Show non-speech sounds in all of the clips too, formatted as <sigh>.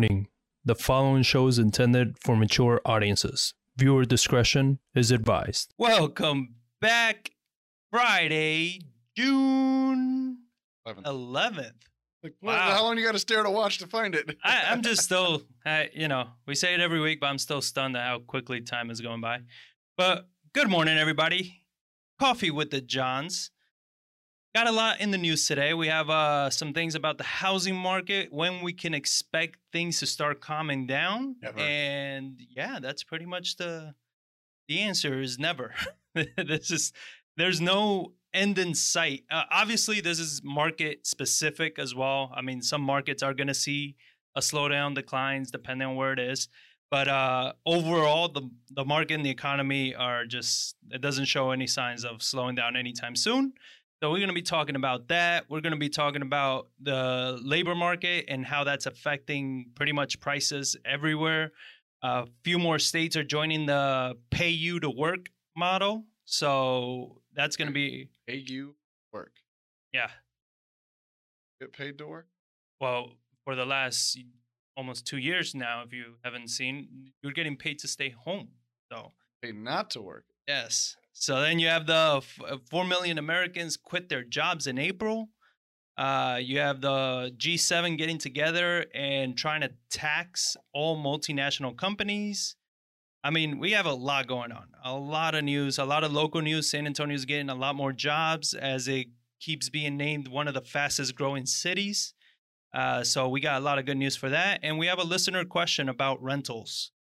Warning the following show is intended for mature audiences. Viewer discretion is advised. Welcome back. Friday, June 11th. 11th. Like, Wow. How long you got to stare to watch to find it? I, I'm <laughs> just still, I, you know, we say it every week, but I'm still stunned at how quickly time is going by. But good morning, everybody. Coffee with the Johns. Got a lot in the news today. We have uh, some things about the housing market, when we can expect things to start calming down, Never. and yeah, that's pretty much the the answer is never. <laughs> this is there's no end in sight. Uh, obviously, this is market specific as well. I mean, some markets are going to see a slowdown, declines depending on where it is. But uh, overall, the the market and the economy are just it doesn't show any signs of slowing down anytime soon. So we're going to be talking about that. We're going to be talking about the labor market and how that's affecting pretty much prices everywhere. A few more states are joining the pay you to work model. So that's going to be Pay you work. yeah. Get paid to work. Well, for the last almost 2 years now if you haven't seen, you're getting paid to stay home. So Paid not to work. Yes. So then you have the f- uh, 4 million Americans quit their jobs in April. Uh, you have the G7 getting together and trying to tax all multinational companies. I mean, we have a lot going on, a lot of news, a lot of local news. San Antonio's getting a lot more jobs as it keeps being named one of the fastest growing cities. Uh, so we got a lot of good news for that. And we have a listener question about rentals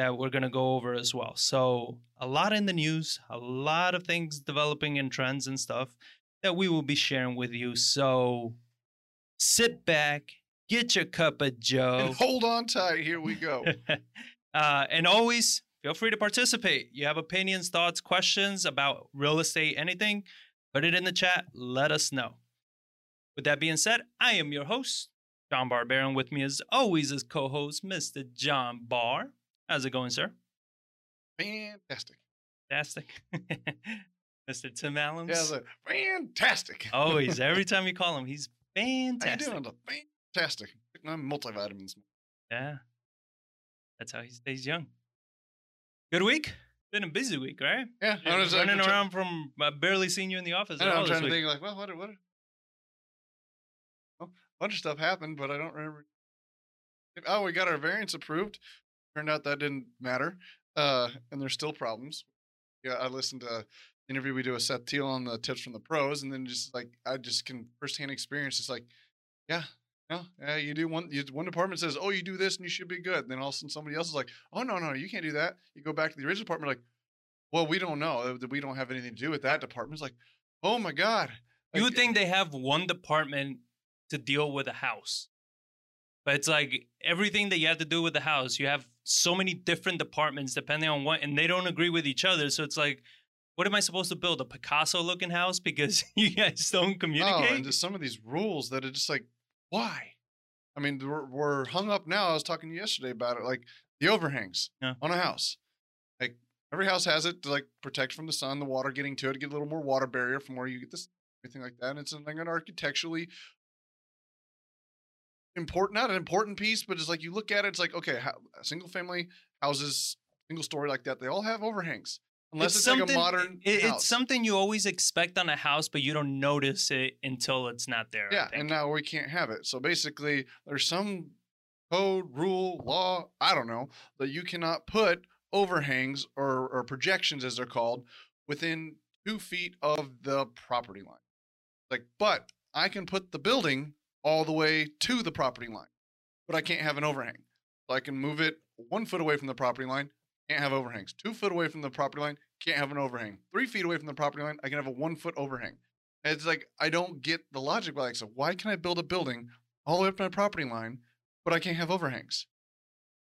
that we're going to go over as well. So, a lot in the news, a lot of things developing and trends and stuff that we will be sharing with you. So, sit back, get your cup of joe. And hold on tight. Here we go. <laughs> uh, and always feel free to participate. You have opinions, thoughts, questions about real estate, anything, put it in the chat. Let us know. With that being said, I am your host, John Barbarian. With me, as always, as co host, Mr. John Barr. How's it going, sir? Fantastic. Fantastic. <laughs> Mr. Tim Allen. Yeah, like, fantastic. Always. <laughs> Every time you call him, he's fantastic. How you doing? Fantastic. I'm multivitamins. Yeah. That's how he stays young. Good week? Been a busy week, right? Yeah, You're I was like, running try- around from uh, barely seeing you in the office. I know, all I'm trying to think like, well, what? What? Well, a bunch of stuff happened, but I don't remember. Oh, we got our variants approved. Turned out that didn't matter, uh, and there's still problems. Yeah, I listened to interview we do with Seth Teal on the tips from the pros, and then just like I just can firsthand experience. It's like, yeah, no, yeah, you do one. You, one department says, oh, you do this, and you should be good. And then all of a sudden, somebody else is like, oh, no, no, you can't do that. You go back to the original department, like, well, we don't know. uh, We don't have anything to do with that department. It's like, oh my god. You Like, would think they have one department to deal with a house. But it's like everything that you have to do with the house, you have so many different departments depending on what, and they don't agree with each other. So it's like, what am I supposed to build? A Picasso looking house because <laughs> you guys don't Oh, communicate? and just some of these rules that are just like, why? I mean, we're, we're hung up now. I was talking to you yesterday about it, like the overhangs Yeah. on a house. Like every house has it to like protect from the sun, the water getting to it, to get a little more water barrier from where you get this, everything like that. And it's like an architecturally important, not an important piece, but it's like you look at it, it's like, okay, how, single family houses, single story like that, they all have overhangs. Unless it's, like a modern it- house. It's something you always expect on a house, but you don't notice it until it's not there. Yeah, and now we can't have it. So basically, there's some code, rule, law, I don't know, that you cannot put overhangs or, or projections, as they're called, within two feet of the property line. Like, but I can put the building all the way to the property line, but I can't have an overhang. So I can move it one foot away from the property line, can't have overhangs. Two foot away from the property line, can't have an overhang. Three feet away from the property line, I can have a one foot overhang. And it's like I don't get the logic. Like, so why can I build a building all the way up to my property line, but I can't have overhangs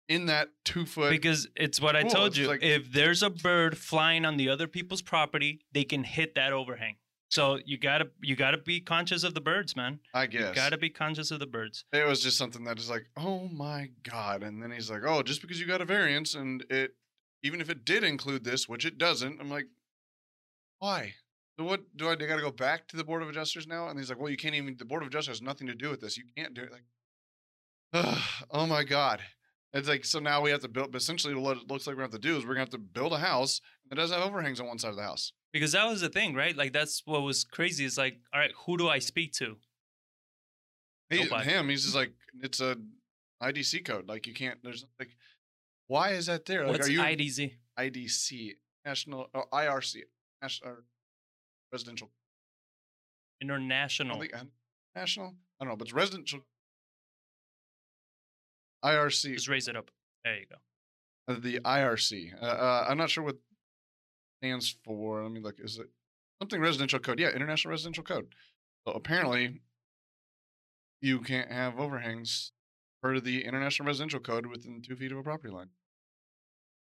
in that two foot? because it's what I told you. like- if there's a bird flying on the other people's property, they can hit that overhang. So you gotta you gotta be conscious of the birds, man. I guess You gotta be conscious of the birds. it was just something that is like, oh my god. And then he's like, oh, just because you got a variance and it, even if it did include this, which it doesn't, I'm like, why? So what do I? I got to go back to the board of adjusters now? And he's like, well, you can't even. The board of adjusters has nothing to do with this. You can't do it. Like, <sighs> oh my god. It's like so now we have to build. But essentially, what it looks like we have to do is we're gonna have to build a house that doesn't have overhangs on one side of the house. Because that was the thing, right? Like that's what was crazy. Is like, all right, who do I speak to? He, Nobody. him, he's just like it's a IDC code. Like you can't. There's like, why is that there? Like, What's are you IDZ? IDC National oh, IRC National or Residential? International. uh, national. I don't know, but it's residential. IRC. Just raise it up. There you go. Uh, the IRC. Uh, uh, I'm not sure what stands for. Let me look. Is it something residential code? Yeah, International Residential Code. So apparently, you can't have overhangs per the International Residential Code within two feet of a property line.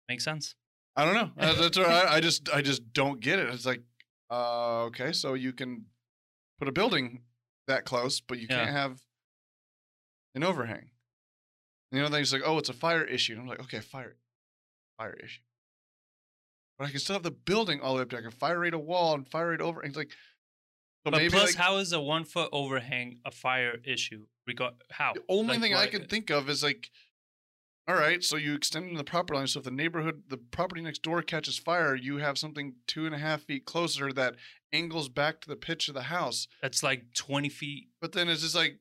Makes sense. I don't know. Uh, that's <laughs> I, I just I just don't get it. It's like, uh, okay, so you can put a building that close, but you Yeah. can't have an overhang. And the other thing's like, oh, it's a fire issue. And I'm like, okay, fire, fire issue. But I can still have the building all the way up there. I can fire rate a wall and fire rate over. And It's like, so but maybe plus, like, how is a one foot overhang a fire issue? Regard how? The only Like, thing I can think of is like, all right, so you extend the property line. So if the neighborhood, the property next door catches fire, you have something two and a half feet closer that angles back to the pitch of the house. That's like twenty feet. But then it's just like,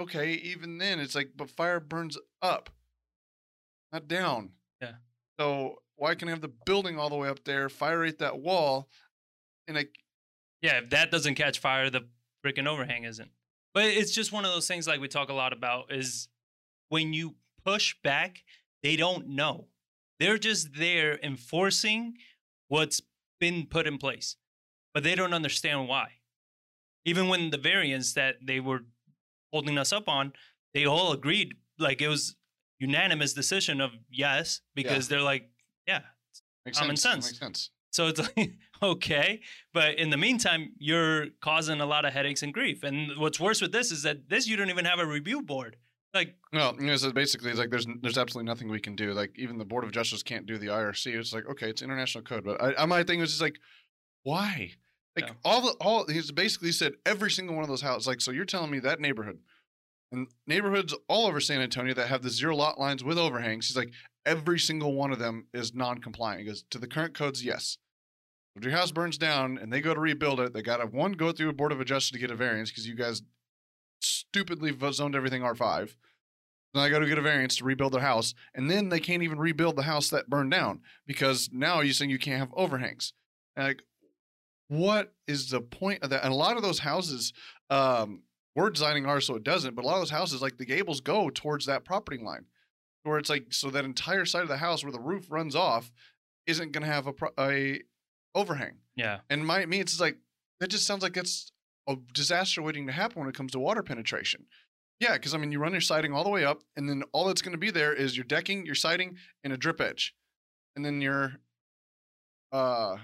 okay, even then it's like, but fire burns up, not down. Yeah. So why can I have the building all the way up there, fire rate that wall, and like, Yeah, if that doesn't catch fire, the freaking overhang isn't. But it's just one of those things like we talk a lot about is when you push back, they don't know. They're just there enforcing what's been put in place, but they don't understand why. Even when the variants that they were holding us up on, they all agreed, like it was unanimous decision of yes, because they're like, yeah, makes Common sense. sense. Makes sense. so it's like, <laughs> okay. But in the meantime, you're causing a lot of headaches and grief. And what's worse with this is that this, you don't even have a review board. Like, no, you know, so basically, it's like there's there's absolutely nothing we can do. Like even the Board of Justice can't do the IRC. It's like okay, it's international code, but I my thing was just like, why? Like all the all he's basically said every single one of those houses. Like so, you're telling me that neighborhood and neighborhoods all over San Antonio that have the zero lot lines with overhangs. He's like every single one of them is non-compliant. He goes to the current codes, yes. If your house burns down and they go to rebuild it, they got to one go through a Board of Adjusters to get a variance because you guys stupidly zoned everything R5. Then I got to get a variance to rebuild their house, and then they can't even rebuild the house that burned down because now you're saying you can't have overhangs. And like, what is the point of that? And a lot of those houses, um, we're designing ours so it doesn't, but a lot of those houses, like the gables, go towards that property line, where it's like so that entire side of the house where the roof runs off isn't going to have a pro- a overhang. yeah, And my me, it's like that just sounds like it's a disaster waiting to happen when it comes to water penetration. Yeah, because I mean, you run your siding all the way up, and then all that's going to be there is your decking, your siding, and a drip edge, and then your uh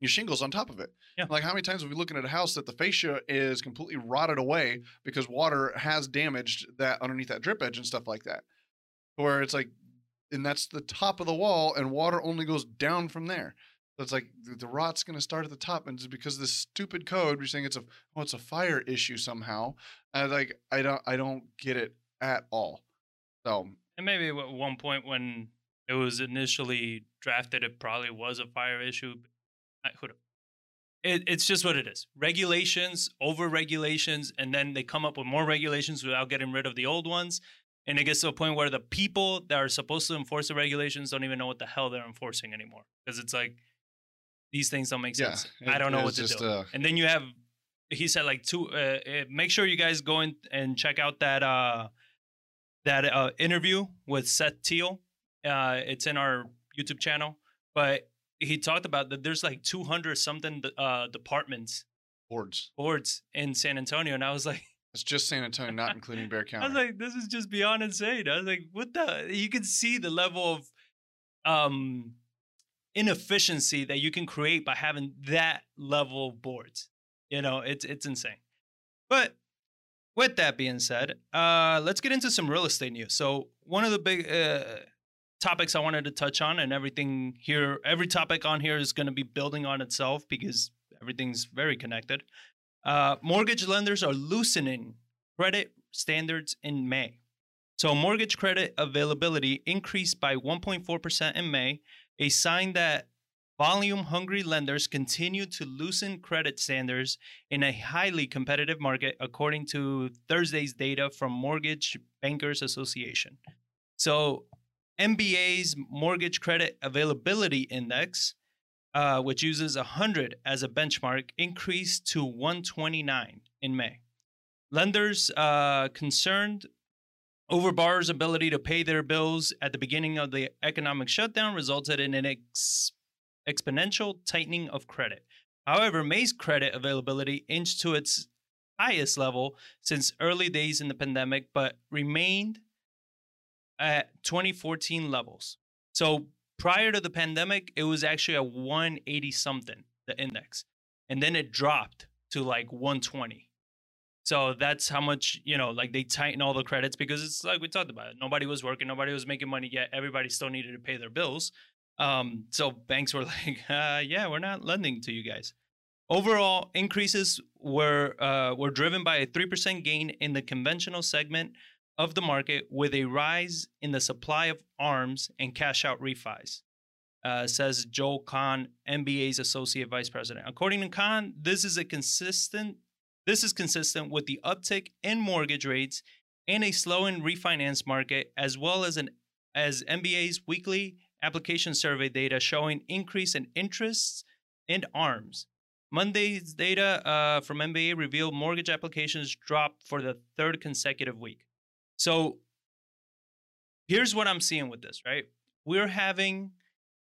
your shingles on top of it. Yeah. Like how many times have we looking at a house that the fascia is completely rotted away because water has damaged that underneath that drip edge and stuff like that, where it's like, and that's the top of the wall, and water only goes down from there. So it's like the, rot's going to start at the top, and it's because of this stupid code, we're saying it's a oh, it's a fire issue somehow. And like I don't I don't get it at all. So and maybe at one point when it was initially drafted, it probably was a fire issue. I, who knows? it, it's just what it is. Regulations, over regulations, and then they come up with more regulations without getting rid of the old ones. And it gets to a point where the people that are supposed to enforce the regulations don't even know what the hell they're enforcing anymore. Because it's like these things don't make Yeah, sense. I don't know what to do. uh, and then you have, he said like two. Uh, uh, make sure you guys go in and check out that uh, that uh, interview with Seth Teal. Uh, it's in our YouTube channel, but he talked about that there's like 200 something uh, departments boards. boards in San Antonio, and I was like, <laughs> It's just San Antonio, not including Bexar County. I was like, this is just beyond insane. I was like, what the? You can see the level of um inefficiency that you can create by having that level of boards. You know, it's it's insane. But with that being said, uh, let's get into some real estate news. So one of the big uh, topics I wanted to touch on, and everything here, every topic on here is going to be building on itself because everything's very connected. Uh, mortgage lenders are loosening credit standards in May. So mortgage credit availability increased by 1.4% in May, a sign that volume hungry lenders continue to loosen credit standards in a highly competitive market, according to Thursday's data from Mortgage Bankers Association. So, MBA's Mortgage Credit Availability Index, uh, which uses 100 as a benchmark, increased to 129 in May. Lenders uh, concerned over borrowers' ability to pay their bills at the beginning of the economic shutdown resulted in an ex- exponential tightening of credit. However, May's credit availability inched to its highest level since early days in the pandemic, but remained at 2014 levels. So prior to the pandemic, it was actually a 180 something, the index. And then it dropped to like 120. So that's how much, you know, like they tighten all the credits because it's like we talked about it. Nobody was working, nobody was making money yet. Everybody still needed to pay their bills. Um, so banks were <laughs> like, uh, yeah, we're not lending to you guys. Overall increases were uh, were driven by a three percent gain in the conventional segment of the market, with a rise in the supply of ARMs and cash out refis. Uh, says Joel Kan, MBA's associate vice president. According to Kan, this is a consistent this is consistent with the uptick in mortgage rates and a slowing refinance market, as well as an as MBA's weekly application survey data showing increase in interests in ARMs. Monday's data uh, from MBA revealed mortgage applications dropped for the third consecutive week. So here's what I'm seeing with this, right? We're having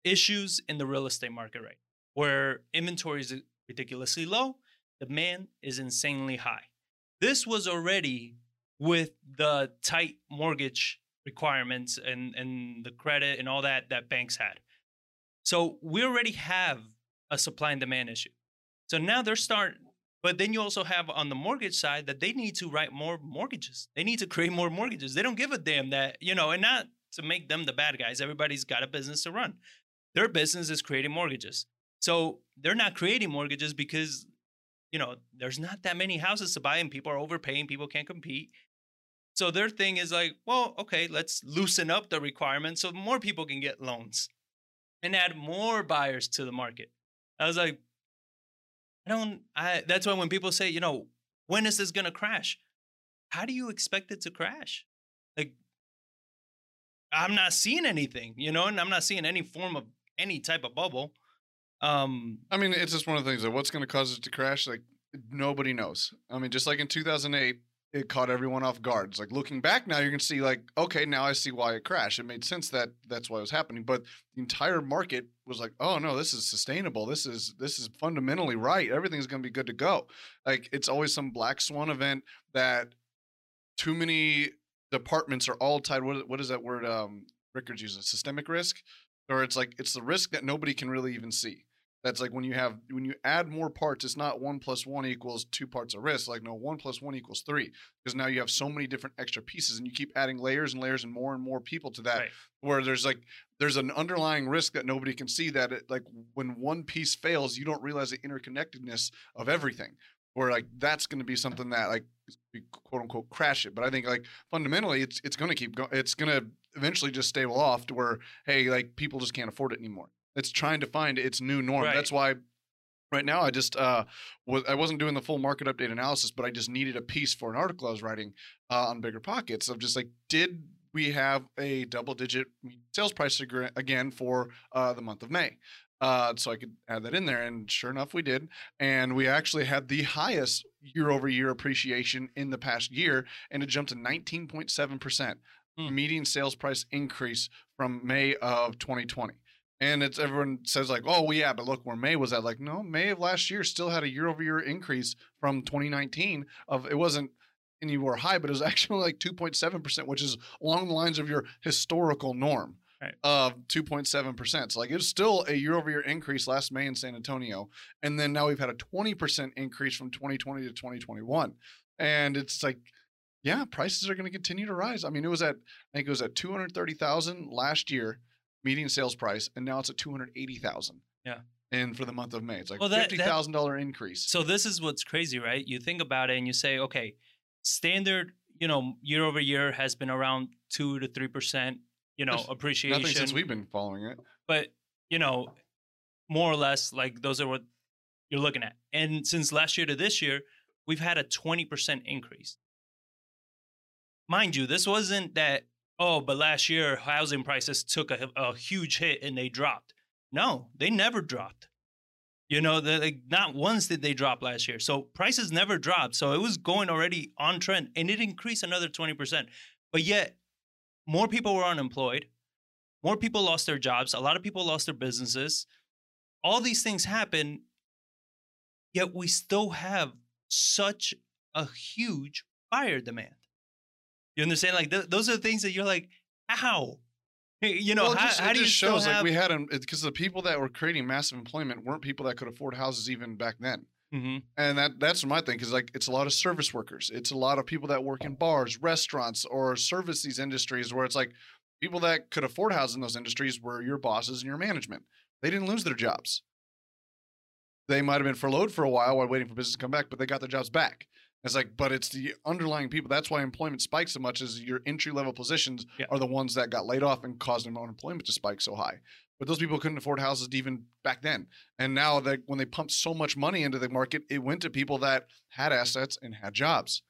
issues in the real estate market, right? Where inventory is ridiculously low, demand is insanely high. This was already with the tight mortgage requirements and, and the credit and all that that banks had. So we already have a supply and demand issue. So now they're starting, but then you also have on the mortgage side that they need to write more mortgages. They need to create more mortgages. They don't give a damn that, you know, and not to make them the bad guys. Everybody's got a business to run. Their business is creating mortgages. So they're not creating mortgages because, you know, there's not that many houses to buy and people are overpaying, people can't compete. So their thing is like, well, okay, let's loosen up the requirements so more people can get loans and add more buyers to the market. I was like, I don't, I, that's why when people say, you know, when is this to crash? How do you expect it to crash? Like, I'm not seeing anything, you know, and I'm not seeing any form of any type of bubble. Um, I mean, it's just one of the things that what's going to cause it to crash, like nobody knows. I mean, just like in 2008, it caught everyone off guard. It's like looking back now, you can see like, okay, now I see why it crashed. It made sense that that's why it was happening. But the entire market was like, oh no, this is sustainable. This is this is fundamentally right. Everything's going to be good to go. Like it's always some black swan event that too many departments are all tied. What what is that word? Um, Rickards uses systemic risk, or it's like it's the risk that nobody can really even see. That's like when you have when you add more parts, it's not one plus one equals two parts of risk. Like no, one plus one equals three because now you have so many different extra pieces, and you keep adding layers and layers and more and more people to that. Right. Where there's like there's an underlying risk that nobody can see. That it, like when one piece fails, you don't realize the interconnectedness of everything. Where like that's going to be something that like quote unquote crash it. But I think like fundamentally, it's it's going to keep going. It's going to eventually just stable off to where hey, like people just can't afford it anymore. It's trying to find its new norm. Right. That's why right now I just uh was I wasn't doing the full market update analysis, but I just needed a piece for an article I was writing uh, on BiggerPockets of just like did we have a double digit sales price again for uh, the month of May. Uh, so I could add that in there, and sure enough, we did. And we actually had the highest year over year appreciation in the past year, and it jumped to 19.7 percent Hmm. median sales price increase from May of 2020. And it's everyone says like, oh yeah, but look where May was at. Like, no, May of last year still had a year over year increase from 2019. Of it wasn't anywhere high, but it was <laughs> actually like 2.7 percent, which is along the lines of your historical norm Right. of 2.7 percent. So like it was still a year over year increase last May in San Antonio, and then now we've had a 20 percent increase from 2020 to 2021, and it's like. Yeah, prices are going to continue to rise. I mean, it was at I think it was at 230,000 last year median sales price, and now it's at two hundred eighty thousand. Yeah. And for the month of May, it's like Well, that- fifty thousand dollar increase. So this is what's crazy, right? You think about it and you say, okay, standard you know, year over year has been around two to three percent, you know, There's appreciation. Nothing since we've been following it. but you know, more or less, like those are what you're looking at. And since last year to this year, we've had a 20% increase. Mind you, this wasn't that, oh, but last year housing prices took a, a huge hit and they dropped. No, they never dropped. You know, like, not once did they drop last year. So prices never dropped. So it was going already on trend and it increased another 20%. But yet, more people were unemployed. More people lost their jobs. A lot of people lost their businesses. All these things happen, yet we still have such a huge buyer demand. You understand? Like th- those are the things that you're like, how? <laughs> You know, Well, how, just, how do you shows like we had them because the people that were creating massive employment weren't people that could afford houses even back then. Mhm. And that that's my thing because like it's a lot of service workers. It's a lot of people that work in bars, restaurants, or service these industries where it's like people that could afford houses in those industries were your bosses and your management. They didn't lose their jobs. They might have been furloughed for a while while waiting for business to come back, but they got their jobs back. It's like, but it's the underlying people. That's why employment spikes so much. Is your entry level positions Yeah. are the ones that got laid off and caused unemployment to spike so high. But those people couldn't afford houses even back then. And now that when they pumped so much money into the market, it went to people that had assets and had jobs.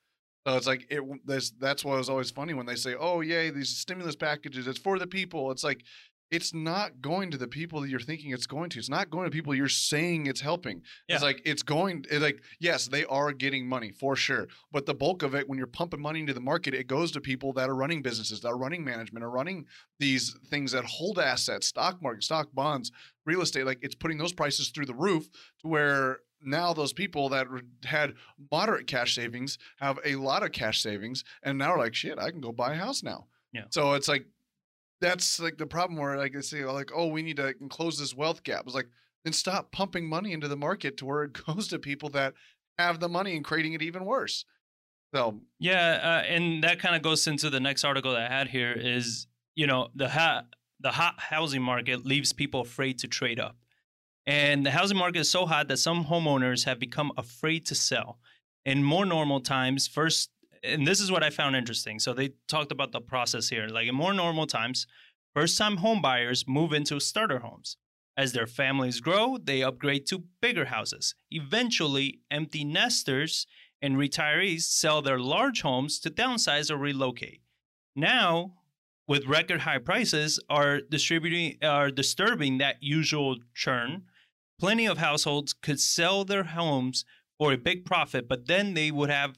So it's like it. This, that's why it was always funny when they say, "Oh, yay, these stimulus packages. It's for the people." It's like it's not going to the people that you're thinking it's going to. It's not going to people you're saying it's helping. Yeah. It's like it's going. It's like yes, they are getting money for sure, but the bulk of it, when you're pumping money into the market, it goes to people that are running businesses, that are running management, are running these things that hold assets, stock market, stock bonds, real estate. Like it's putting those prices through the roof to where now those people that had moderate cash savings have a lot of cash savings, and now are like, shit, I can go buy a house now. Yeah. So it's like that's like the problem where like they say like, oh, we need to close this wealth gap. It's like then stop pumping money into the market to where it <laughs> goes to people that have the money and creating it even worse. So Yeah, uh, and that kind of goes into the next article that I had here is you know the ha- the hot housing market leaves people afraid to trade up, and the housing market is so hot that some homeowners have become afraid to sell. In more normal times, first, and this is what I found interesting. So they talked about the process here. Like in more normal times, first-time home buyers move into starter homes. As their families grow, they upgrade to bigger houses. Eventually, empty nesters and retirees sell their large homes to downsize or relocate. Now, with record high prices, are distributing are disturbing that usual churn. Plenty of households could sell their homes for a big profit, but then they would have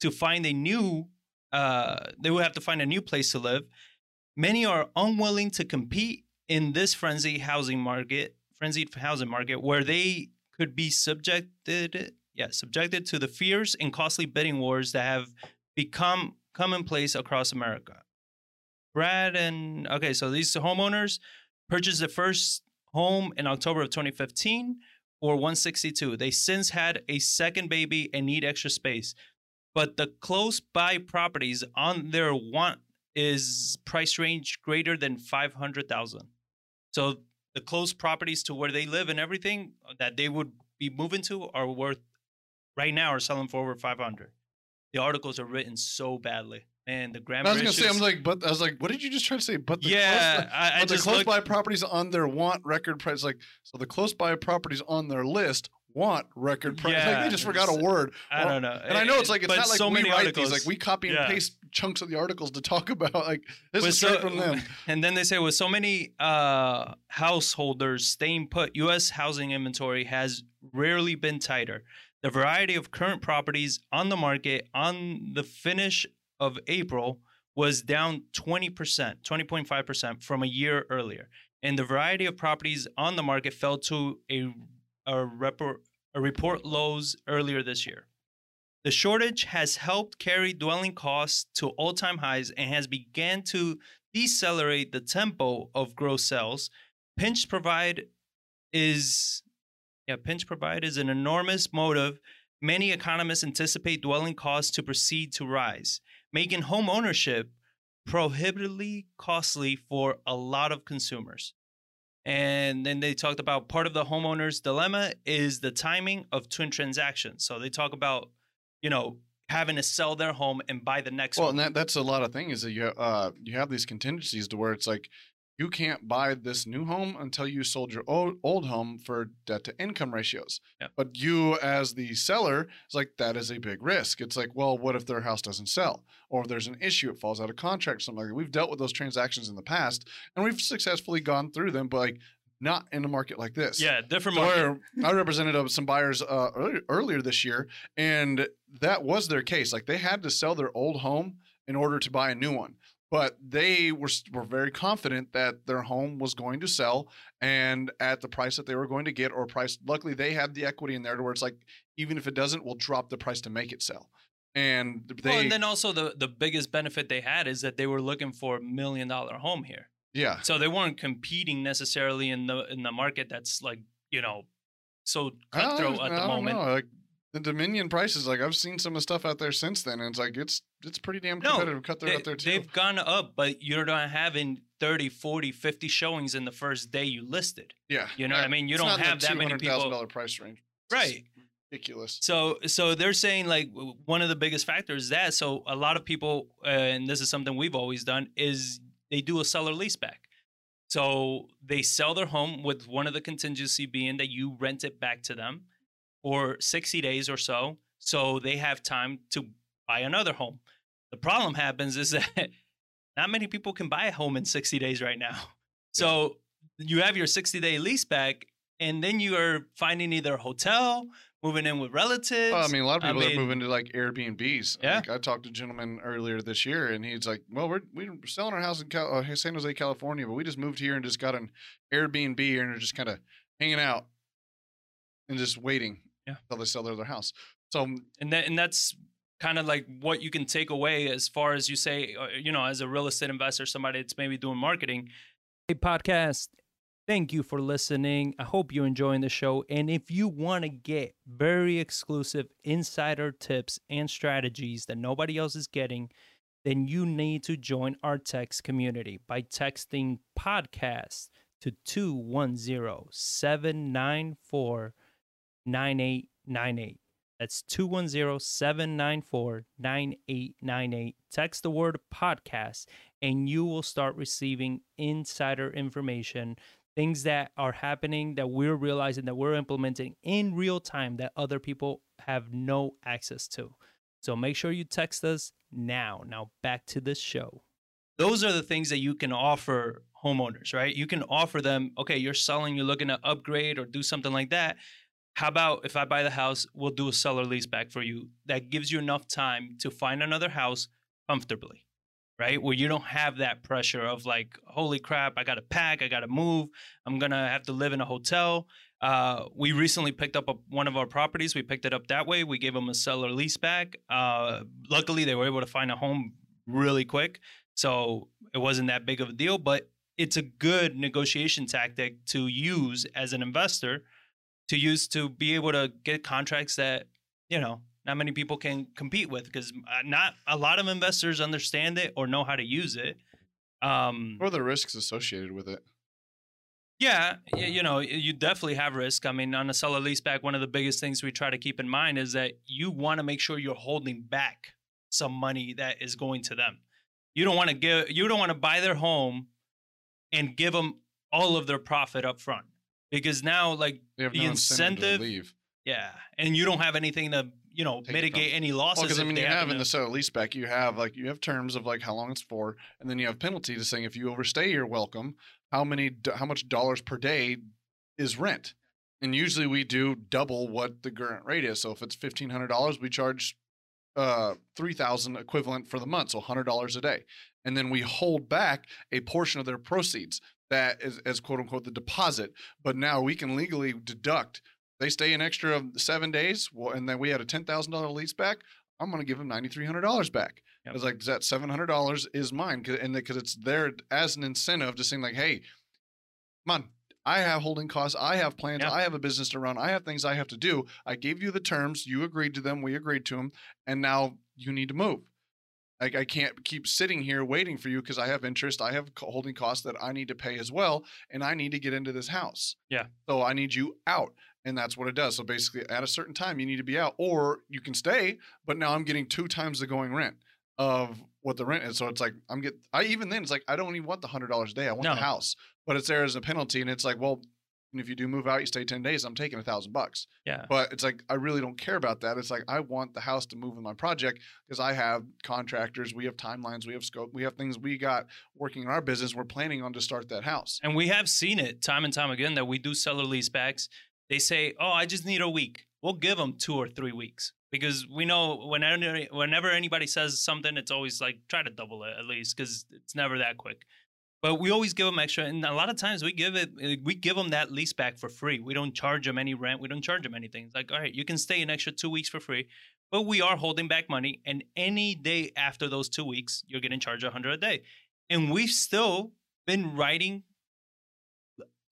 to find a new uh, they would have to find a new place to live. Many are unwilling to compete in this frenzied housing market, frenzied housing market, where they could be subjected, yeah, subjected to the fierce and costly bidding wars that have become commonplace across America. Brad and okay, so these homeowners purchased the first home in October of 2015 for 162. They since had a second baby and need extra space, but the close by properties on their want is price range greater than 500,000. So the close properties to where they live and everything that they would be moving to are worth right now are selling for over 500. The articles are written so badly. And the grammar I was gonna say, I'm like, but I was like, what did you just try to say? But the yeah, close, I, I but the close looked, by properties on their want record price, like so the close by properties on their list want record price. like they just forgot a word. I don't know. And I know it's like it's But not like so we many write articles. these, like we copy and Yeah. paste chunks of the articles to talk <laughs> about. Like this With is straight so- from them. <laughs> And then they say with so many uh, householders staying put, U.S. housing inventory has rarely been tighter. The variety of current properties on the market on the finish of April was down 20%, 20.5% from a year earlier. And the variety of properties on the market fell to a, a, repor- a report lows earlier this year. The shortage has helped carry dwelling costs to all-time highs and has began to decelerate the tempo of gross sales. Pinch provide is yeah, pinch provide is an enormous motive. Many economists anticipate dwelling costs to proceed to rise, making home ownership prohibitively costly for a lot of consumers. And then they talked about part of the homeowner's dilemma is the timing of twin transactions. So they talk about, you know, having to sell their home and buy the next Well, one. and that, that's a lot of things that you uh you have these contingencies to where it's like you can't buy this new home until you sold your old, old home for debt to income ratios. But you as the seller, it's like that is a big risk. It's like, well, what if their house doesn't sell? Or if there's an issue, it falls out of contract, something like that. We've dealt with those transactions in the past and we've successfully gone through them, but like not in a market like this. yeah, different market. where <laughs> I represented uh, some buyers uh, earlier, earlier this year, and that was their case. Like they had to sell their old home in order to buy a new one, but they were were very confident that their home was going to sell and at the price that they were going to get, or price. Luckily, they had the equity in there to where it's like even if it doesn't, we'll drop the price to make it sell. And they, well, and then also the the biggest benefit they had is that they were looking for a million dollar home here. yeah, So they weren't competing necessarily in the in the market that's like you know so cutthroat at the moment. know, Like the Dominion prices, like I've seen some of the stuff out there since then, and it's like it's it's pretty damn No, competitive. Cutthroat They, out there too. they've gone up, but you're not having 30, 40, 50 showings in the first day you listed. Yeah, You know what I mean? You it's don't not in the have that many people- $200,000 price range, It's Right. Ridiculous. So so they're saying like one of the biggest factors is that so a lot of people uh, and this is something we've always done is they do a seller leaseback. So they sell their home with one of the contingency being that you rent it back to them for 60 days or so so they have time to buy another home. The problem happens is <laughs> that not many people can buy a home in 60 days right now. <laughs> So you have your 60 day lease back and then you are finding either a hotel, moving in with relatives. Well, I mean, a lot of I people are mean- moving to like Airbnbs. Yeah. Like, I talked to a gentleman earlier this year, and he's like, "Well, we're we're selling our house in Cal- uh, San Jose, California, but we just moved here and just got an Airbnb and are just kind of hanging out and just waiting Yeah. until they sell their other house." So and that and that's kind of like what you can take away as far as you say uh, you know as a real estate investor somebody that's maybe doing marketing hey podcast thank you for listening i hope you're enjoying the show and if you want to get very exclusive insider tips and strategies that nobody else is getting then you need to join our text community by texting podcast to 210-794-9898 that's 210-794-9898. Text the word podcast and you will start receiving insider information, things that are happening that we're realizing that we're implementing in real time that other people have no access to. So make sure you text us now. Now back to the show. Those are the things that you can offer homeowners, right? You can offer them, okay, you're selling, you're looking to upgrade or do something like that how about if I buy the house, we'll do a seller lease back for you that gives you enough time to find another house comfortably, right? Where you don't have that pressure of like, holy crap, I got to pack, I got to move, I'm going to have to live in a hotel. Uh, we recently picked up a, one of our properties. We picked it up that way. We gave them a seller lease back. Uh, luckily, they were able to find a home really quick. So it wasn't that big of a deal, but it's a good negotiation tactic to use as an investor to use to be able to get contracts that you know not many people can compete with because not a lot of investors understand it or know how to use it um are the risks associated with it? yeah you know you definitely have risk. I mean on a seller leaseback one of the biggest things we try to keep in mind is that you want to make sure you're holding back some money that is going to them. You don't want to give you don't want to buy their home and give them all of their profit up front because now like The incentive, incentive-. Yeah, and you don't have anything to you know Take mitigate any losses. because I mean, you have in the sale leaseback, you have like you have terms of like how long it's for, and then you have penalty to saying if you overstay your welcome, how many, how much dollars per day is rent, and usually we do double what the current rate is. So if it's fifteen hundred dollars, we charge uh three thousand equivalent for the month, so hundred dollars a day, and then we hold back a portion of their proceeds that is as quote unquote the deposit. But now we can legally deduct. They stay an extra seven days, well, and then we had a ten thousand dollar lease back. I'm going to give them ninety three hundred dollars back. Yep. I was like, that seven hundred dollars is mine, and because it's there as an incentive to saying like, hey, come on, I have holding costs, I have plans, Yeah. I have a business to run, I have things I have to do. I gave you the terms, you agreed to them, we agreed to them, and now you need to move. Like I can't keep sitting here waiting for you because I have interest, I have holding costs that I need to pay as well, and I need to get into this house. Yeah. So I need you out. and that's what it does. So basically, at a certain time, you need to be out, or you can stay. But now I'm getting two times the going rent of what the rent is. So it's like I'm get. I even then it's like I don't even want the hundred dollars a day. I want No. the house, but it's there as a penalty, and it's like well. And if you do move out, you stay ten days. I'm taking a thousand bucks. Yeah. But it's like I really don't care about that. It's like I want the house to move in my project because I have contractors, we have timelines, we have scope, we have things we got working in our business. We're planning on to start that house. And we have seen it time and time again that we do seller leasebacks. They say, "Oh, I just need a week." We'll give them two or three weeks because we know whenever whenever anybody says something, it's always like try to double it at least because it's never that quick. But we always give them extra, and a lot of times we give it eh, we give them that lease back for free. We don't charge them any rent. We don't charge them anything. It's like, all right, you can stay an extra two weeks for free, but we are holding back money. And any day after those two weeks, you're getting charged a hundred a day. And we've still been writing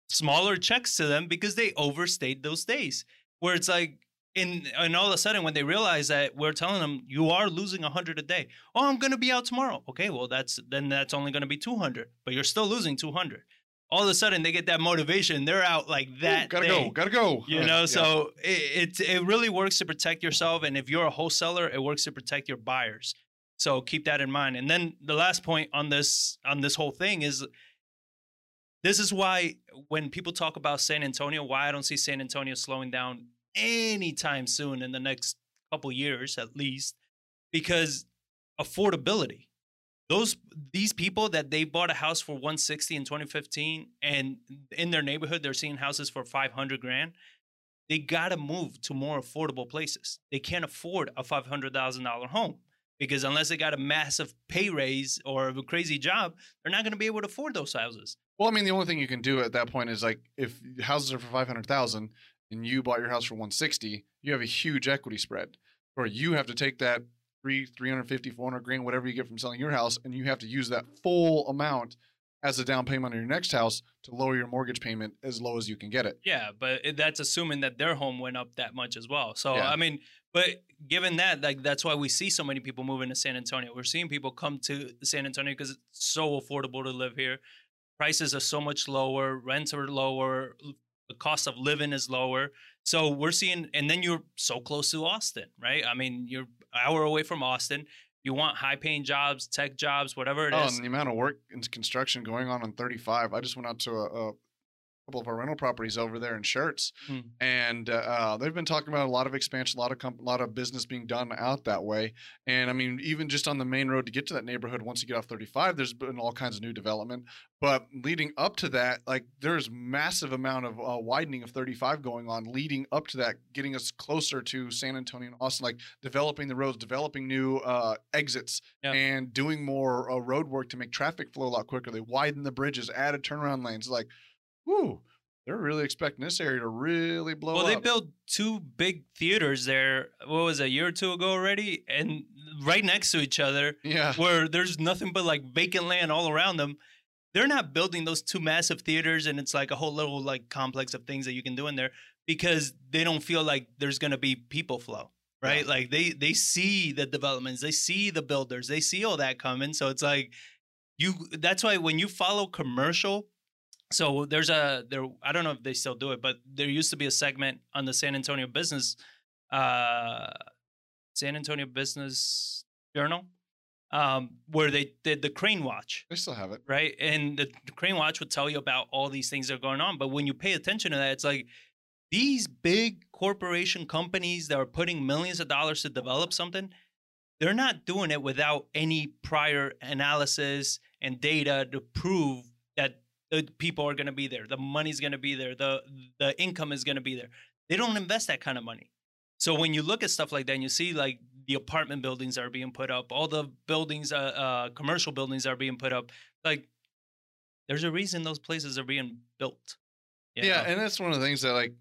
smaller checks to them because they overstayed those days. Where it's like, in and all of a sudden when they realize that we're telling them you are losing a hundred a day. Oh, I'm gonna be out tomorrow. Okay, well that's then that's only gonna be two hundred, but you're still losing two hundred. All of a sudden they get that motivation. They're out like Ooh, that. gotta day go, gotta go. you know yeah. so it, it it really works to protect yourself and if you're a wholesaler it works to protect your buyers so keep that in mind and then the last point on this on this whole thing is this is why when people talk about san antonio why i don't see san antonio slowing down anytime soon in the next couple years at least because affordability. Those these people that they bought a house for 160 in 2015 and in their neighborhood they're seeing houses for 500 grand they got to move to more affordable places. They can't afford a $500000 home because unless they got a massive pay raise or a crazy job they're not going to be able to afford those houses. Well, I mean, the only thing you can do at that point is like if houses are for five hundred thousand and you bought your house for one sixty, you have a huge equity spread, or you have to take that three, 350, 400 grand, whatever you get from selling your house, and you have to use that full amount as a down payment on your next house to lower your mortgage payment as low as you can get it. Yeah, but that's assuming that their home went up that much as well. So Yeah. I mean, but given that, like that's why we see so many people moving to San Antonio. We're seeing people come to San Antonio because it's so affordable to live here. Prices are so much lower, rents are lower, the cost of living is lower. So we're seeing, and then you're so close to Austin, right? I mean, you're an hour away from Austin. You want high paying jobs, tech jobs, whatever it oh, is. Oh, and the amount of work and construction going on on 35. I just went out to a, a couple of our rental properties over there in Schertz, Hmm. and uh, uh, they've been talking about a lot of expansion, a lot of comp- a lot of business being done out that way. And I mean, even just on the main road to get to that neighborhood, once you get off 35, there's been all kinds of new development. But leading up to that, like there's massive amount of uh, widening of 35 going on, leading up to that, getting us closer to San Antonio and Austin, like developing the roads, developing new uh, exits, and doing more uh, road work to make traffic flow a lot quicker. They widen the bridges, added turnaround lanes. Like, whoo, they're really expecting this area to really blow Well, up. Well, they built two big theaters there. What was it, a year or two ago already, and right next to each other, yeah. where there's nothing but like vacant land all around them. They're not building those two massive theaters, and it's like a whole little like complex of things that you can do in there because they don't feel like there's gonna be people flow, right? Like they they see the developments, they see the builders, they see all that coming. So it's like you. That's why when you follow commercial so there's a there i don't know if they still do it but there used to be a segment on the san antonio business uh san antonio business journal um where they did the crane watch They still have it. right and the, the crane watch would tell you about all these things that are going on but when you pay attention to that it's like these big corporation companies that are putting millions of dollars to develop something they're not doing it without any prior analysis and data to prove that the people are going to be there the money's going to be there the the income is going to be there they don't invest that kind of money so when you look at stuff like that and you see like the apartment buildings are being put up all the buildings uh, uh commercial buildings are being put up like there's a reason those places are being built you Yeah, and that's one of the things that like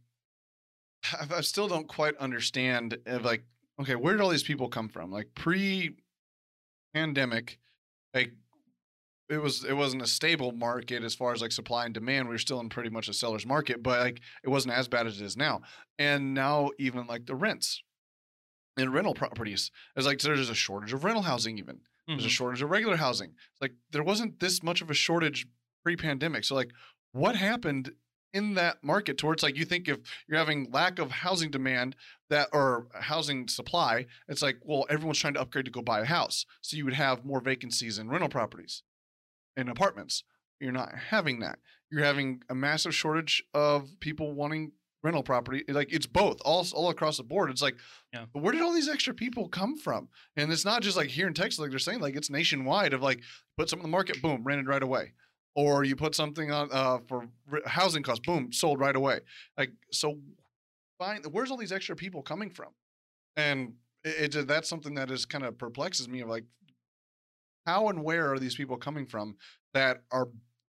I, I still don't quite understand. Of like, okay, where did all these people come from? Like pre-pandemic, like it was it wasn't a stable market as far as like supply and demand. We were still in pretty much a seller's market, but like it wasn't as bad as it is now. And now even like the rents and rental properties, it's like there's a shortage of rental housing even. There's a Mhm. shortage of regular housing. Like there wasn't this much of a shortage pre-pandemic. So like what happened in that market towards like you think if you're having lack of housing demand that or housing supply, it's like, well, everyone's trying to upgrade to go buy a house. So you would have more vacancies in rental properties in apartments. You're not having that. You're having a massive shortage of people wanting rental property. Like it's both, all all across the board. It's like, Yeah. where did all these extra people come from? And it's not just like here in Texas, like they're saying, like it's nationwide. Of like, put something in the market, boom, rented right away. Or you put something on uh, for housing costs, boom, sold right away. Like so, find where's all these extra people coming from? And it, it that's something that is kind of perplexes me. Of like, how and where are these people coming from that are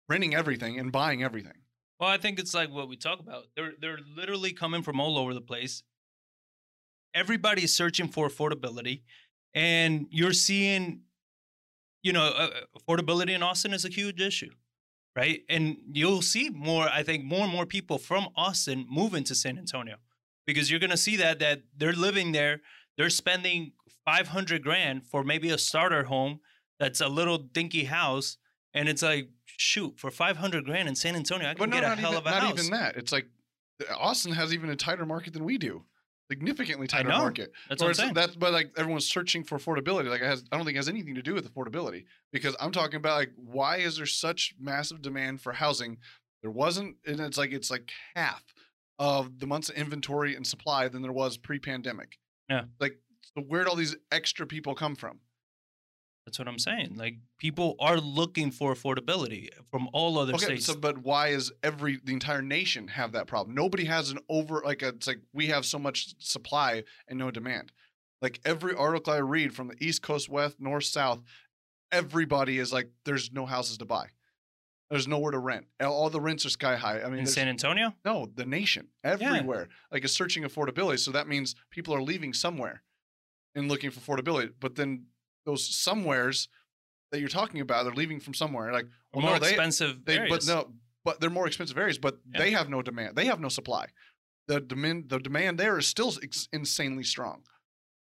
renting everything and buying everything? Well, I think it's like what we talk about. They're they're literally coming from all over the place. Everybody's searching for affordability, and you're seeing, you know, uh, affordability in Austin is a huge issue, right? And you'll see more. I think more and more people from Austin moving to San Antonio because you're gonna see that that they're living there. They're spending five hundred grand for maybe a starter home that's a little dinky house, and it's like, shoot, for five hundred grand in San Antonio, I can But get a not hell even of a not house. Not even that. It's like uh, Austin has even a tighter market than we do, significantly tighter know. market. That's Or what I'm saying. That's but like everyone's searching for affordability. Like it has, I don't think it has anything to do with affordability because I'm talking about like why is there such massive demand for housing? There wasn't, and it's like it's like half of the months of inventory and supply than there was pre-pandemic. Yeah. Like so, where'd all these extra people come from? That's what I'm saying. Like people are looking for affordability from all other Okay, states. so but why is every the entire nation have that problem? Nobody has an over like a, it's like we have so much supply and no demand. Like every article I read from the East Coast, West, North, South, everybody is like, there's no houses to buy. There's nowhere to rent. All- the rents are sky high. I mean, in San Antonio, no, the nation everywhere like is searching affordability. So that means people are leaving somewhere and looking for affordability. But then those somewheres that you're talking about, they're leaving from somewhere. Like, well, more no, they, expensive they areas. but no, but they're more expensive areas, but Yeah. they have no demand. They have no supply. The demand the demand there is still ex- insanely strong.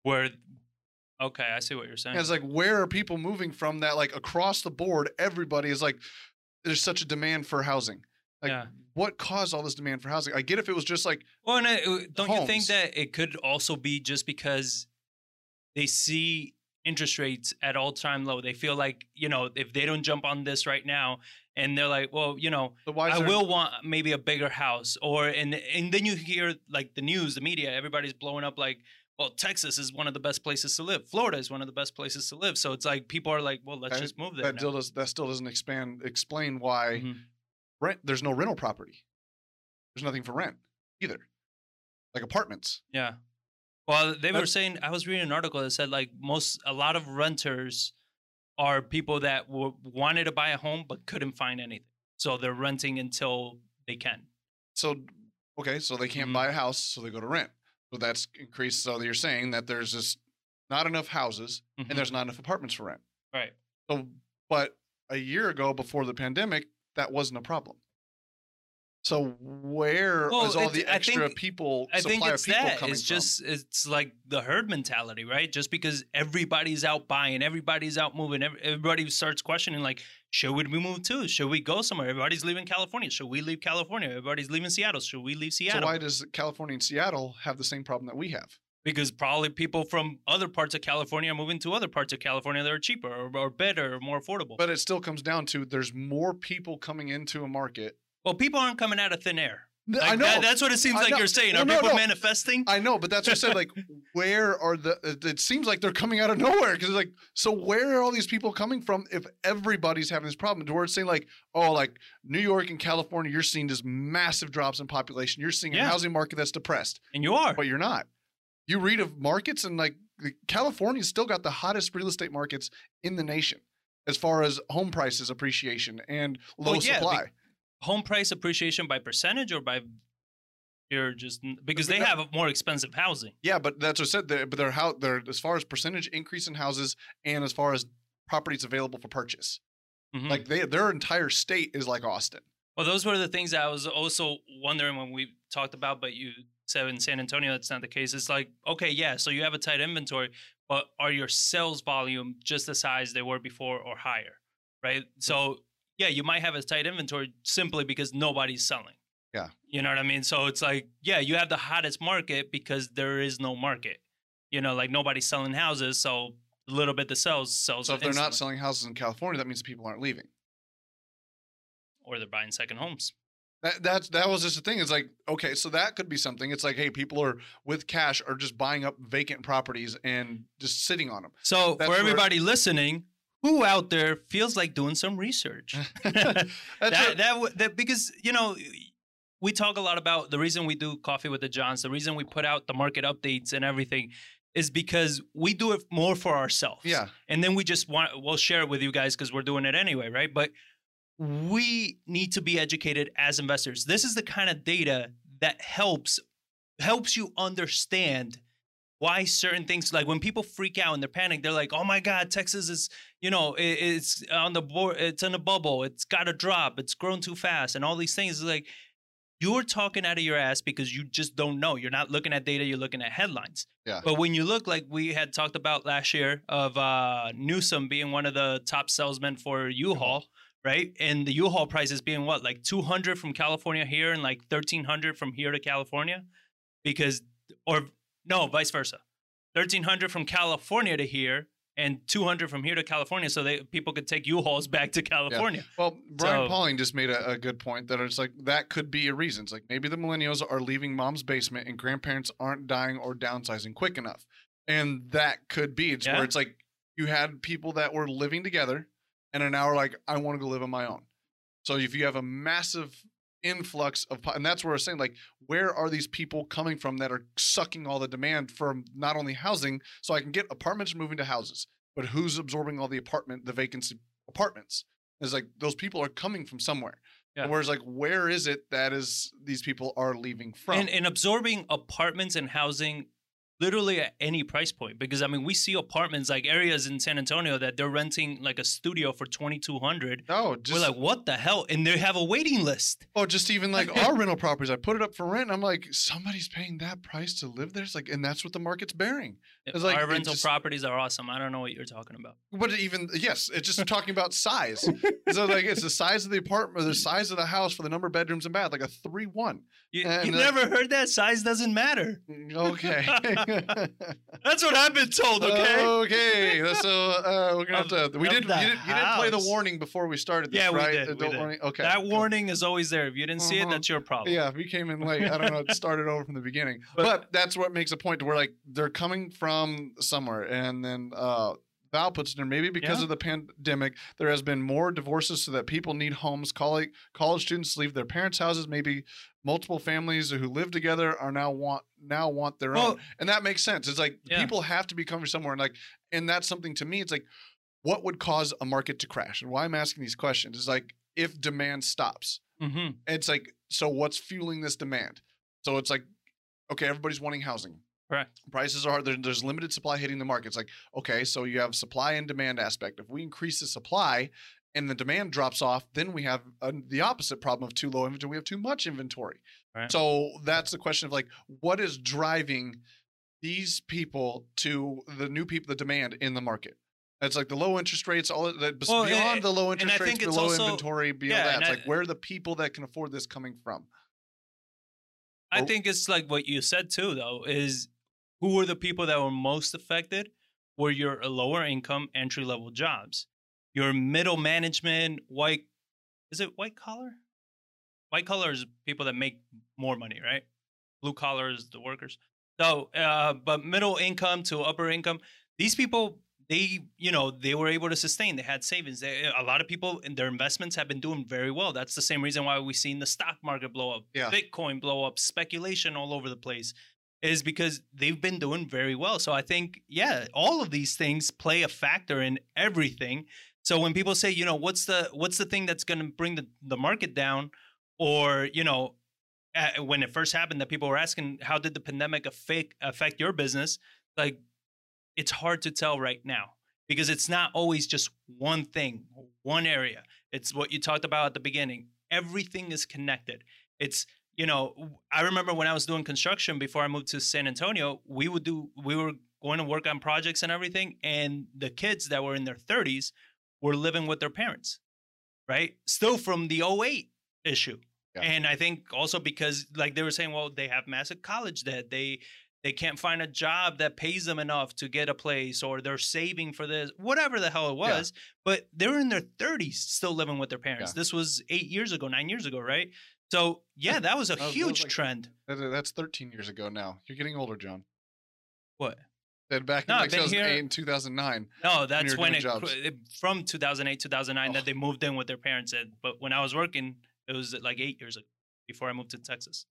Where, okay, I see what you're saying. And it's like where are people moving from that like across the board everybody is like there's such a demand for housing. Like Yeah. what caused all this demand for housing? I get if it was just like Well, and I, uh, don't you think that it could also be just because they see interest rates at all time low? They feel like you know if they don't jump on this right now, and they're like, well, you know, I there- will want maybe a bigger house, or and and then you hear like the news, the media, everybody's blowing up like, well, Texas is one of the best places to live. Florida is one of the best places to live. So it's like people are like, well, let's just move there. that does that still doesn't expand explain why Mhm. rent there's no rental property. There's nothing for rent either. Like apartments. Yeah. Well, they were saying I was reading an article that said like most a lot of renters are people that were, wanted to buy a home but couldn't find anything, so they're renting until they can. So okay, so they can't Mhm. buy a house, so they go to rent. So that's increased. So you're saying that there's just not enough houses Mhm. and there's not enough apartments for rent. right. So, but a year ago, before the pandemic, that wasn't a problem. So where is Well, all it's- the I extra think- people I think it's people that. It's from? just it's like the herd mentality, right? Just because everybody's out buying, everybody's out moving, everybody starts questioning like, should we move too? Should we go somewhere? Everybody's leaving California. Should we leave California? Everybody's leaving Seattle. Should we leave Seattle? So why does California and Seattle have the same problem that we have? because probably people from other parts of California are moving to other parts of California that are cheaper or, or better or more affordable. But it still comes down to there's more people coming into a market. Well, people aren't coming out of thin air. I know. that- that's what it seems like you're saying. Well, are no, people no. manifesting? I know, but that's what I said. Like, <laughs> where are the? It seems like they're coming out of nowhere because it's like, so where are all these people coming from if everybody's having this problem? To where it's saying like, oh, like New York and California, you're seeing just massive drops in population. You're seeing a housing market that's depressed, and you are. but you're not. You read of markets and like California's still got the hottest real estate markets in the nation as far as home prices appreciation and low Well, yeah, be- supply. Home price appreciation by percentage or by you're just because they have more expensive housing. Yeah, but that's what I said. They're, but they're how they're as far as percentage increase in houses and as far as properties available for purchase. Mhm. Like they their entire state is like Austin. Well, those were the things I was also wondering when we talked about, but you said in San Antonio that's not the case. It's like, okay, yeah, so you have a tight inventory, but are your sales volume just the size they were before or higher? Right. So, yeah, you might have a tight inventory simply because nobody's selling. Yeah. You know what I mean? So it's like, yeah, you have the hottest market because there is no market. You know, like nobody's selling houses, so a little bit that sells sells. So if they're not selling houses in California, that means people aren't leaving. or they're buying second homes. That that's that was just the thing. It's like okay, so that could be something. It's like hey, people are with cash are just buying up vacant properties and just sitting on them. So That's for where- everybody listening, who out there feels like doing some research? <laughs> <laughs> That, that, that because you know we talk a lot about the reason we do coffee with the johns the reason we put out the market updates and everything is because we do it more for ourselves. Yeah, and then we just want we'll share it with you guys because we're doing it anyway right? But we need to be educated as investors. This is the kind of data that helps helps you understand why certain things like when people freak out and they're panicked, they're like oh my god texas is you know it, it's on the board it's in a bubble it's got to drop it's grown too fast and all these things It's like you're talking out of your ass because you just don't know. You're not looking at data you're looking at headlines. Yeah. but when you look like we had talked about last year of uh newsom being one of the top salesmen for u-haul. Right? And the u-haul prices being what like 200 from california here and like 1300 from here to california? Because or no, vice versa. Thirteen hundred from California to here, and two hundred from here to California, so they people could take U-Hauls back to California. Well, Brian So- Pauling just made a, a good point that it's like that could be a reason. It's like maybe the millennials are leaving mom's basement and grandparents aren't dying or downsizing quick enough. And that could be. It's Yeah. where it's like you had people that were living together and are now like, I want to go live on my own. So if you have a massive influx of, and that's where I was saying, like, where are these people coming from that are sucking all the demand from not only housing, so I can get apartments moving to houses, but who's absorbing all the apartment, the vacancy apartments? It's like those people are coming from somewhere. Yeah. Whereas, like, where is it that is these people are leaving from? And, and absorbing apartments and housing literally at any price point because i mean we see apartments like areas in san antonio that they're renting like a studio for 2200 oh just we're like what the hell and they have a waiting list oh, just even like <laughs> our rental properties. I put it up for rent. And I'm like, somebody's paying that price to live there. It's like, and that's what the market's bearing. It's like- our rental just- properties are awesome i don't know what you're talking about But even yes, it's just talking about size. so like, it's the size of the apartment, or the size of the house for the number of bedrooms and bath, like a three one. you, And, you uh, never heard that size doesn't matter Okay. <laughs> that's what i've been told okay Okay. So uh, we're gonna have to. We did. You didn't you didn't play the warning before we started. This, Yeah, we right? did, The we don't did. warning- Okay. that warning is always there if you didn't see it Uh-huh. that's your problem Yeah, if we came in late, I don't know. It started over from the beginning, <laughs> But- but, that's what makes a point to where like they're coming from somewhere, and then uh, Val puts in there maybe because Yeah. of the pandemic, there has been more divorces, so that people need homes. College college students leave their parents' houses. Maybe multiple families who live together are now want now want their Well- own, and that makes sense. It's like Yeah. people have to be coming somewhere, and like, and that's something to me. It's like, what would cause a market to crash? And why I'm asking these questions is like if demand stops. hmm It's like, so what's fueling this demand? So it's like, okay, everybody's wanting housing. Correct. Prices are there, there's limited supply hitting the market. It's like, okay, so you have supply and demand aspect. If we increase the supply and the demand drops off, then we have uh, the opposite problem of too low inventory. We have too much inventory. Right. So that's the question of like, what is driving these people to the new people, the demand in the market? It's like the low interest rates, all that Well, beyond the low interest rates, below also- inventory, beyond yeah, that. It's I- like where are the people that can afford this coming from? I Oh. think it's like what you said too, though, is who were the people that were most affected were your lower income entry level jobs. Your middle management, white is it white collar? White collar is people that make more money, right? Blue collar is the workers. So uh, but middle income to upper income, these people they you know they were able to sustain they had savings they, a lot of people in their investments have been doing very well that's the same reason why we've seen the stock market blow up Yeah. bitcoin blow up speculation all over the place is because they've been doing very well so i think yeah all of these things play a factor in everything so when people say you know what's the what's the thing that's going to bring the, the market down or you know when it first happened that people were asking how did the pandemic affect affect your business like it's hard to tell right now because it's not always just one thing, one area. It's what you talked about at the beginning. Everything is connected. It's you know, I remember when I was doing construction before I moved to San Antonio, we would do we were going to work on projects and everything and the kids that were in their 30s were living with their parents. Right? Still from the 08 issue. Yeah. And I think also because like they were saying, well, they have massive college debt. They they can't find a job that pays them enough to get a place or they're saving for this, whatever the hell it was. Yeah. But they're in their 30s still living with their parents. Yeah. This was eight years ago, nine years ago, right? So yeah, that was a That was- that was huge like- trend. That- That's 13 years ago now. You're getting older, John. What? That back in No, like 2008 here- and 2009. No, that's were when it, it from 2008, 2009 Oh. that they moved in with their parents. At, but when I was working, it was like eight years ago before I moved to Texas.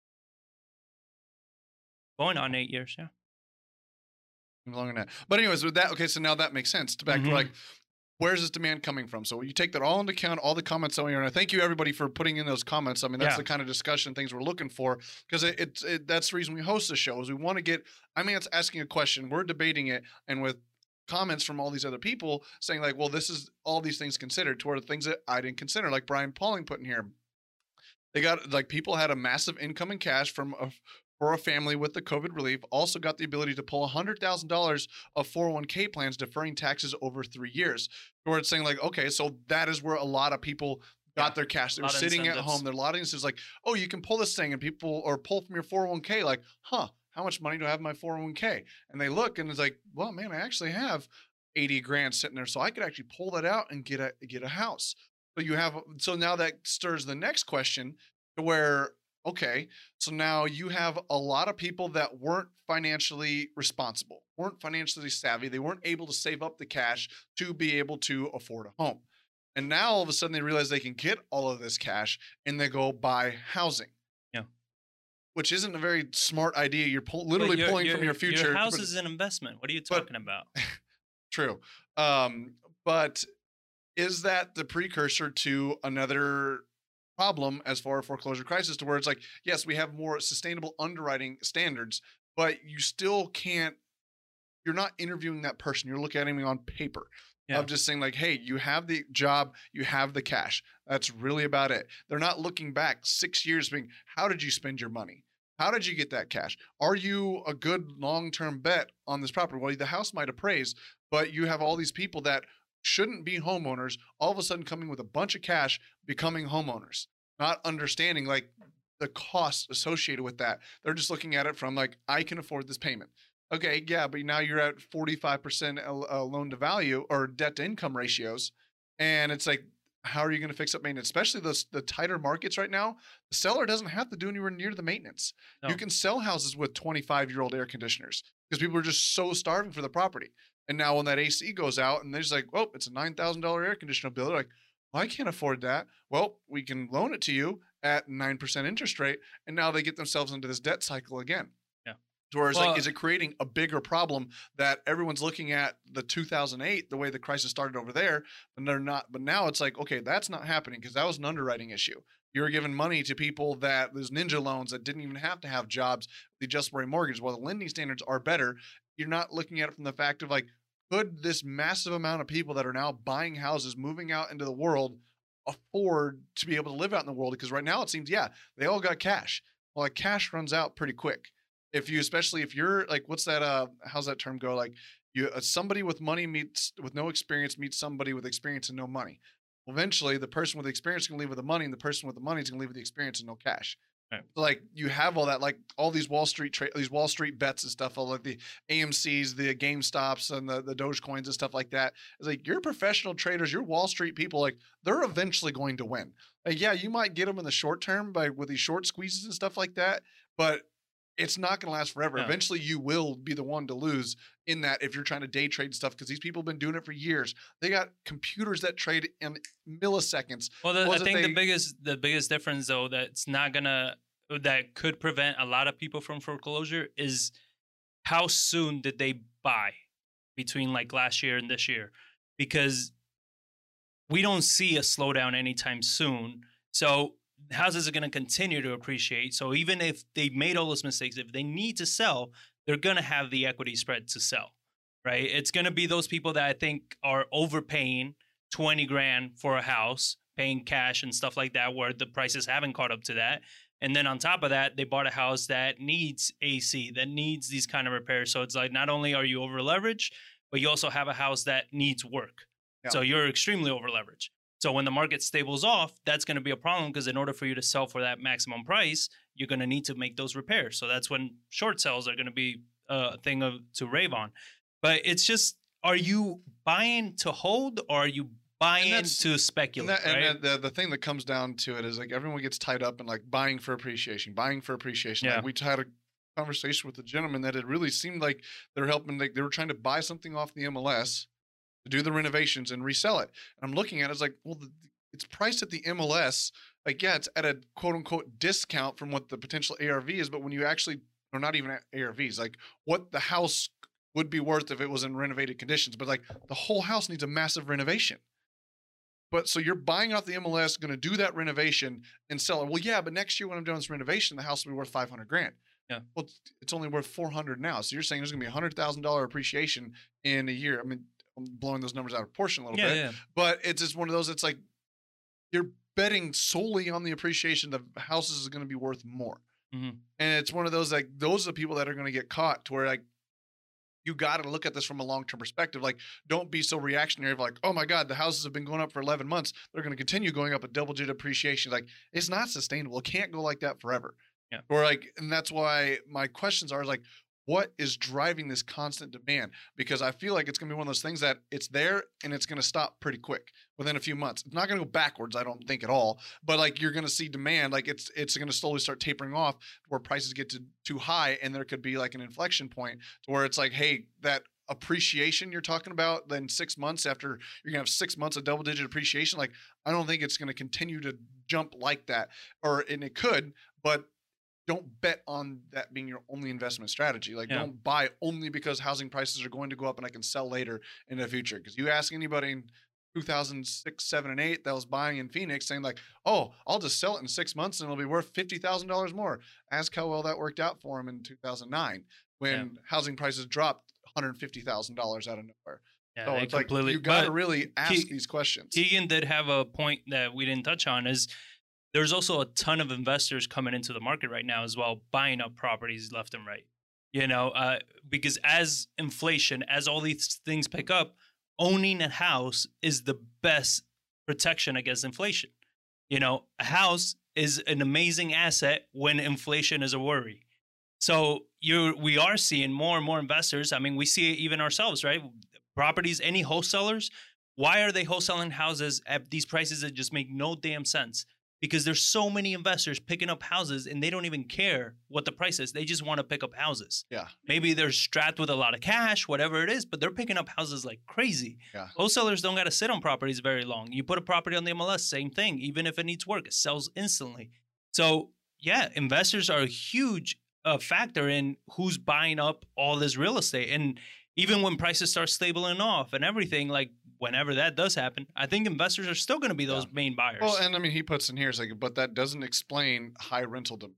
Going on eight years, yeah. longer than that. But anyways, with that, okay, so now that makes sense. To back to Mhm. like, where's this demand coming from? So you take that all into account, all the comments on here, and I thank you everybody for putting in those comments. I mean, that's Yeah. the kind of discussion things we're looking for because it, it's it, that's the reason we host the show is we want to get. I mean, it's asking a question, we're debating it, and with comments from all these other people saying like, well, this is all these things considered toward the things that I didn't consider, like Brian Pauling put in here. They got like people had a massive income in cash from a, for a family with the COVID relief. Also got the ability to pull hundred thousand dollars of 401k plans, deferring taxes over three years. Where it's saying like, okay, so that is where a lot of people got Yeah, their cash. They were sitting at home. There are a lot of like, oh, you can pull this thing, and people or pull from your 401k. Like, huh? How much money do I have in my 401k? And they look and it's like, well, man, I actually have 80 grand sitting there, so I could actually pull that out and get a get a house. So you have so now that stirs the next question to where okay, so now you have a lot of people that weren't financially responsible, weren't financially savvy, they weren't able to save up the cash to be able to afford a home. And now all of a sudden they realize they can get all of this cash and they go buy housing. Yeah. Which isn't a very smart idea. You're pull, literally your- pulling from your future. Your house but- is an investment. What are you but- talking about? <laughs> True. Um, but is that the precursor to another problem as far as foreclosure crisis to where it's like, yes, we have more sustainable underwriting standards, but you still can't, you're not interviewing that person. You're looking at him on paper Yeah. of just saying like, hey, you have the job, you have the cash. That's really about it. They're not looking back six years being, how did you spend your money? How did you get that cash? Are you a good long-term bet on this property? Well, the house might appraise, but you have all these people that shouldn't be homeowners all of a sudden coming with a bunch of cash becoming homeowners not understanding like the costs associated with that. They're just looking at it from like i can afford this payment. Okay yeah but now you're at 45% uh, loan to value or debt to income ratios. And it's like how are you going to fix up maintenance? Especially those the tighter markets right now the seller doesn't have to do anywhere near the maintenance. No. you can sell houses with 25 year old air conditioners because people are just so starving for the property. And now when that AC goes out and they're just like, oh, it's a nine thousand dollar air conditioner bill, they're like, well, I can't afford that. Well, we can loan it to you at nine percent interest rate, and now they get themselves into this debt cycle again. Yeah. Whereas, Well- like, is it creating a bigger problem that everyone's looking at the 2008, the way the crisis started over there, and they're not. But now it's like, okay, that's not happening because that was an underwriting issue. You were giving money to people that those ninja loans that didn't even have to have jobs, the adjustable rate mortgage. While the lending standards are better, you're not looking at it from the fact of like, could this massive amount of people that are now buying houses, moving out into the world, afford to be able to live out in the world? Because right now it seems, yeah, they all got cash. Well, like cash runs out pretty quick. If you, especially if you're like, what's that? Uh, how's that term go? Like, you, uh, somebody with money meets with no experience meets somebody with experience and no money. Eventually, the person with the experience is going to leave with the money, and the person with the money is going to leave with the experience and no cash. Right. Like you have all that, like all these Wall Street tra- these Wall Street bets and stuff, all like the AMC's, the GameStops, and the the Dogecoins and stuff like that. It's like your professional traders, your Wall Street people, like they're eventually going to win. Like, yeah, you might get them in the short term by with these short squeezes and stuff like that, but it's not going to last forever. No. Eventually, you will be the one to lose in that if you're trying to day trade stuff because these people have been doing it for years. They got computers that trade in milliseconds. Well, the, I think they- the biggest the biggest difference though that's not gonna that could prevent a lot of people from foreclosure is how soon did they buy between like last year and this year because we don't see a slowdown anytime soon. So houses are going to continue to appreciate. So even if they made all those mistakes, if they need to sell, they're going to have the equity spread to sell, right? It's going to be those people that I think are overpaying 20 grand for a house, paying cash and stuff like that, where the prices haven't caught up to that. And then on top of that, they bought a house that needs AC, that needs these kind of repairs. So it's like not only are you over leveraged, but you also have a house that needs work. Yeah. So you're extremely over leveraged. So when the market stables off, that's going to be a problem because in order for you to sell for that maximum price, you're going to need to make those repairs. So that's when short sales are going to be a thing of to rave on. But it's just, are you buying to hold or are you buying to And, speculate? that, and right? that- the the thing that comes down to it is like everyone gets tied up in like buying for appreciation, buying for appreciation. Yeah. Like we had a conversation with a gentleman that it really seemed like they're helping. Like they were trying to buy something off the MLS to do the renovations and resell it. And I'm looking at it, it's like, well, the, it's priced at the MLS. Like, yeah, it's at a quote unquote discount from what the potential ARV is, but when you actually, or not even at ARVs, like what the house would be worth if it was in renovated conditions. But like the whole house needs a massive renovation. But so you're buying off the MLS, going to do that renovation and sell it. Well, yeah, but next year when I'm doing this renovation, the house will be worth 500 grand. Yeah. Well, it's- it's only worth 400 now. So you're saying there's going to be a hundred thousand dollar appreciation in a year. I mean, I'm blowing those numbers out of proportion a little yeah, bit, yeah. but it's just one of those. It's like you're betting solely on the appreciation. The houses is going to be worth more, Mhm. and it's one of those like those are the people that are going to get caught to where like you got to look at this from a long term perspective. Like, don't be so reactionary of like, oh my God, the houses have been going up for 11 months. They're going to continue going up at double digit appreciation. Like, it's not sustainable. It can't go like that forever. Yeah. Or like, and that's why my questions are like, what is driving this constant demand? Because I feel like it's going to be one of those things that it's there and it's going to stop pretty quick within a few months. It's not going to go backwards, I don't think at all. But like you're going to see demand, like it's it's going to slowly start tapering off where prices get to too high, and there could be like an inflection point to where it's like, hey, that appreciation you're talking about, then six months after you're gonna have six months of double digit appreciation. Like I don't think it's going to continue to jump like that, or and it could, but don't bet on that being your only investment strategy. Like, Yeah. don't buy only because housing prices are going to go up and I can sell later in the future. Because you ask anybody in 2006, 7, and 8 that was buying in Phoenix saying, like, oh, I'll just sell it in six months and it'll be worth $50,000 more. Ask how well that worked out for him in 2009 when housing prices dropped $150,000 out of nowhere. Yeah, so it's like, completely. you got to really ask Ke- these questions. Keegan did have a point that we didn't touch on. Is there's also a ton of investors coming into the market right now as well, buying up properties left and right. You know, uh, because as inflation, as all these things pick up, owning a house is the best protection against inflation. You know, a house is an amazing asset when inflation is a worry. So you we are seeing more and more investors. I mean, we see it even ourselves, right? Properties, any wholesalers, why are they wholesaling houses at these prices that just make no damn sense? Because there's so many investors picking up houses and they don't even care what the price is. They just want to pick up houses. Yeah. Maybe they're strapped with a lot of cash, whatever it is, but they're picking up houses like crazy. Yeah. Wholesalers don't got to sit on properties very long. You put a property on the MLS, same thing. Even if it needs work, it sells instantly. So yeah, investors are a huge uh, factor in who's buying up all this real estate. And even when prices start stabling off and everything, like whenever that does happen, I think investors are still going to be those Yeah. main buyers. Well, and I mean, he puts in here, it's like, but that doesn't explain high rental demand.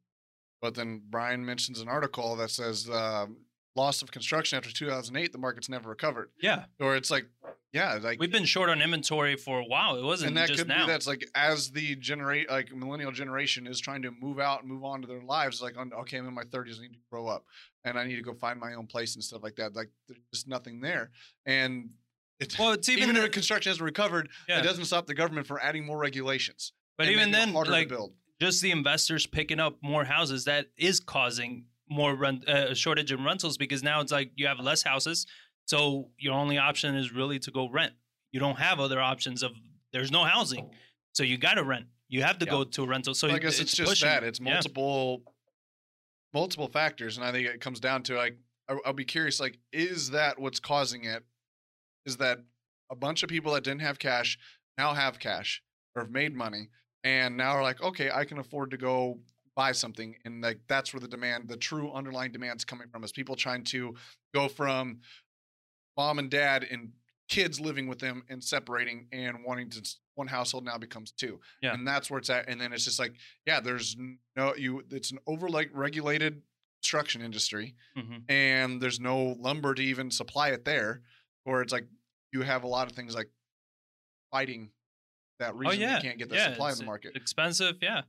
But then Brian mentions an article that says um, loss of construction after 2008, the market's never recovered. yeah, Or it's like, yeah, like, we've been short on inventory for a while. It wasn't and that just could now. be that's like as the generate like millennial generation is trying to move out and move on to their lives. Like, on, okay, I'm in my 30s, I need to grow up, and I need to go find my own place and stuff like that. Like, there's just nothing there, and it's well, it's even, even, the- if construction hasn't recovered, yeah. it doesn't stop the government from adding more regulations. but even then, like to build. just the investors picking up more houses that is causing more rent uh, shortage in rentals because now it's like you have less houses so your only option is really to go rent you don't have other options of there's no housing so you got to rent you have to Yeah. go to a rental so Well, I guess it's, just pushing that it. it's Yeah. multiple multiple factors and i think it comes down to like I- i'll be curious like is that what's causing it is that a bunch of people that didn't have cash now have cash or have made money and now are like okay i can afford to go buy something and like that's where the demand the true underlying demand's coming from is people trying to go from mom and dad and kids living with them and separating and wanting to one household now becomes two Yeah. and that's where it's at and then it's just like yeah there's no you it's an over like regulated construction industry Mhm. and there's no lumber to even supply it there or it's like you have a lot of things like fighting that reason oh yeah you can't get the yeah, supply in the market expensive yeah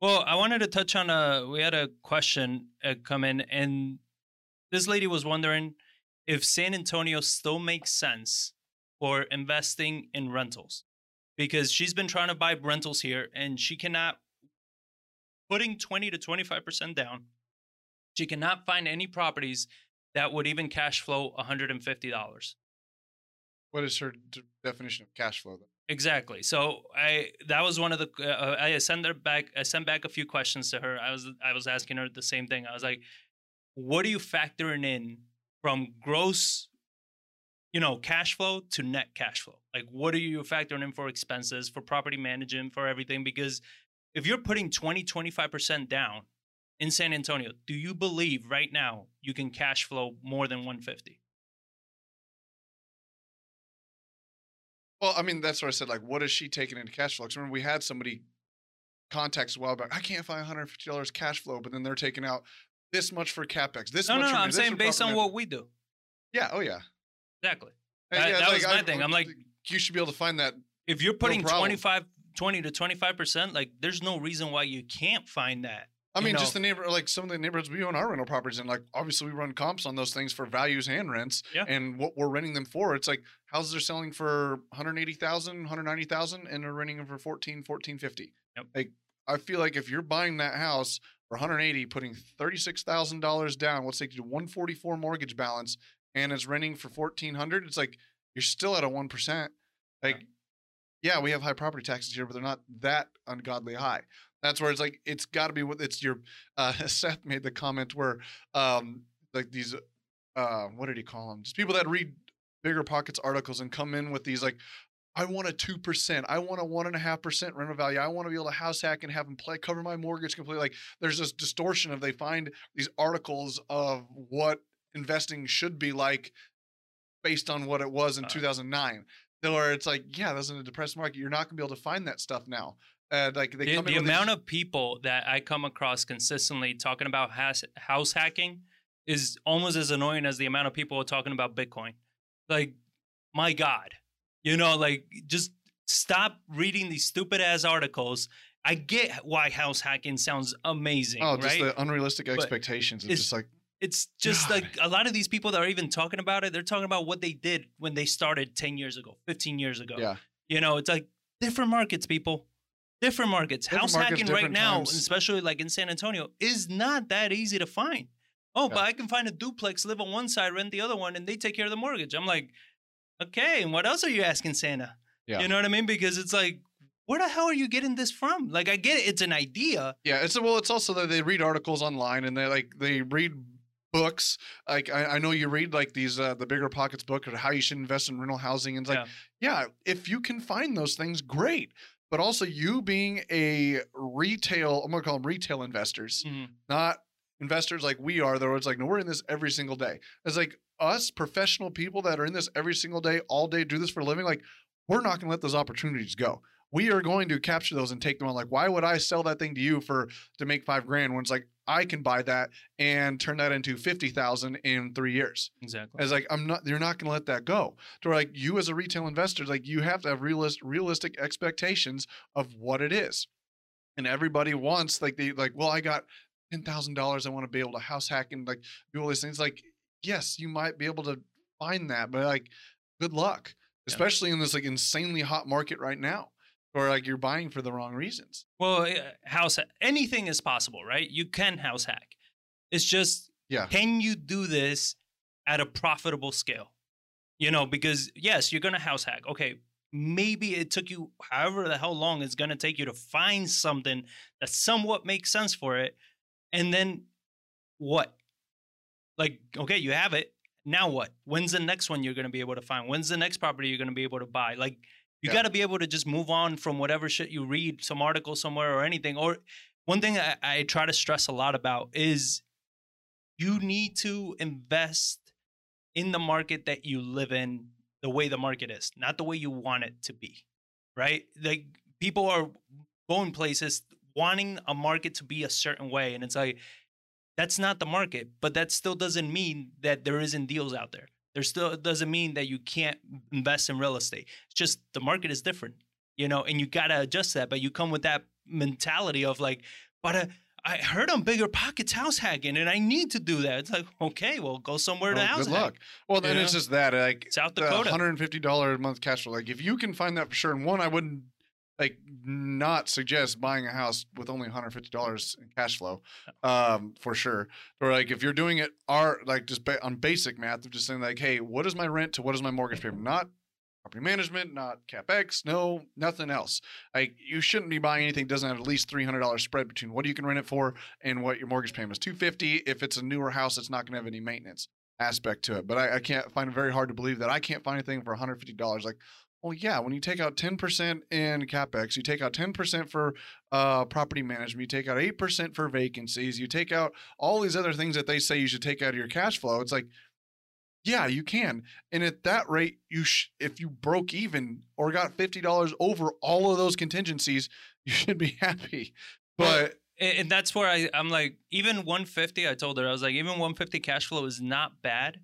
well i wanted to touch on a we had a question uh, come in and this lady was wondering if san antonio still makes sense for investing in rentals because she's been trying to buy rentals here and she cannot putting 20 to 25% down. She cannot find any properties that would even cash flow $150. What is her d- definition of cash flow? Then? Exactly. So I that was one of the uh, I sent her back I sent back a few questions to her. I was I was asking her the same thing. I was like, "What are you factoring in from gross you know, cash flow to net cash flow? Like what are you factoring in for expenses, for property management, for everything because if you're putting 20 25% down in San Antonio, do you believe right now you can cash flow more than 150? Well, I mean, that's what I said. Like, what is she taking into cash flow? Because remember, we had somebody contact us a while back. I can't find $150 cash flow, but then they're taking out this much for capex. This No, much no, no. I'm saying based on what we do. Yeah. Oh, yeah. Exactly. That- yeah, that was I- my thing. I'm like- you should be able to find that. if you're putting problem. 25 20 to 25% like there's no reason why you can't find that I mean, just the neighbor, like some of the neighborhoods we own our rental properties and Like, obviously, we run comps on those things for values and rents, Yeah. and what we're renting them for. It's like houses are selling for 180,000, 190,000, and they're renting them for 14, 1450. Yep. Like, I feel like if you're buying that house for 180, putting $36,000 down, let's say you 144 mortgage balance, and it's renting for 1400, it's like you're still at a 1%. Like, yeah, we have high property taxes here, but they're not that ungodly high. That's where it's like it's got to be what it's your. Uh, <laughs> Seth made the comment where, um, like these, uh, what did he call them? Just people that read BiggerPockets articles and come in with these like, I want a two percent, I want a one and a half percent rental value, I want to be able to house hack and have them play cover my mortgage completely. Like there's this distortion of they find these articles of what investing should be like based on what it was in Uh. 2009 where it's like, yeah, that's in a depressed market. You're not gonna be able to find that stuff now. Uh, like they the, come the amount of people that i come across consistently talking about house, house hacking is almost as annoying as the amount of people talking about bitcoin like my god you know like just stop reading these stupid ass articles i get why house hacking sounds amazing oh, just right the unrealistic But expectations. It's, it's- just like It's just God. like a lot of these people that are even talking about it, they're talking about what they did when they started 10 years ago, 15 years ago. yeah, You know, it's like different markets, people. Different markets. Different House markets, hacking right now, times. especially like in San Antonio, is not that easy to find. Oh, but I can find a duplex, live on one side, rent the other one, and they take care of the mortgage. I'm like, okay, and what else are you asking Santa? Yeah. You know what I mean? Because it's like, where the hell are you getting this from? Like, I get it, it's an idea. yeah. It's well, it's also that they read articles online and they like they read books. Like I, I know you read like these uh, the BiggerPockets book or how you should invest in rental housing. And it's like, yeah, if you can find those things, great. But also you being a retail, I'm gonna call them retail investors, Mhm. not investors like we are. Though it's like, no, we're in this every single day. It's like us professional people that are in this every single day, all day, do this for a living. Like, we're not going to let those opportunities go. We are going to capture those and take them on. Like, why would I sell that thing to you for to make five grand when it's like I can buy that and turn that into fifty thousand in three years? Exactly. It's like I'm not, you're not going to let that go. To like you as a retail investor, like you have to have realist, realistic expectations of what it is, and everybody wants like they like. Well, I got ten thousand dollars. I want to be able to house hack and like do all these things. Like, yes, you might be able to find that, but like, good luck, Yeah. especially in this like insanely hot market right now, or like you're buying for the wrong reasons. Well, uh, house anything is possible, right? You can house hack. It's just Yeah. can you do this at a profitable scale? You know, because yes, you're gonna house hack. Okay, maybe it took you however the hell long it's gonna take you to find something that somewhat makes sense for it, and then what? Like, okay, you have it. Now what? When's the next one you're gonna be able to find? When's the next property you're gonna be able to buy? Like, you Yeah. got to be able to just move on from whatever shit you read, some article somewhere or anything. Or one thing I, I try to stress a lot about is you need to invest in the market that you live in the way the market is, not the way you want it to be. Right? Like people are going places wanting a market to be a certain way. And it's like, that's not the market, but that still doesn't mean that there isn't deals out there. There still doesn't mean that you can't invest in real estate. It's just the market is different, you know, and you got to adjust that. But you come with that mentality of like, but uh, I heard on BiggerPockets house hacking, and I need to do that. It's like, okay, well, go somewhere to Well, house good hack. luck. Well, then You it's know? just that like South Dakota. $150 a month cash flow. Like if you can find that for sure, and one, I wouldn't like not suggest buying a house with only $150 in cash flow, um, for sure. Or like if you're doing it, are like just ba- on basic math of just saying like, hey, what is my rent to what is my mortgage payment? Not property management, not capex, no, nothing else. Like you shouldn't be buying anything that doesn't have at least three hundred dollars spread between what you can rent it for and what your mortgage payment is. Two fifty. If it's a newer house, it's not going to have any maintenance aspect to it. But I, I can't find it very hard to believe that I can't find anything for one hundred fifty dollars. Like, well, yeah, when you take out ten percent in capex, you take out ten percent for uh, property management, you take out eight percent for vacancies, you take out all these other things that they say you should take out of your cash flow. It's like yeah, you can. And at that rate, you sh- if you broke even or got fifty dollars over all of those contingencies, <laughs> you should be happy. But And, and that's where I, I'm like, even 150, I told her, I was like, even 150 cash flow is not bad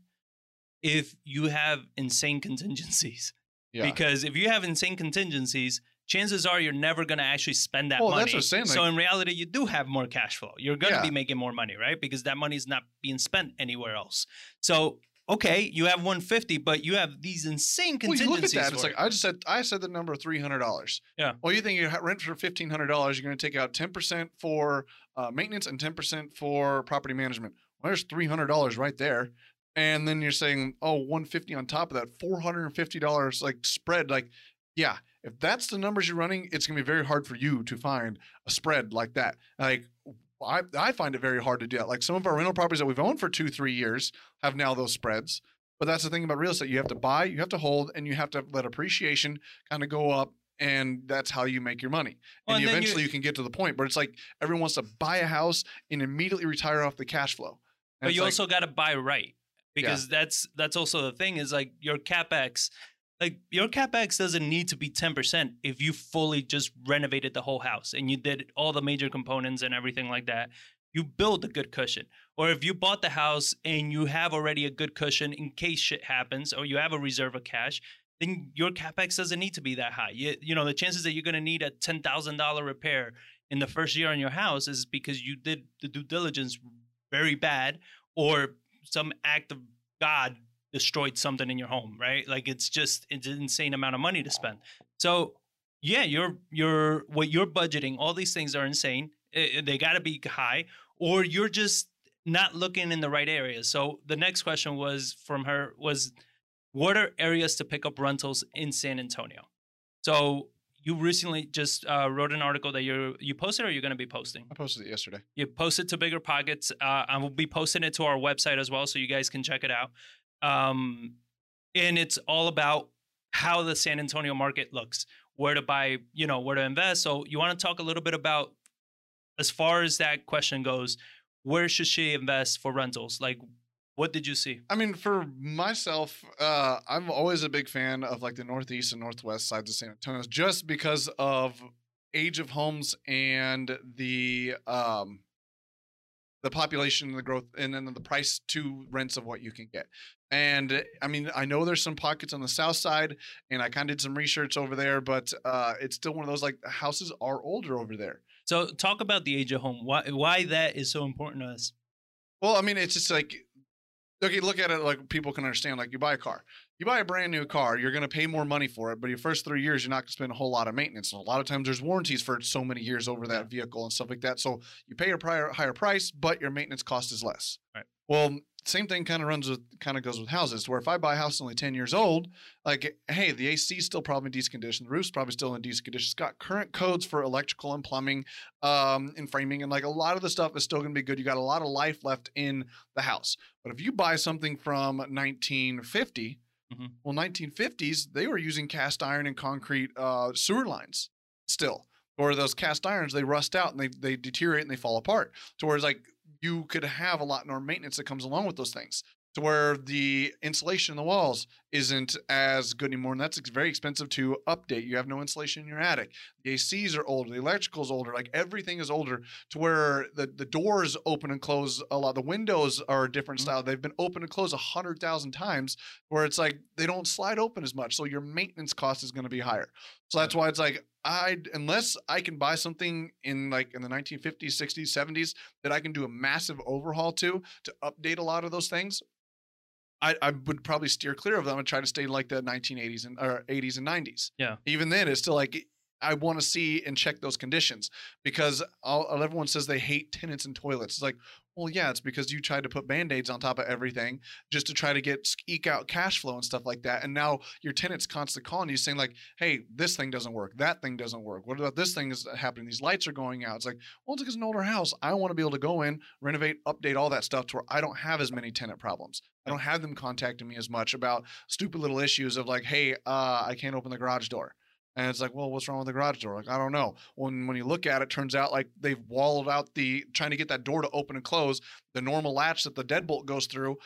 if you have insane <laughs> contingencies. Yeah, Because if you have insane contingencies, chances are you're never going to actually spend that Well, money. that's what I'm saying, so in reality, you do have more cash flow. You're going to Yeah. be making more money, right? Because that money is not being spent anywhere else. So okay, you have 150, but you have these insane well, you contingencies. look at that. It's like. I just said. I said the number three hundred dollars. Yeah. Well, you think you rent for fifteen hundred dollars? You're going to take out ten percent for uh, maintenance and ten percent for property management. Well, there's three hundred dollars right there. And then you're saying, oh, 150 on top of that, $450 like spread. Like, yeah, if that's the numbers you're running, it's gonna be very hard for you to find a spread like that. Like I, I find it very hard to do that. Like some of our rental properties that we've owned for two, three years have now those spreads. But that's the thing about real estate. You have to buy, you have to hold, and you have to let appreciation kind of go up. And that's how you make your money. Well, and and then you- eventually you, can get to the point. But it's like everyone wants to buy a house and immediately retire off the cash flow. And but you like, also got to buy right because that's that's also the thing is like your capex like your capex doesn't need to be 10% if you fully just renovated the whole house and you did all the major components and everything like that. You build a good cushion. Or if you bought the house and you have already a good cushion in case shit happens or you have a reserve of cash then your capex doesn't need to be that high. You, you know the chances that you're going to need a $10000 repair in the first year on your house is because you did the due diligence very bad or some act of God destroyed something in your home, right? Like it's just it's an insane amount of money to spend. So yeah, you're you're what you're budgeting. All these things are insane. Eh, they got to be high, or you're just not looking in the right areas. So the next question was from her was, what are areas to pick up rentals in San Antonio? So you recently just uh, wrote an article that you you posted, or you're going to be posting. I posted it yesterday. You post it to BiggerPockets. Uh, I will be posting it to our website as well, so you guys can check it out. Um, and it's all about how the San Antonio market looks, where to buy, you know, where to invest. So you want to talk a little bit about, as far as that question goes, where should she invest for rentals? Like, what did you see? I mean, for myself, uh, I'm always a big fan of like the northeast and northwest sides of San Antonio, just because of age of homes and the um, the population and the growth, and then the price to rents of what you can get. And I mean, I know there's some pockets on the south side, and I kind of did some research over there, but uh, it's still one of those like the houses are older over there. So talk about the age of home. Why why that is so important to us? Well, I mean, it's just like okay, look at it like people can understand. Like you buy a car, you buy a brand new car, you're going to pay more money for it, but your first three years, you're not going to spend a whole lot of maintenance. And a lot of times, there's warranties for so many years over that vehicle and stuff like that. So you pay a prior, higher price, but your maintenance cost is less. Right. Well, same thing kind of runs with kind of goes with houses. Where if I buy a house only ten years old, like hey, the AC is still probably in decent condition, the roof's probably still in decent condition. It's got current codes for electrical and plumbing, um, and framing, and like a lot of the stuff is still going to be good. You got a lot of life left in the house. But if you buy something from 1950, Mhm. well, 1950s they were using cast iron and concrete uh, sewer lines still. Or those cast irons, they rust out and they they deteriorate and they fall apart. To where it's like you could have a lot more maintenance that comes along with those things. To where the insulation in the walls isn't as good anymore, and that's very expensive to update. You have no insulation in your attic. The ACs are older, the electrical's older, like everything is older. To where the the doors open and close a lot. The windows are a different Mhm. style. They've been open and closed a hundred thousand times, where it's like they don't slide open as much. So your maintenance cost is going to be higher. So that's why it's like I unless I can buy something in like in the 1950s, 60s, 70s that I can do a massive overhaul to to update a lot of those things, I, I would probably steer clear of them and try to stay like the 1980s and or 80s and 90s. Yeah. Even then, it's still like I want to see and check those conditions because all, everyone says they hate tenants and toilets. It's like, well, yeah, it's because you tried to put band aids on top of everything just to try to get eke out cash flow and stuff like that. And now your tenants constantly calling you saying like, "Hey, this thing doesn't work. That thing doesn't work. What about this thing is happening? These lights are going out." It's like, well, it's because it's an older house. I want to be able to go in, renovate, update all that stuff to where I don't have as many tenant problems. I don't have them contacting me as much about stupid little issues of like, "Hey, uh, I can't open the garage door." And it's like, well, what's wrong with the garage door? Like, I don't know. When when you look at it, turns out like they've walled out the trying to get that door to open and close. The normal latch that the deadbolt goes through,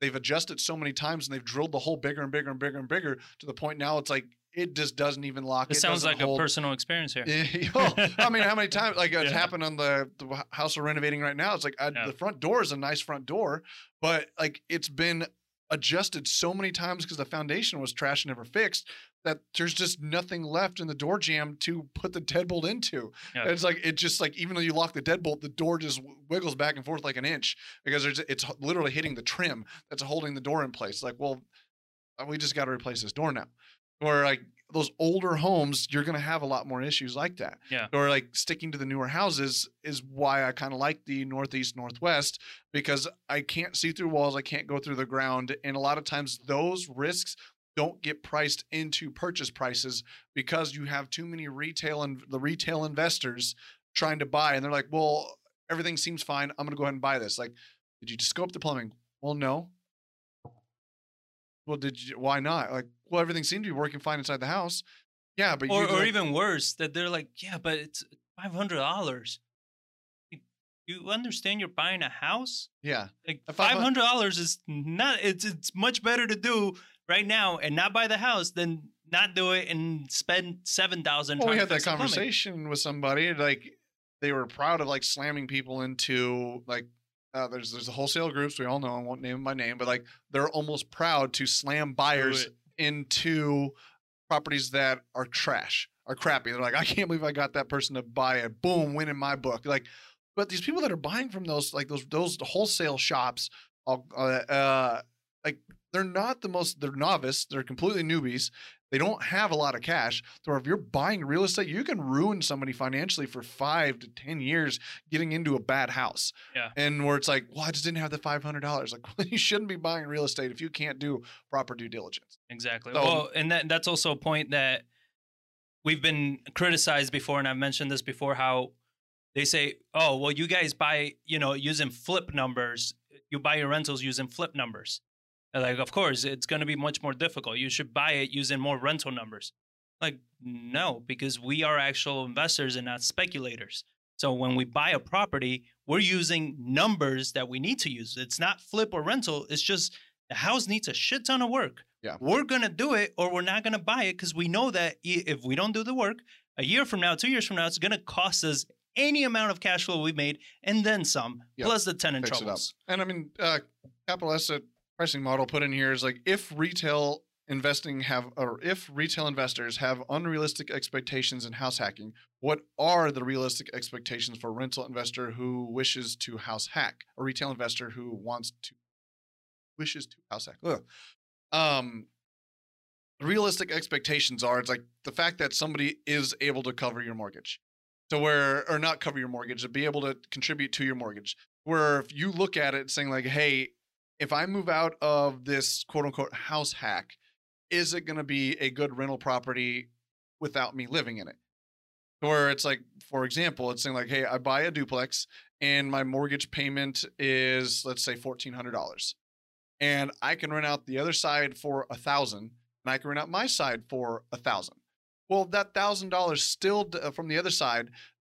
they've adjusted so many times and they've drilled the hole bigger and bigger and bigger and bigger to the point now it's like it just doesn't even lock. It, it sounds like hold. a personal experience here. Eh, <laughs> well, I mean, how many <laughs> times like it's Yeah. happened on the, the house we're renovating right now? It's like I, Yeah. the front door is a nice front door, but like it's been adjusted so many times because the foundation was trash and never fixed that there's just nothing left in the door jamb to put the deadbolt into. Yeah. And It's like it just like even though you lock the deadbolt, the door just wiggles back and forth like an inch because there's it's literally hitting the trim that's holding the door in place. Like, well, uh, we just got to replace this door now. Or like those older homes, you're going to have a lot more issues like that. Yeah. Or like sticking to the newer houses is why I kind of like the northeast northwest because I can't see through walls, I can't go through the ground, and a lot of times those risks don't get priced into purchase prices because you have too many retail and the retail investors trying to buy and they're like, "Well, everything seems fine. I'm going to go ahead and buy this." Like, did you just scope the plumbing? Well, no. Well, did you? Why not? Like, well, everything seemed to be working fine inside the house. Yeah, but or, or like- even worse, that they're like, yeah, but it's five hundred dollars. You understand? You're buying a house. yeah, Like five five hun- hundred dollars is not. It's it's much better to do right now and not buy the house than not do it and spend seven thousand. well, we had that conversation with somebody like they were proud of like slamming people into like uh, there's there's the wholesale groups we all know I won't name them by name but like they're almost proud to slam buyers into properties that are trash are crappy. They're like I can't believe I got that person to buy it. Boom win in my book. Like but these people that are buying from those like those those wholesale shops uh, uh like they're not the most they're novice they're completely newbies they don't have a lot of cash. So if you're buying real estate, you can ruin somebody financially for five to ten years getting into a bad house. Yeah. And where it's like, well, I just didn't have the five hundred dollars. Like, well, <laughs> you shouldn't be buying real estate if you can't do proper due diligence. Exactly. So- well, and that, that's also a point that we've been criticized before, and I've mentioned this before. How they say, "Oh, well, you guys buy, you know, using flip numbers. You buy your rentals using flip numbers." And like, of course, it's going to be much more difficult. You should buy it using more rental numbers. Like, no, because we are actual investors and not speculators. So when we buy a property, we're using numbers that we need to use. It's not flip or rental. It's just the house needs a shit ton of work. Yeah. We're going to do it or we're not going to buy it because we know that if we don't do the work, a year from now, two years from now, it's going to cost us any amount of cash flow we made and then some, Yep. plus the tenant Fix troubles. And I mean, uh, capital asset pricing model put in here is like if retail investing have or if retail investors have unrealistic expectations in house hacking, what are the realistic expectations for a rental investor who wishes to house hack? A retail investor who wants to wishes to house hack. Ugh. Um realistic expectations are it's like the fact that somebody is able to cover your mortgage. So where or not cover your mortgage, to be able to contribute to your mortgage. Where if you look at it saying like, hey, if I move out of this quote unquote house hack, is it going to be a good rental property without me living in it? Where it's like, for example, it's saying like, hey, I buy a duplex and my mortgage payment is let's say fourteen hundred dollars, and I can rent out the other side for a thousand, and I can rent out my side for a thousand. Well, that thousand dollars still uh, from the other side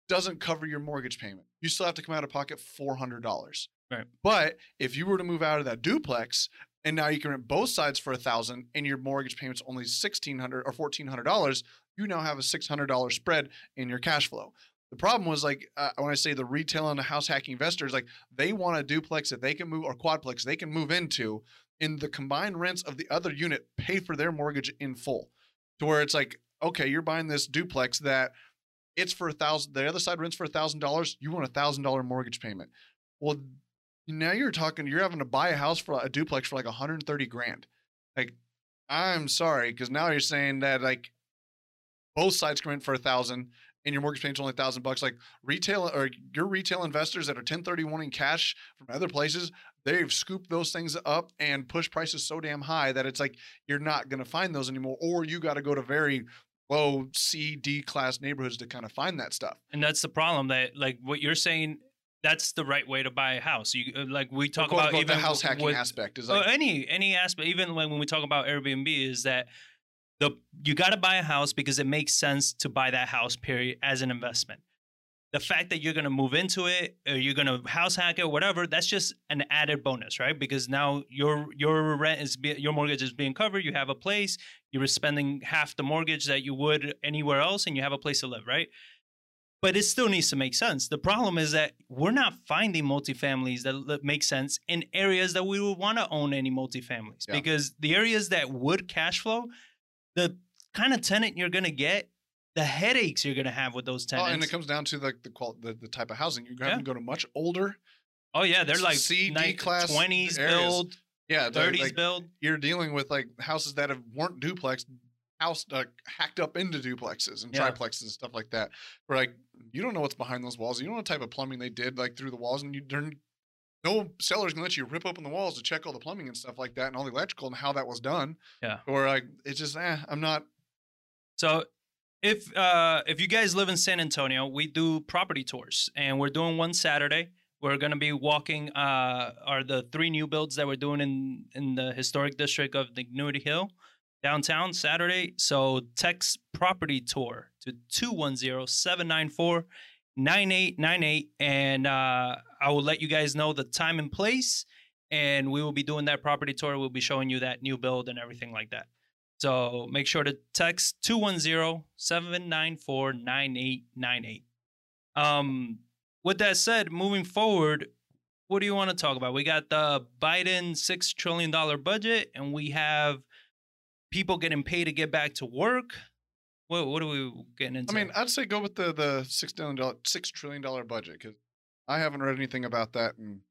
doesn't cover your mortgage payment. You still have to come out of pocket four hundred dollars. Right. But if you were to move out of that duplex and now you can rent both sides for a thousand and your mortgage payment's only sixteen hundred or fourteen hundred dollars, you now have a six hundred dollar spread in your cash flow. The problem was like uh, when I say the retail and the house hacking investors, like they want a duplex that they can move or quadplex they can move into, and the combined rents of the other unit pay for their mortgage in full. To where it's like okay, you're buying this duplex that it's for a thousand. The other side rents for a thousand dollars. You want a thousand dollar mortgage payment. Well, now you're talking. You're having to buy a house for a duplex for like 130 grand. Like, I'm sorry, because now you're saying that like both sides come in for a thousand and your mortgage payment's only a thousand bucks. Like retail or your retail investors that are 1031 in cash from other places, they've scooped those things up and pushed prices so damn high that it's like you're not going to find those anymore, or you got to go to very low C, D class neighborhoods to kind of find that stuff. And that's the problem that like what you're saying. That's the right way to buy a house. You uh, like we talk about even the house hacking with, aspect is or like any any aspect. Even when, when we talk about Airbnb, is that the you got to buy a house because it makes sense to buy that house. Period as an investment. The fact that you're going to move into it, or you're going to house hack it, or whatever, that's just an added bonus, right? Because now your your rent is be, your mortgage is being covered. You have a place. You're spending half the mortgage that you would anywhere else, and you have a place to live, right? But it still needs to make sense. The problem is that we're not finding multifamilies that li- make sense in areas that we would want to own any multifamilies Yeah. because the areas that would cash flow, the kind of tenant you're going to get, the headaches you're going to have with those tenants. Oh, and it comes down to like the qual the, the type of housing. You're having Yeah. to go to much older. oh yeah, they're like C, D class 20s areas. build, Yeah, 30s like, build. You're dealing with like houses that have weren't duplex, house uh, hacked up into duplexes and Yeah. triplexes and stuff like that. Where like you don't know what's behind those walls. You don't know what type of plumbing they did like through the walls, and you don't. no seller's gonna let you rip open the walls to check all the plumbing and stuff like that and all the electrical and how that was done. Yeah. Or like it's just eh, I'm not. So if uh if you guys live in San Antonio, we do property tours and we're doing one Saturday. We're gonna be walking uh are the three new builds that we're doing in in the historic district of the Dignowity Hill downtown Saturday. So text property tour to 210-794-9898 and uh I will let you guys know the time and place and we will be doing that property tour. We'll be showing you that new build and everything like that. So make sure to text 210-794-9898. Um, with that said, moving forward, what do you want to talk about? We got the Biden $6 trillion budget, and we have people getting paid to get back to work. What, what are we getting into? I mean, I'd say go with the the six billion dollar six trillion dollar budget because I haven't read anything about that. And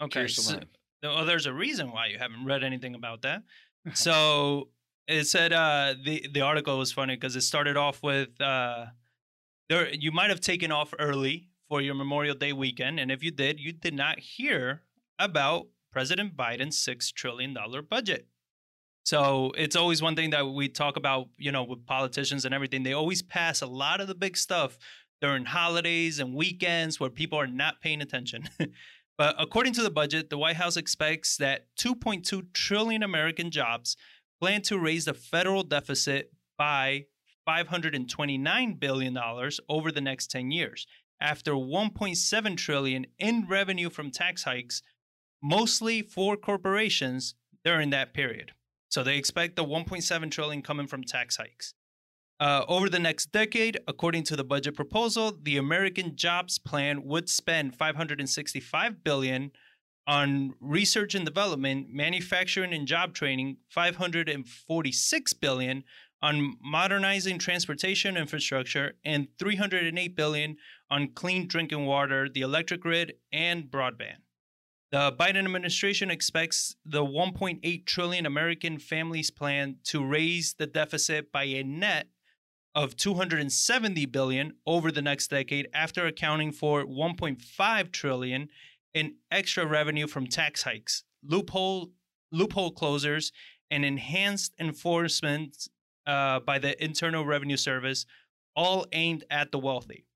okay. So, well, there's a reason why you haven't read anything about that. <laughs> so it said uh, the the article was funny because it started off with uh, there you might have taken off early for your Memorial Day weekend, and if you did, you did not hear about President Biden's six trillion dollar budget. So it's always one thing that we talk about, you know, with politicians and everything. They always pass a lot of the big stuff during holidays and weekends where people are not paying attention. <laughs> but according to the budget, the White House expects that 2.2 trillion American jobs plan to raise the federal deficit by 529 billion dollars over the next 10 years after 1.7 trillion in revenue from tax hikes mostly for corporations during that period. So they expect the 1.7 trillion coming from tax hikes. Uh, over the next decade, according to the budget proposal, the American Jobs Plan would spend 565 billion on research and development, manufacturing and job training, 546 billion on modernizing transportation infrastructure, and 308 billion on clean drinking water, the electric grid, and broadband. The Biden administration expects the 1.8 trillion American families plan to raise the deficit by a net of 270 billion over the next decade after accounting for 1.5 trillion in extra revenue from tax hikes, loophole loophole closers, and enhanced enforcement uh, by the Internal Revenue Service, all aimed at the wealthy.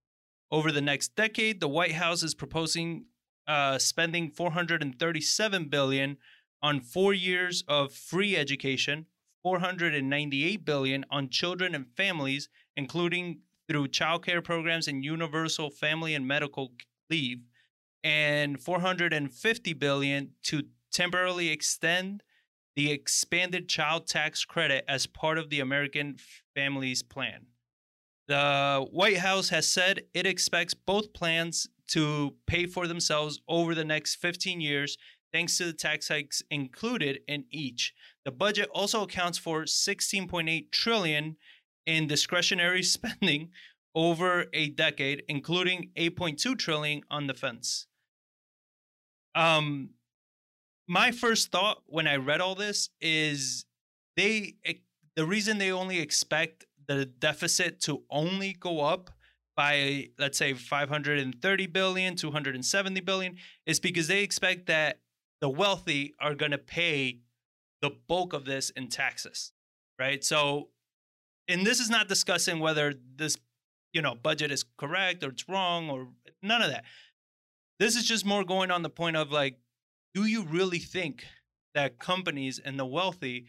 Over the next decade, the White House is proposing uh, spending 437 billion on four years of free education, 498 billion on children and families, including through childcare programs and universal family and medical leave, and 450 billion to temporarily extend the expanded child tax credit as part of the American Families Plan. The White House has said it expects both plans to pay for themselves over the next 15 years thanks to the tax hikes included in each. The budget also accounts for 16.8 trillion in discretionary <laughs> spending over a decade, including 8.2 trillion on defense. Um, my first thought when I read all this is they the reason they only expect the deficit to only go up by let's say 530 billion 270 billion is because they expect that the wealthy are going to pay the bulk of this in taxes right? So and this is not discussing whether this you know budget is correct or it's wrong or none of that. This is just more going on the point of like do you really think that companies and the wealthy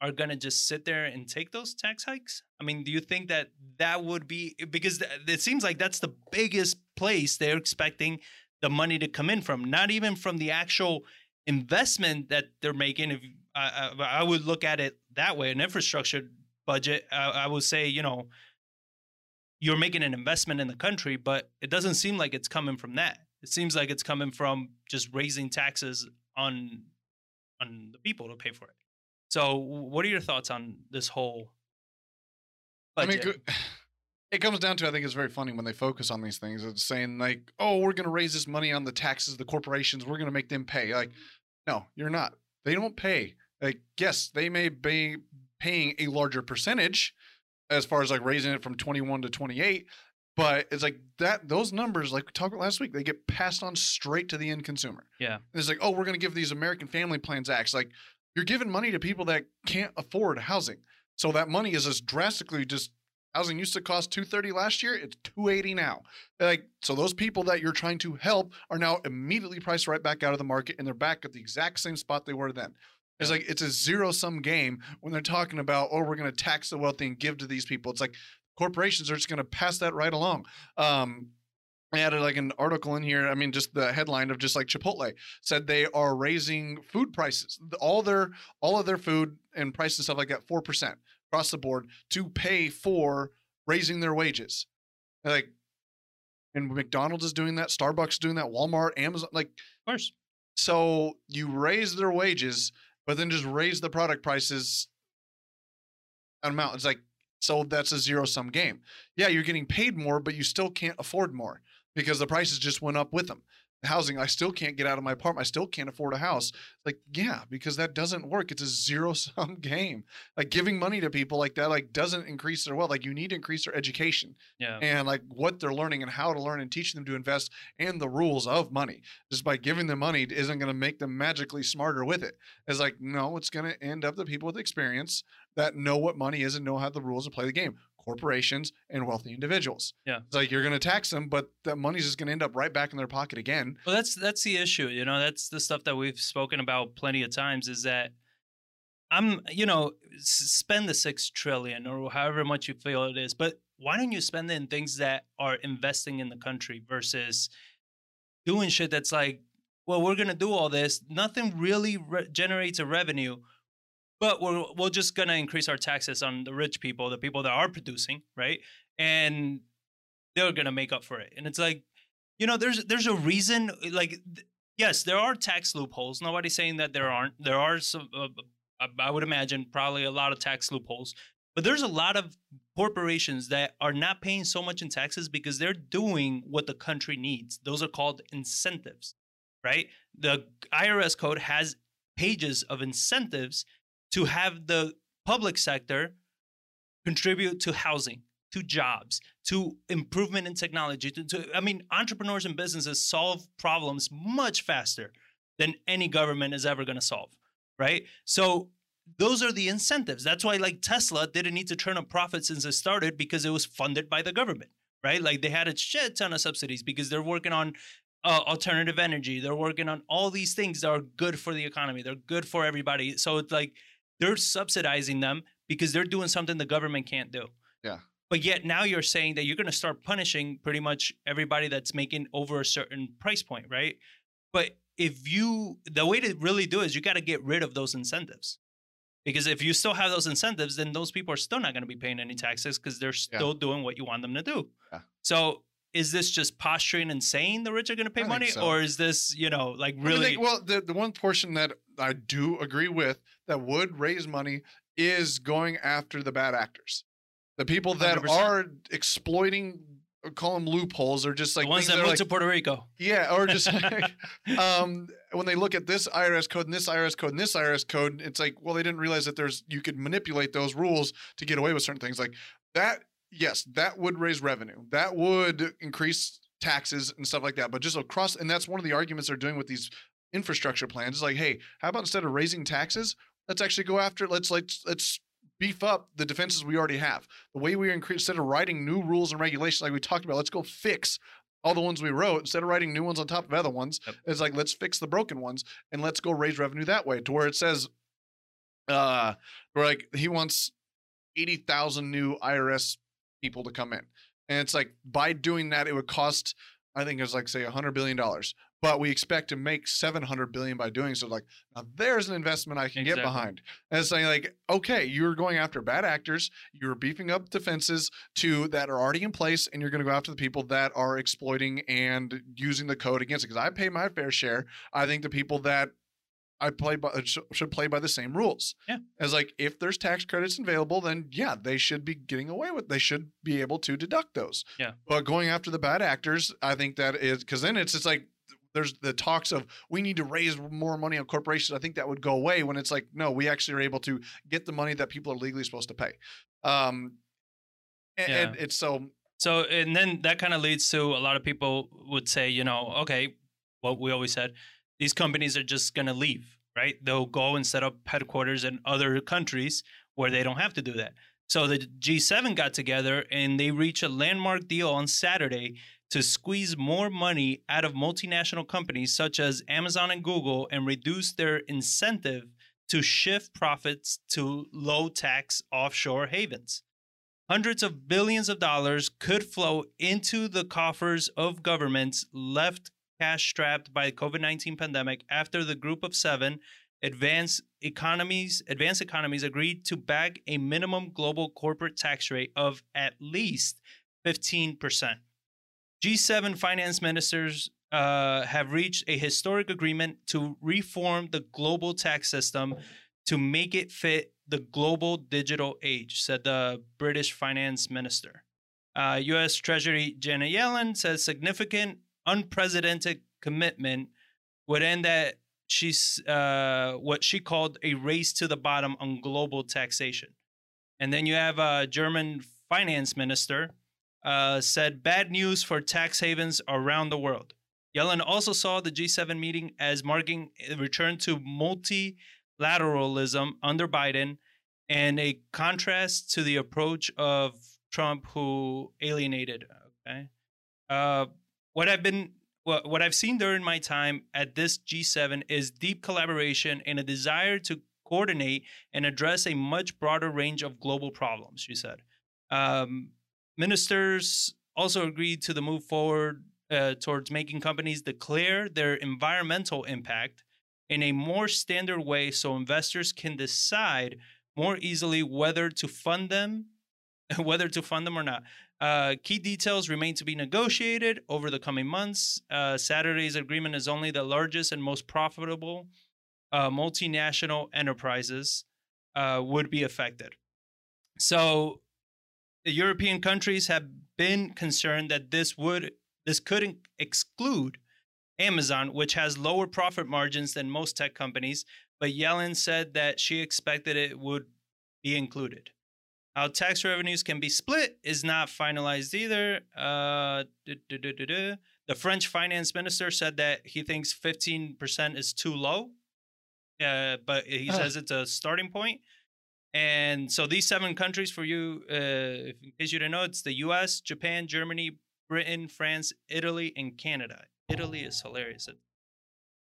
are going to just sit there and take those tax hikes? I mean, do you think that that would be eh, because eh, it seems like that's the biggest place they're expecting the money to come in from, not even from the actual investment that they're making. If I, I, would look at it that way, an infrastructure budget, I would say, you know, you're making an investment in the country, but it doesn't seem like it's coming from that. It seems like it's coming from just raising taxes on on the people to pay for it. So, what are your thoughts on this whole? Budget? I mean, <sighs> it comes down to I think it's very funny when they focus on these things. It's saying like, "Oh, we're going to raise this money on the taxes, the corporations. We're going to make them pay." Like, mm-hmm. no, you're not. They don't pay. Like, yes, they may be paying a larger percentage as far as like raising it from 21 to 28, but it's like that those numbers like we talked about last week they get passed on straight to the end consumer yeah and it's like oh we're going to give these american family plans acts like you're giving money to people that can't afford housing so that money is just drastically just housing used to cost 230 last year it's 280 now like so those people that you're trying to help are now immediately priced right back out of the market and they're back at the exact same spot they were then it's like it's a zero sum game when they're talking about, oh, we're going to tax the wealthy and give to these people. It's like corporations are just going to pass that right along. Um, I added like an article in here. I mean, just the headline of just like Chipotle said they are raising food prices, all their all of their food and price and stuff like that, four percent across the board to pay for raising their wages. Like, and McDonald's is doing that, Starbucks is doing that, Walmart, Amazon, like, of course. So you raise their wages, but then just raise the product prices an amount. It's like so that's a zero sum game. Yeah, you're getting paid more, but you still can't afford more because the prices just went up with them. Housing, I still can't get out of my apartment. I still can't afford a house. Like, yeah, because that doesn't work. It's a zero <laughs> sum game. Like giving money to people like that, like doesn't increase their wealth. Like you need to increase their education. Yeah. And like what they're learning and how to learn and teaching them to invest and the rules of money. Just by giving them money isn't going to make them magically smarter with it. It's like, no, it's going to end up the people with experience that know what money is and know how the rules to play the game corporations and wealthy individuals. Yeah. It's like you're going to tax them, but that money's just going to end up right back in their pocket again. Well, that's that's the issue. You know, that's the stuff that we've spoken about plenty of times is that I'm, you know, spend the 6 trillion or however much you feel it is, but why don't you spend it in things that are investing in the country versus doing shit that's like, well, we're going to do all this, nothing really re- generates a revenue but we're we're just gonna increase our taxes on the rich people, the people that are producing, right? And they're gonna make up for it. And it's like, you know, there's there's a reason. Like, yes, there are tax loopholes. Nobody's saying that there aren't. There are some. Uh, I would imagine probably a lot of tax loopholes. But there's a lot of corporations that are not paying so much in taxes because they're doing what the country needs. Those are called incentives, right? The IRS code has pages of incentives to have the public sector contribute to housing, to jobs, to improvement in technology. To, to, I mean, entrepreneurs and businesses solve problems much faster than any government is ever going to solve, right? So those are the incentives. That's why, like Tesla, didn't need to turn a profit since it started because it was funded by the government, right? Like they had a shit ton of subsidies because they're working on uh, alternative energy. They're working on all these things that are good for the economy. They're good for everybody. So it's like they're subsidizing them because they're doing something the government can't do. Yeah. But yet now you're saying that you're going to start punishing pretty much everybody that's making over a certain price point, right? But if you, the way to really do it is you got to get rid of those incentives. Because if you still have those incentives, then those people are still not going to be paying any taxes because they're still yeah. doing what you want them to do. Yeah. So is this just posturing and saying the rich are going to pay I money, so. or is this you know like really? I think, well, the the one portion that I do agree with that would raise money is going after the bad actors. The people that 100%. are exploiting, uh, call them loopholes, or just like the ones that moved like, to Puerto Rico. yeah, or just <laughs> like, um, when they look at this IRS code and this IRS code and this IRS code, it's like, well, they didn't realize that there's you could manipulate those rules to get away with certain things like that. Yes, that would raise revenue. That would increase taxes and stuff like that. But just across, and that's one of the arguments they're doing with these infrastructure plans. Is like, hey, how about instead of raising taxes, let's actually go after let's let's let's beef up the defenses we already have. The way we increase instead of writing new rules and regulations like we talked about, let's go fix all the ones we wrote instead of writing new ones on top of other ones. Yep. It's like let's fix the broken ones and let's go raise revenue that way to where it says uh where like he wants 80,000 new IRS people to come in. And it's like by doing that it would cost I think it's like say 100 billion dollars. But we expect to make 700 billion by doing so like now there's an investment I can get behind. And it's saying like okay, you're going after bad actors, you're beefing up defenses to that are already in place and you're going to go after the people that are exploiting and using the code against it because I pay my fair share. I think the people that I play by uh, should play by the same rules. Yeah. As like if there's tax credits available, then yeah, they should be getting away with. They should be able to deduct those. Yeah. But going after the bad actors, I think that is because then it's it's like there's the talks of we need to raise more money on corporations. I think that would go away when it's like no, we actually are able to get the money that people are legally supposed to pay. Um, and, and it's so So, and then that kind of leads to a lot of people would say, you know, okay, what we always said, these companies are just going to leave, right? They'll go and set up headquarters in other countries where they don't have to do that. So the G7 got together and they reached a landmark deal on Saturday to squeeze more money out of multinational companies such as Amazon and Google and reduce their incentive to shift profits to low tax offshore havens. Hundreds of billions of dollars could flow into the coffers of governments left cash strapped by the COVID 19 pandemic after the group of seven advanced economies advanced economies agreed to bag a minimum global corporate tax rate of at least 15%. G7 finance ministers uh, have reached a historic agreement to reform the global tax system to make it fit the global digital age, said the British finance minister. Uh, U.S. Treasury Janet Yellen says significant, unprecedented commitment would end that she's uh, what she called a race to the bottom on global taxation. And then you have a German finance minister uh, said bad news for tax havens around the world. Yellen also saw the G7 meeting as marking a return to multilateralism under Biden and a contrast to the approach of Trump, who alienated. Okay, uh, what I've been what, what I've seen during my time at this G7 is deep collaboration and a desire to coordinate and address a much broader range of global problems. She said. Um, ministers also agreed to the move forward uh, towards making companies declare their environmental impact in a more standard way so investors can decide more easily whether to fund them <laughs> whether to fund them or not. Uh, key details remain to be negotiated over the coming months. Uh, saturday's agreement is only the largest and most profitable uh, multinational enterprises uh, would be affected. So the European countries have been concerned that this would this could exclude Amazon, which has lower profit margins than most tech companies. But Yellen said that she expected it would be included. How tax revenues can be split is not finalized either. Uh, duh, duh, duh, duh, duh. The French finance minister said that he thinks 15% is too low, uh, but he Huh. says it's a starting point. And so these seven countries for you, uh, in case you didn't know, it's the U.S., Japan, Germany, Britain, France, Italy, and Canada. Italy is hilarious.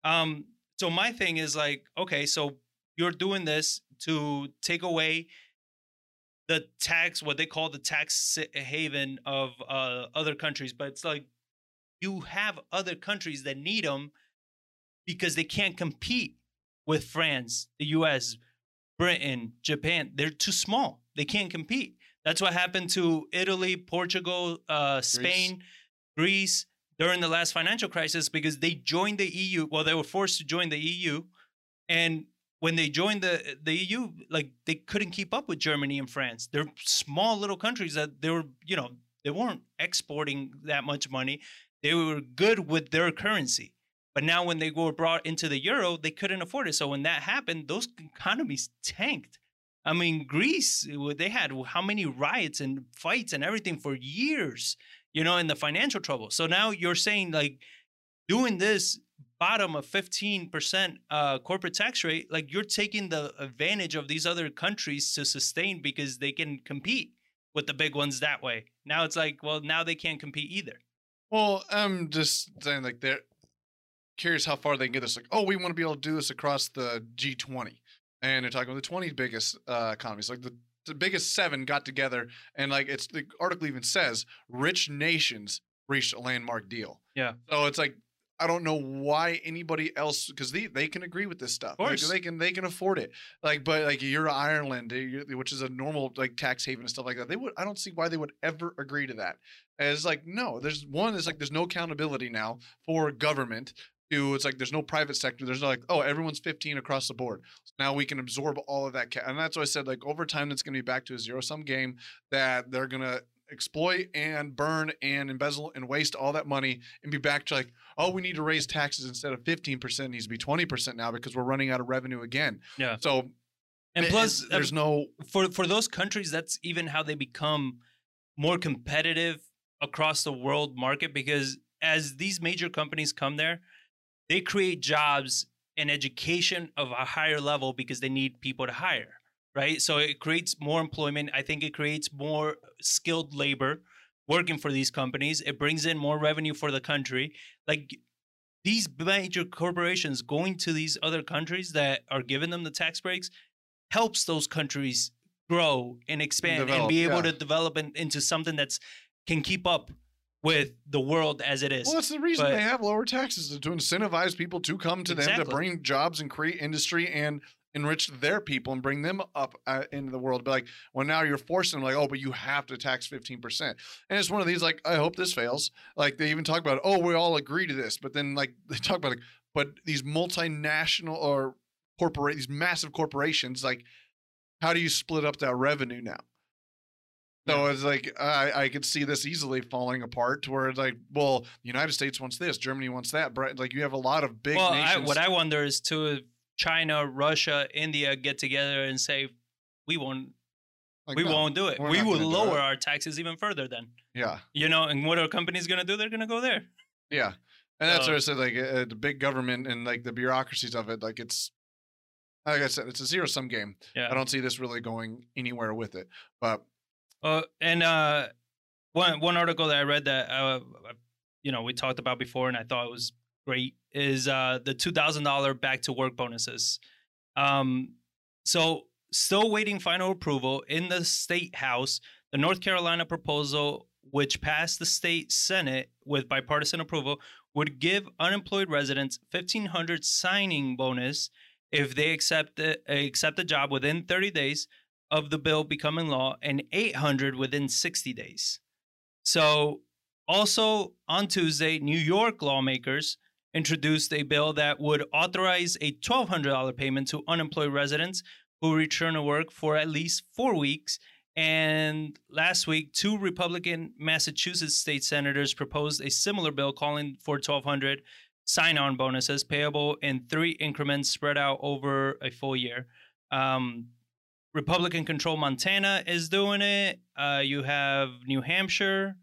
Um, so my thing is like, okay, so you're doing this to take away the tax, what they call the tax haven of uh, other countries, but it's like you have other countries that need them because they can't compete with France, the U.S., Britain, Japan. They're too small. They can't compete. That's what happened to Italy, Portugal, uh, Spain, Greece during the last financial crisis because they joined the EU. Well, they were forced to join the EU, and when they joined the the EU, like they couldn't keep up with Germany and France. They're small little countries that they were, you know, they weren't exporting that much money. They were good with their currency. But now when they were brought into the euro, they couldn't afford it. So when that happened, those economies tanked. I mean, Greece, they had how many riots and fights and everything for years, you know, in the financial trouble. So now you're saying like doing this bottom of 15% uh, corporate tax rate, like you're taking the advantage of these other countries to sustain because they can compete with the big ones that way. Now it's like, well, now they can't compete either. Well, I'm just saying, like, they're curious how far they can get this. Like, oh, we want to be able to do this across the G20. And they're talking about the 20 biggest uh, economies. Like, the, the biggest seven got together. And, like, it's the article even says rich nations reached a landmark deal. Yeah. So it's like, I don't know why anybody else because they, they can agree with this stuff. Of course. Like, they can they can afford it. Like, but like you're Ireland, eh, which is a normal like tax haven and stuff like that. They would I don't see why they would ever agree to that. And it's like no, there's one. It's like there's no accountability now for government. To it's like there's no private sector. There's no like oh everyone's 15 across the board. So now we can absorb all of that, ca- and that's why I said like over time it's going to be back to a zero sum game that they're gonna exploit and burn and embezzle and waste all that money and be back to like, oh, we need to raise taxes instead of 15%, it needs to be 20% now because we're running out of revenue again. Yeah. So, And it- plus, it's- uh, there's no, for for those countries, that's even how they become more competitive across the world market because as these major companies come there, they create jobs and education of a higher level because they need people to hire, right? So it creates more employment. I think it creates more skilled labor working for these companies. It brings in more revenue for the country. Like these major corporations going to these other countries that are giving them the tax breaks helps those countries grow and expand and develop, be able yeah. to develop in, into something that's can keep up with the world as it is. well, that's the reason but- they have lower taxes to incentivize people to come to them to bring jobs and create industry and enrich their people and bring them up uh, into the world. But like, well, now you're forcing them, like, oh, but you have to tax 15%. And it's one of these, like, I hope this fails. Like, they even talk about, oh, we all agree to this. But then, like, <laughs> they talk about, like, but these multinational or corporate, these massive corporations, like, how do you split up that revenue now? So it's like I, I could see this easily falling apart to where it's like, well, the United States wants this, Germany wants that. But like you have a lot of big well, I, what I wonder is too if China, Russia, India get together and say we won't like, we no, won't do it. We will lower our taxes even further then. Yeah, You know, and what are companies going to do? They're going to go there. yeah, and that's So- what I said. Like uh, the big government and like the bureaucracies of it, like it's like I said, it's a zero sum game. Yeah. I don't see this really going anywhere with it. But Uh, and uh, one one article that I read that uh, you know we talked about before, and I thought it was great is uh, the two thousand dollar back to work bonuses. Um, so still waiting final approval in the state house. The North Carolina proposal, which passed the state senate with bipartisan approval, would give unemployed residents fifteen hundred signing bonus if they accept the, accept a job within thirty days of the bill becoming law and 800 within 60 days. So, also on Tuesday, New York lawmakers introduced a bill that would authorize a $1,200 payment to unemployed residents who return to work for at least four weeks. And last week, two Republican Massachusetts state senators proposed a similar bill calling for 1,200 sign on bonuses payable in three increments spread out over a full year. Um, Republican controlled Montana is doing it. Uh, you have New Hampshire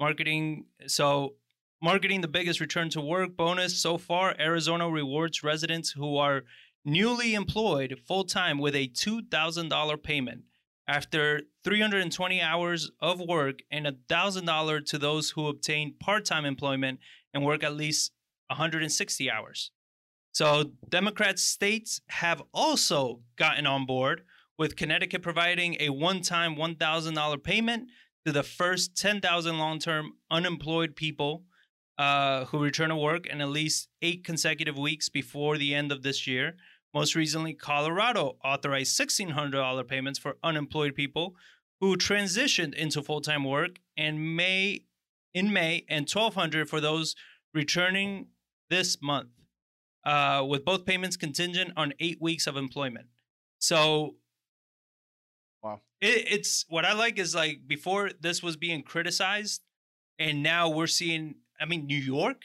marketing. So, marketing the biggest return to work bonus so far. Arizona rewards residents who are newly employed full time with a $2,000 payment after 320 hours of work and $1,000 to those who obtain part time employment and work at least 160 hours. So, Democrat states have also gotten on board with Connecticut providing a one time $1,000 payment to the first 10,000 long term unemployed people uh, who return to work in at least eight consecutive weeks before the end of this year. Most recently, Colorado authorized $1,600 payments for unemployed people who transitioned into full time work and May in May and 1,200 for those returning this month. uh, with both payments contingent on eight weeks of employment. So. It, it's what I like is like before this was being criticized, and now we're seeing. I mean, New York.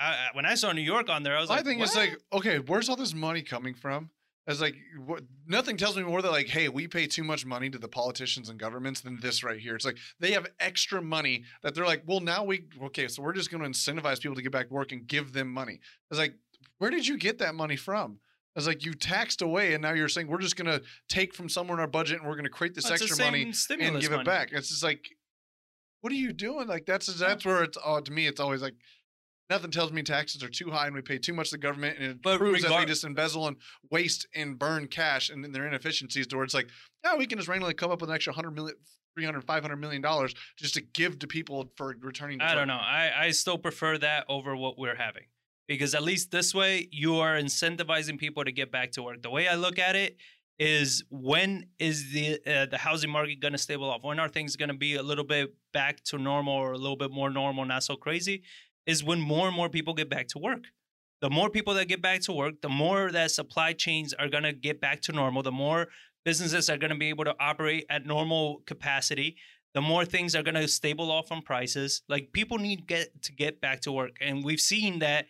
I, when I saw New York on there, I was like, I think "What?" like, okay, where's all this money coming from? As like, what, nothing tells me more that like, hey, we pay too much money to the politicians and governments than this right here. It's like they have extra money that they're like, well, now we okay, so we're just going to incentivize people to get back to work and give them money. It's like, where did you get that money from? It's like you taxed away, and now you're saying we're just going to take from somewhere in our budget and we're going to create this Well, extra money and give money. it back. It's just like, what are you doing? Like that's that's where it's uh, to me, it's always like nothing tells me taxes are too high and we pay too much to the government and it But proves that they just embezzle and waste and burn cash and then their inefficiencies to where it's like, yeah, we can just randomly come up with an extra 100 million, 300, 500 million dollars just to give to people for returning. To I don't know. I, I still prefer that over what we're having because at least this way you are incentivizing people to get back to work. The way I look at it is when is the uh, the housing market going to stable off? When are things going to be a little bit back to normal or a little bit more normal, not so crazy? Is when more and more people get back to work. The more people that get back to work, the more that supply chains are going to get back to normal, the more businesses are going to be able to operate at normal capacity the more things are going to stable off on prices like people need get to get back to work and we've seen that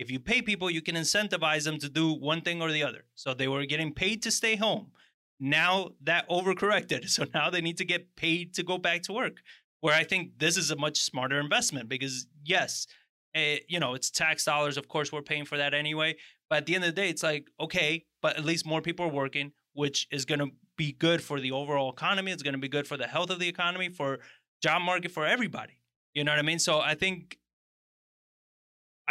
if you pay people you can incentivize them to do one thing or the other. So they were getting paid to stay home. Now that overcorrected <laughs> so now they need to get paid to go back to work where i think this is a much smarter investment because yes eh, you know it's tax dollars of course we're paying for that anyway but at the end of the day it's like okay but at least more people are working which is going to be good for the overall economy it's going to be good for the health of the economy for job market for everybody. You know what i mean? So i think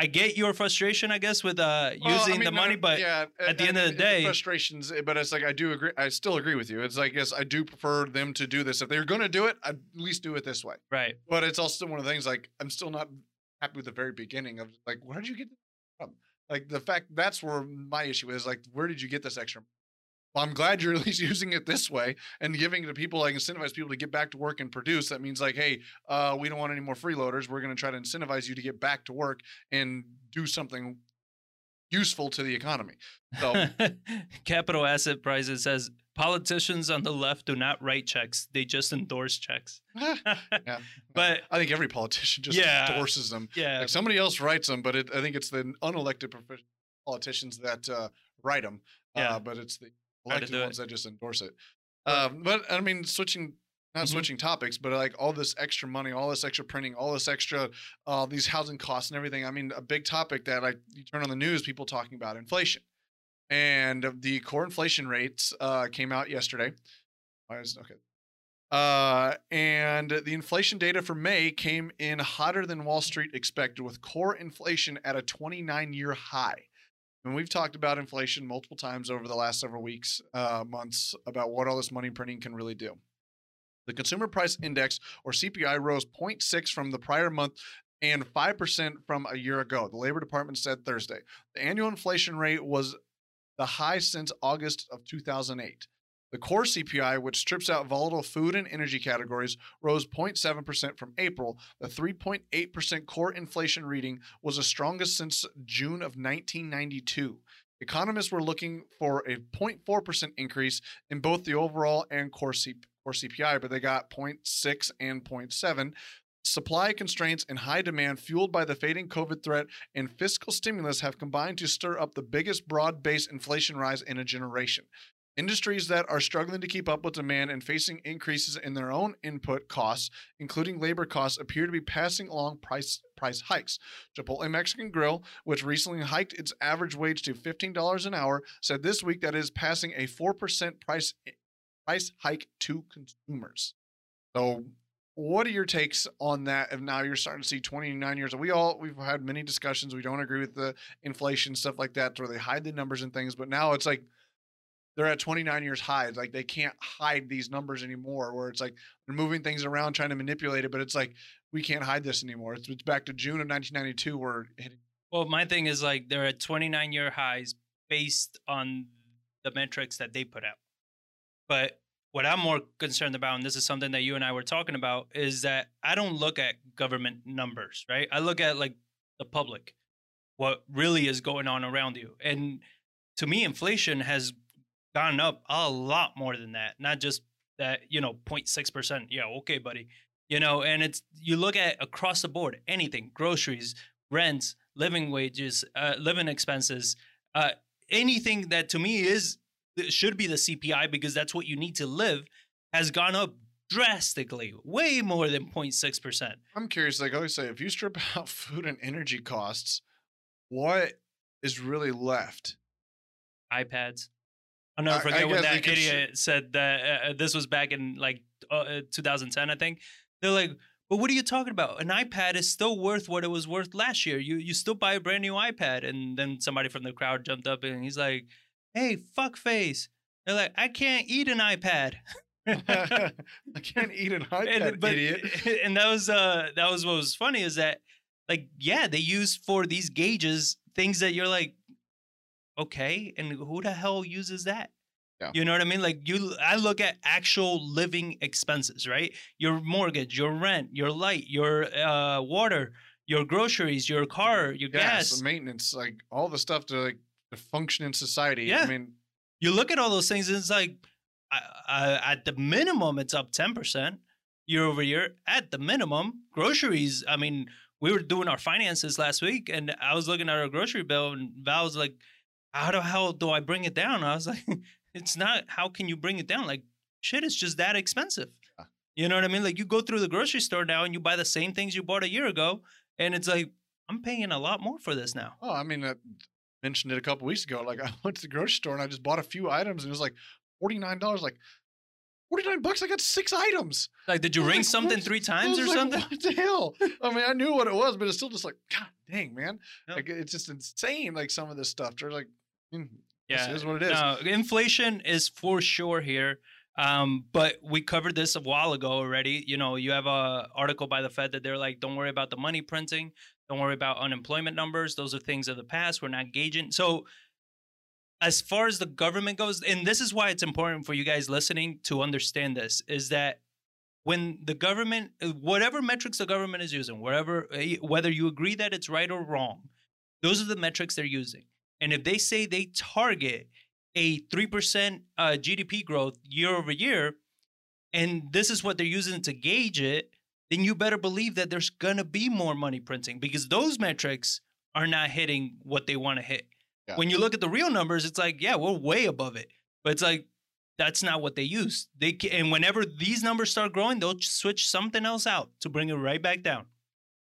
i get your frustration i guess with uh using Well, I the mean, money uh, but yeah, at the I end of the mean, day- frustrations. eh, But it's like I do agree. I still agree with you. It's like yes, I do prefer them to do this. If they're going to do it, I'd at least do it this way. right But it's also one of the things like I'm still not happy with the very beginning of like where did you get this from? Like the fact that's where my issue is like where did you get this extra? Well, I'm glad you're at least <laughs> using it this way and giving it to people like incentivize people to get back to work and produce. That means like, hey, uh, we don't want any more freeloaders. We're going to try to incentivize you to get back to work and do something useful to the economy. So <laughs> capital asset prices says politicians on the left do not write checks they just endorse checks <laughs> yeah, but I think every politician just Yeah. endorses them. yeah Like somebody else writes them, but it, I think it's the unelected politicians that uh, write them. Yeah. Uh, but it's the To elected do it. ones that just endorse it. Um, but I mean, switching, not Mhm. switching topics, but like all this extra money, all this extra printing, all this extra, uh, these housing costs and everything. I mean, a big topic that like you turn on the news, people talking about inflation, and the core inflation rates uh, came out yesterday. Why is okay? Uh, and the inflation data for May came in hotter than Wall Street expected, with core inflation at a 29 year high. And we've talked about inflation multiple times over the last several weeks, uh, months, about what all this money printing can really do. The Consumer Price Index, or CPI, rose 0.6 from the prior month and 5% from a year ago, the Labor Department said Thursday. The annual inflation rate was the high since August of 2008. The core CPI, which strips out volatile food and energy categories, rose 0.7% from April. The 3.8% core inflation reading was the strongest since June of 1992. Economists were looking for a 0.4% increase in both the overall and core, C- core CPI, but they got 0.6 and 0.7. Supply constraints and high demand, fueled by the fading COVID threat and fiscal stimulus, have combined to stir up the biggest broad based inflation rise in a generation. Industries that are struggling to keep up with demand and facing increases in their own input costs, including labor costs, appear to be passing along price price hikes. Chipotle Mexican Grill, which recently hiked its average wage to $15 an hour, said this week that it is passing a 4% price eh, price hike to consumers. So what are your takes on that? If now you're starting to see 29 years, we all we've had many discussions. We don't agree with the inflation stuff like that, where they hide the numbers and things. But now it's like they're at 29 years high. Like they can't hide these numbers anymore. Where it's like they're moving things around, trying to manipulate it. But it's like we can't hide this anymore. It's, it's back to June of 1992. We're hitting. Well, my thing is like they're at 29 year highs based on the metrics that they put out. But what I'm more concerned about, and this is something that you and I were talking about, is that I don't look at government numbers, right? I look at like the public. what really is going on around you. And to me, inflation has gone up a lot more than that, not just that, you know, 0.6%. Yeah, okay, buddy. You know, and it's, you look at across the board, anything, groceries, rents, living wages, uh, living expenses, uh, anything that to me is, should be the CPI because that's what you need to live has gone up drastically, way more than 0.6%. I'm curious, like I always say, if you strip <laughs> out food and energy costs, what is really left? iPads. I'll never I- I forget when that could sh- idiot said that uh, this was back in like uh, 2010, I think. They're like, but what are you talking about? An iPad is still worth what it was worth last year. You you still buy a brand new iPad. And then somebody from the crowd jumped up and he's like, hey, fuck face. They're like, I can't eat an iPad. <laughs> <laughs> I can't eat an iPad, and, but, idiot. <laughs> and that was uh that was what was funny is that like yeah they use for these gauges things that you're like okay and who the hell uses that Yeah. you know what i mean like you i look at actual living expenses right your mortgage your rent your light your uh water your groceries your car your Gas, gas maintenance, like all the stuff to like to function in society. Yeah. I mean, you look at all those things and it's like I, I, at the minimum it's up 10% year over year at the minimum groceries i mean we were doing our finances last week and i was looking at our grocery bill and val was like how the hell do i bring it down i was like <laughs> it's not how can you bring it down like shit it's just that expensive Yeah. you know what i mean like you go through the grocery store now and you buy the same things you bought a year ago and it's like i'm paying a lot more for this now oh, I mean, I mentioned it a couple weeks ago. Like <laughs> I went to the grocery store and I just bought a few items and it was like forty nine dollars. Like forty nine bucks. I got six items. like did you ring like, something what? three times or like, something What the hell? I mean, I knew what it was, but it's still just like, God dang, man. Yeah. Like it's just insane. Like some of this stuff. They're like, Yeah, this is what it is. No, inflation is for sure here. Um, but we covered this a while ago already. You know, you have a article by the Fed that they're like, don't worry about the money printing, don't worry about unemployment numbers. Those are things of the past. We're not gauging. So as far as the government goes, and this is why it's important for you guys listening to understand this, is that when the government, uh, whatever metrics the government is using, wherever, eh, whether you agree that it's right or wrong, those are the metrics they're using. And if they say they target a 3% uh, GDP growth year over year, and this is what they're using to gauge it, then you better believe that there's going to be more money printing because those metrics are not hitting what they want to hit. Yeah. When you look at the real numbers, it's like, yeah, we're way above it. But it's like, that's not what they use. They and whenever these numbers start growing, they'll switch something else out to bring it right back down.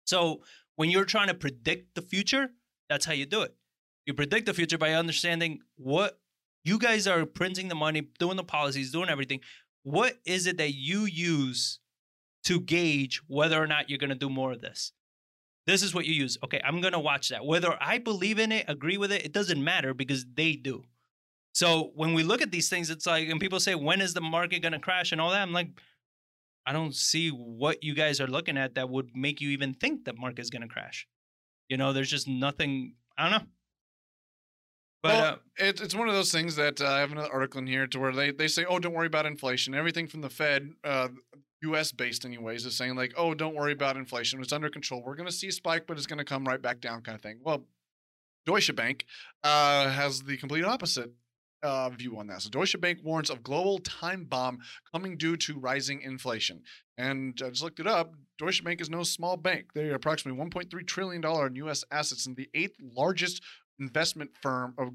So when you're trying to predict the future, that's how you do it. You predict the future by understanding what you guys are printing the money, doing the policies, doing everything. What is it that you use to gauge whether or not you're going to do more of this? This is what you use. Okay, I'm going to watch that. Whether I believe in it, agree with it, it doesn't matter because they do. So when we look at these things, it's like, and people say, when is the market going to crash and all that? I'm like, I don't see what you guys are looking at that would make you even think the market is going to crash. You know, there's just nothing. I don't know. But well, uh, it's it's one of those things that uh, I have another article in here to where they, they say, oh, don't worry about inflation. Everything from the Fed, uh, U.S. based anyways, is saying like, oh, don't worry about inflation. It's under control. We're going to see a spike, but it's going to come right back down, kind of thing. Well, Deutsche Bank uh, has the complete opposite uh, view on that. So Deutsche Bank warns of global time bomb coming due to rising inflation. And I just looked it up. Deutsche Bank is no small bank. They're approximately 1.3 trillion dollar in U.S. assets and the eighth largest investment firm of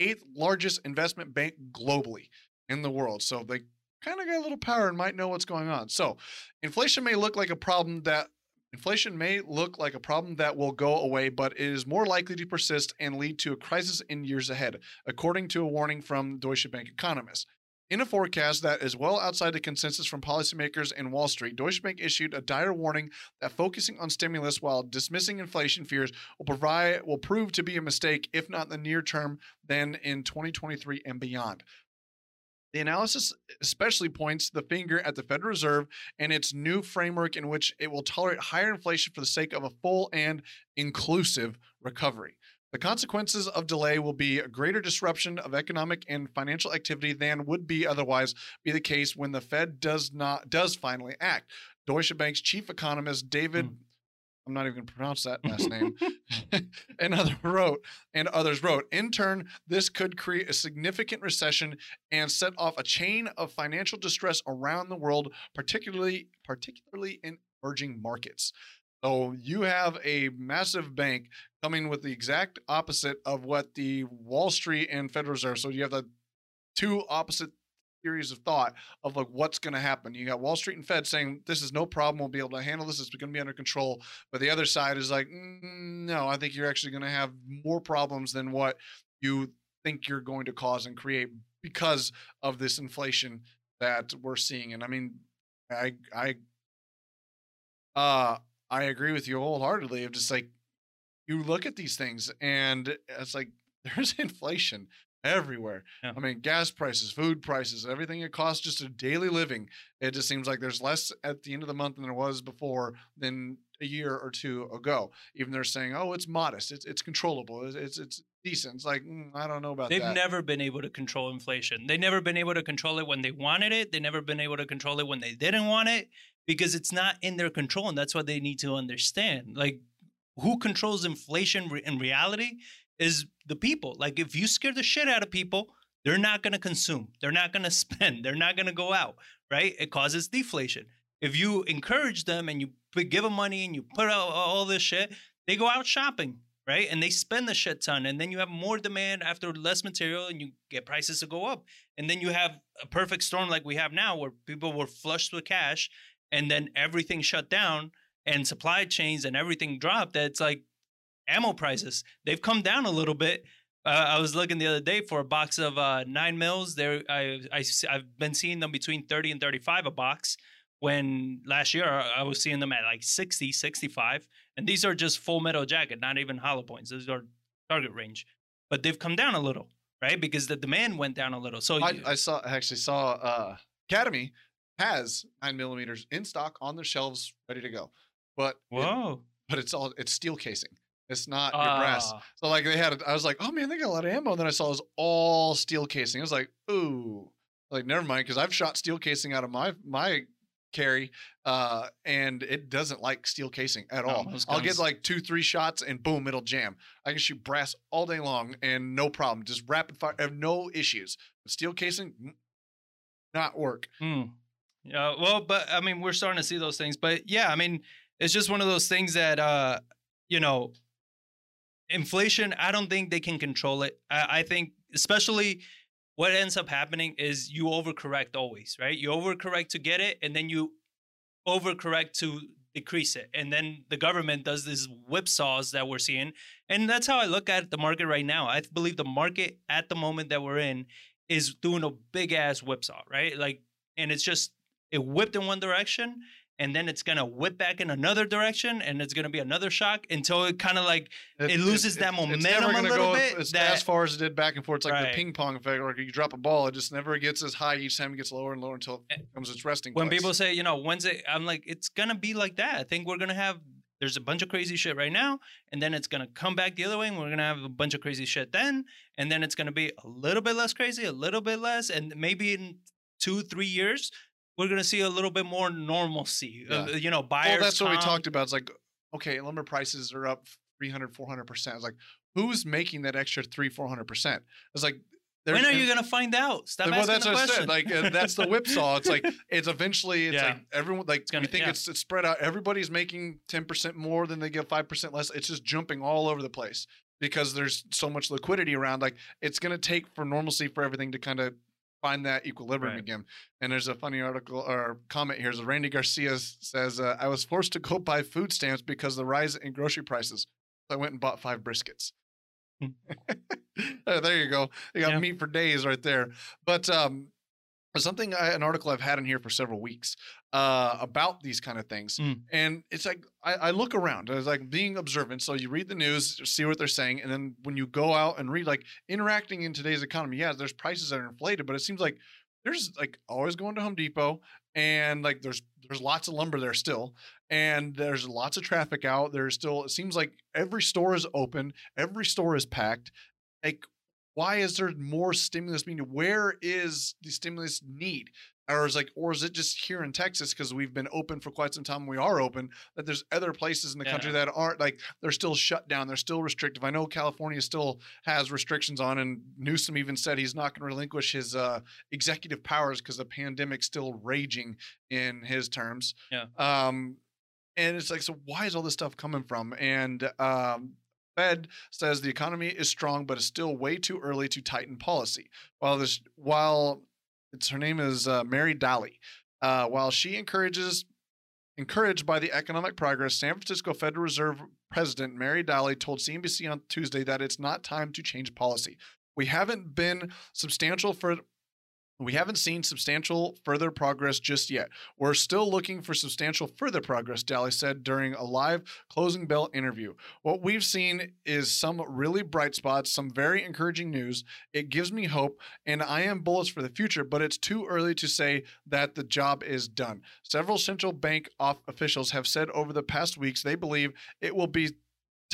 eighth largest investment bank globally in the world. So they kind of got a little power and might know what's going on. So inflation may look like a problem that inflation may look like a problem that will go away, but it is more likely to persist and lead to a crisis in years ahead, according to a warning from Deutsche Bank economists. In a forecast that is well outside the consensus from policymakers and Wall Street, Deutsche Bank issued a dire warning that focusing on stimulus while dismissing inflation fears will provide will prove to be a mistake, if not in the near term, then in 2023 and beyond. The analysis especially points the finger at the Federal Reserve and its new framework in which it will tolerate higher inflation for the sake of a full and inclusive recovery. The consequences of delay will be a greater disruption of economic and financial activity than would be otherwise be the case when the Fed does not does finally act. Deutsche Bank's chief economist David Hmm. I'm not even going to pronounce that <laughs> last name. <laughs> and other wrote, and others wrote. In turn, this could create a significant recession and set off a chain of financial distress around the world, particularly particularly in emerging markets. So you have a massive bank coming with the exact opposite of what the Wall Street and Federal Reserve. So you have the two opposite theories of thought of like what's going to happen. You got Wall Street and Fed saying this is no problem, we'll be able to handle this, it's going to be under control. But the other side is like, mm, no, I think you're actually going to have more problems than what you think you're going to cause and create because of this inflation that we're seeing. And I mean, I I uh I agree with you wholeheartedly of just like you look at these things and it's like <laughs> there's inflation everywhere. Yeah. I mean, gas prices, food prices, everything it costs just a daily living. It just seems like there's less at the end of the month than there was before than a year or two ago. Even they're saying, "Oh, it's modest, it's it's controllable, it's it's, it's decent." It's like mm, I don't know about They've that. never been able to control inflation. They've never been able to control it when they wanted it. They've never been able to control it when they didn't want it because it's not in their control. And that's what they need to understand. Like, who controls inflation re- in reality is the people. Like, if you scare the shit out of people, they're not going to consume, they're not going <laughs> to spend, they're not going to go out, right? It causes deflation. If you encourage them and you give them money and you put out all this shit, they go out shopping, right? And they spend the shit ton. And then you have more demand after less material and you get prices to go up. And then you have a perfect storm like we have now where people were flushed with cash and then everything shut down and supply chains and everything dropped. That's like ammo prices. They've come down a little bit. Uh, I was looking the other day for a box of uh, nine mils. There, I, I, have been seeing them between 30 and 35 a box. When last year I was seeing them at like 60, 65. And these are just full metal jacket, not even hollow points. These are target range. But they've come down a little, right? Because the demand went down a little. So I, you- I saw I actually saw uh Academy has nine millimeters in stock on their shelves ready to go. But it- whoa. but it's all it's steel casing. It's not your brass. Ah. So like they had, it, I was like, oh man, they got a lot of ammo. And then I saw it was all steel casing. I was like, ooh, like never mind, because I've shot steel casing out of my my carry, uh, and it doesn't like steel casing at No, all. I'll get like two, three shots, and boom, it'll jam. I can shoot brass all day long and no problem, just rapid fire, I have no issues. But steel casing, mm, not work. Hmm. Yeah. Well, but I mean, we're starting to see those things. But yeah, I mean, it's just one of those things that uh, you know, inflation. I don't think they can control it. I, I think, especially, what ends up happening is you overcorrect always, right? You overcorrect to get it, and then you overcorrect to decrease it, and then the government does these whipsaws that we're seeing, and that's how I look at the market right now. I believe the market at the moment that we're in is doing a big ass whipsaw, right? Like, and it's just it whipped in one direction, and then it's gonna whip back in another direction, and it's gonna be another shock until it kind of like It loses that never momentum a gonna little go bit as, that- as far as it did back and forth. It's like Right. the ping pong effect, or you drop a ball, it just never gets as high each time. It gets lower and lower until it eh, comes its resting when place. people say, you know, when's it? I'm like, it's gonna be like that. I think we're gonna have. There's a bunch of crazy shit right now, and then it's gonna come back the other way, and we're gonna have a bunch of crazy shit then, and then it's gonna be a little bit less crazy, a little bit less, and maybe in two, three years, we're gonna see a little bit more normalcy. Uh, you know, buyers. well, that's what we talked about. It's like, okay, lumber prices are up 300, 400%. It's like, who's making that extra three, 400%? It's like, When are you gonna find out? Stop well, asking that's the what I question. said. Like uh, that's the whipsaw. It's like <laughs> it's eventually it's Yeah. like everyone like gonna- we think yeah. it's it's spread out. Everybody's making ten percent more than they get five percent less. It's just jumping all over the place because there's so much liquidity around. Like it's gonna take for normalcy for everything to kind of find that equilibrium Right. again. And there's a funny article or comment here. So Randy Garcia says, uh, "I was forced to go <laughs> buy food stamps because of the rise in grocery prices. So I went and bought five briskets." Uh, <laughs> there you go. You got Yeah. meat for days right there. But um, something I, an article I've had in here for several weeks uh, about these kind of things, Mm. and it's like I, I look around. It's like being observant. So you read the news, see what they're saying, and then when you go out and read, like interacting in today's economy, yeah, there's prices that are inflated, but it seems like there's like always going to Home Depot, and like there's there's lots of lumber there still, and there's lots of traffic out. There's still it seems like every store is open, every store is packed. Like why is there more stimulus being where is the stimulus need? Or is like or is it just here in texas because we've been open for quite some time we are open that there's other places in the country that aren't like they're still shut down they're still restrictive. I know california still has restrictions on and newsom even said he's not going to relinquish his uh, executive powers because the pandemic's still raging in his terms. Yeah. um and it's like so why is all this stuff coming from? And um Fed says the economy is strong, but it's still way too early to tighten policy. While this, while it's her name is uh, Mary Daly, uh, while she encourages, encouraged by the economic progress, San Francisco Federal Reserve President Mary Daly told CNBC on Tuesday that it's not time to change policy. We haven't been substantial for. We haven't seen substantial further progress just yet. We're still looking for substantial further progress, Daly said during a live closing bell interview. What we've seen is some really bright spots, some very encouraging news. It gives me hope, and I am bullish for the future, but it's too early to say that the job is done. Several central bank off officials have said over the past weeks they believe it will be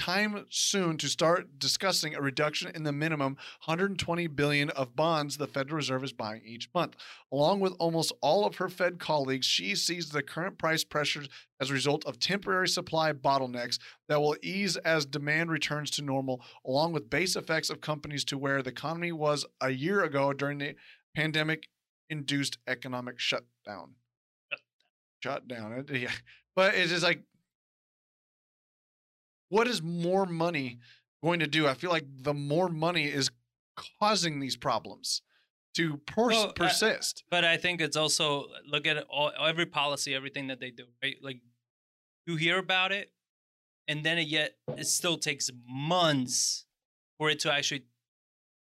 time soon to start discussing a reduction in the minimum 120 billion of bonds the Federal Reserve is buying each month. Along with almost all of her Fed colleagues, she sees the current price pressures as a result of temporary supply bottlenecks that will ease as demand returns to normal, along with base effects of companies to where the economy was a year ago during the pandemic induced economic shutdown. Shutdown. It- yeah. But it's just like, what is more money going to do? I feel like the more money is causing these problems to pers- Well, I- persist. But I think it's also uh, look at all, every policy, everything that they do, right? Like you hear about it, and then it yet it still takes months for it to actually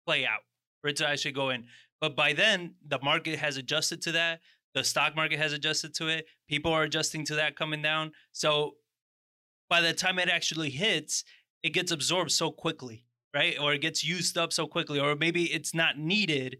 play out, for it to actually go in. But by then, the market has adjusted to that. The stock market has adjusted to it. People are adjusting to that coming down. So by the time it actually hits, it gets absorbed so quickly, right? Or it gets used up so quickly, or maybe it's not needed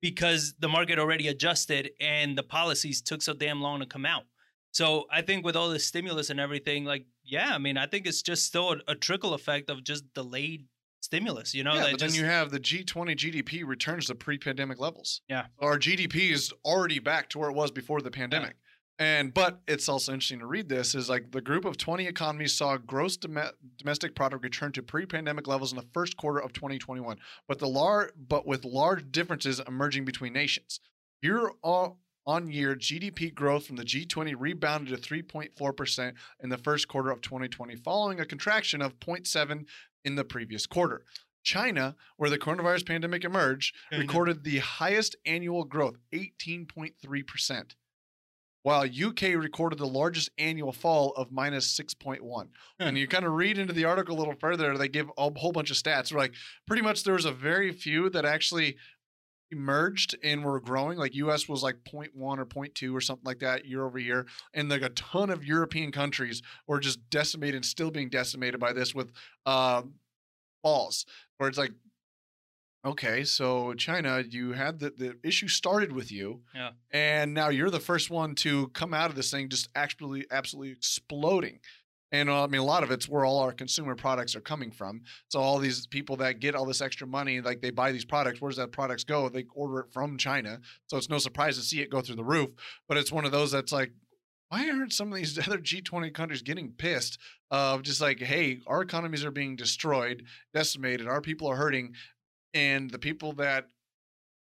because the market already adjusted and the policies took so damn long to come out. So I think with all the stimulus and everything, like, yeah, I mean, I think it's just still a, trickle effect of just delayed stimulus, you know? yeah, that but just, then you have the G20 GDP returns to pre-pandemic levels. Yeah. our GDP is already back to where it was before the pandemic. And but it's also interesting to read this is like the group of 20 economies saw gross dome- domestic product return to pre-pandemic levels in the first quarter of 2021, but the lar- but with large differences emerging between nations. Year on year GDP growth from the G20 rebounded to 3.4% in the first quarter of 2020 following a contraction of 0.7 in the previous quarter. China, where the coronavirus pandemic emerged, recorded the highest annual growth, 18.3%, while UK recorded the largest annual fall of minus 6.1. And you kind of read into the article a little further, they give a whole bunch of stats. They're like, pretty much there was a very few that actually emerged and were growing. Like US was like 0.1 or 0.2 or something like that year over year. And like a ton of European countries were just decimated, and still being decimated by this with uh, falls, where it's like, okay, so China, you had the, the issue started with you. Yeah. And now you're the first one to come out of this thing just actually absolutely exploding. And uh, I mean, a lot of it's where all our consumer products are coming from. So all these people that get all this extra money, like they buy these products, where does that products go? They order it from China. So it's no surprise to see it go through the roof. But it's one of those that's like, why aren't some of these <laughs> other G20 countries getting pissed of just like, hey, our economies are being destroyed, decimated, our people are hurting, and the people that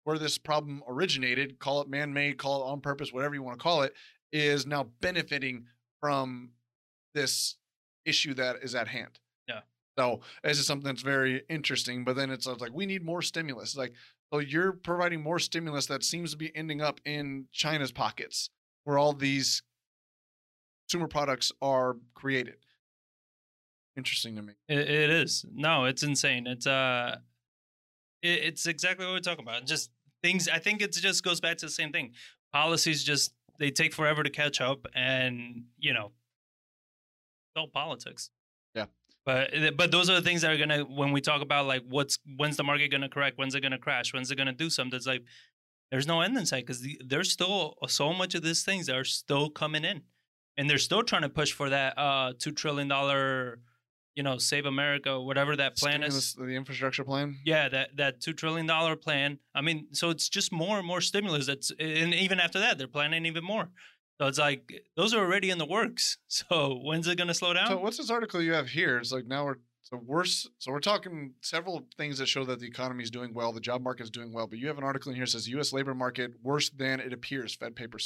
where this problem originated, call it man-made, call it on purpose, whatever you want to call it, is now benefiting from this issue that is at hand. Yeah. So this is something that's very interesting. But then it's, like we need more stimulus. Like, so you're providing more stimulus that seems to be ending up in China's pockets, where all these consumer products are created. Interesting to me. It, it is. No, it's insane. It's uh, it, it's exactly what we're talking about. Just things. I think it just goes back to the same thing. Policies just they take forever to catch up, and you know, all politics. Yeah. But eh, but those are the things that are gonna when we talk about like what's when's the market gonna correct, when's it gonna crash, when's it gonna do something. It's like there's no end in sight because the, there's still so much of these things that are still coming in, and they're still trying to push for that uh two trillion dollar you know, Save America, whatever that plan is the infrastructure plan. Yeah, that that two trillion dollar plan. I mean, so it's just more and more stimulus. That's and even after that, they're planning even more. So it's like those are already in the works. <laughs> So when's it gonna slow down? So what's this article you have here? It's like now we're so worse. So we're talking several things that show that the economy is doing well, the job market is doing well. But you have an article in here that says U.S. labor market worse than it appears. Fed paper.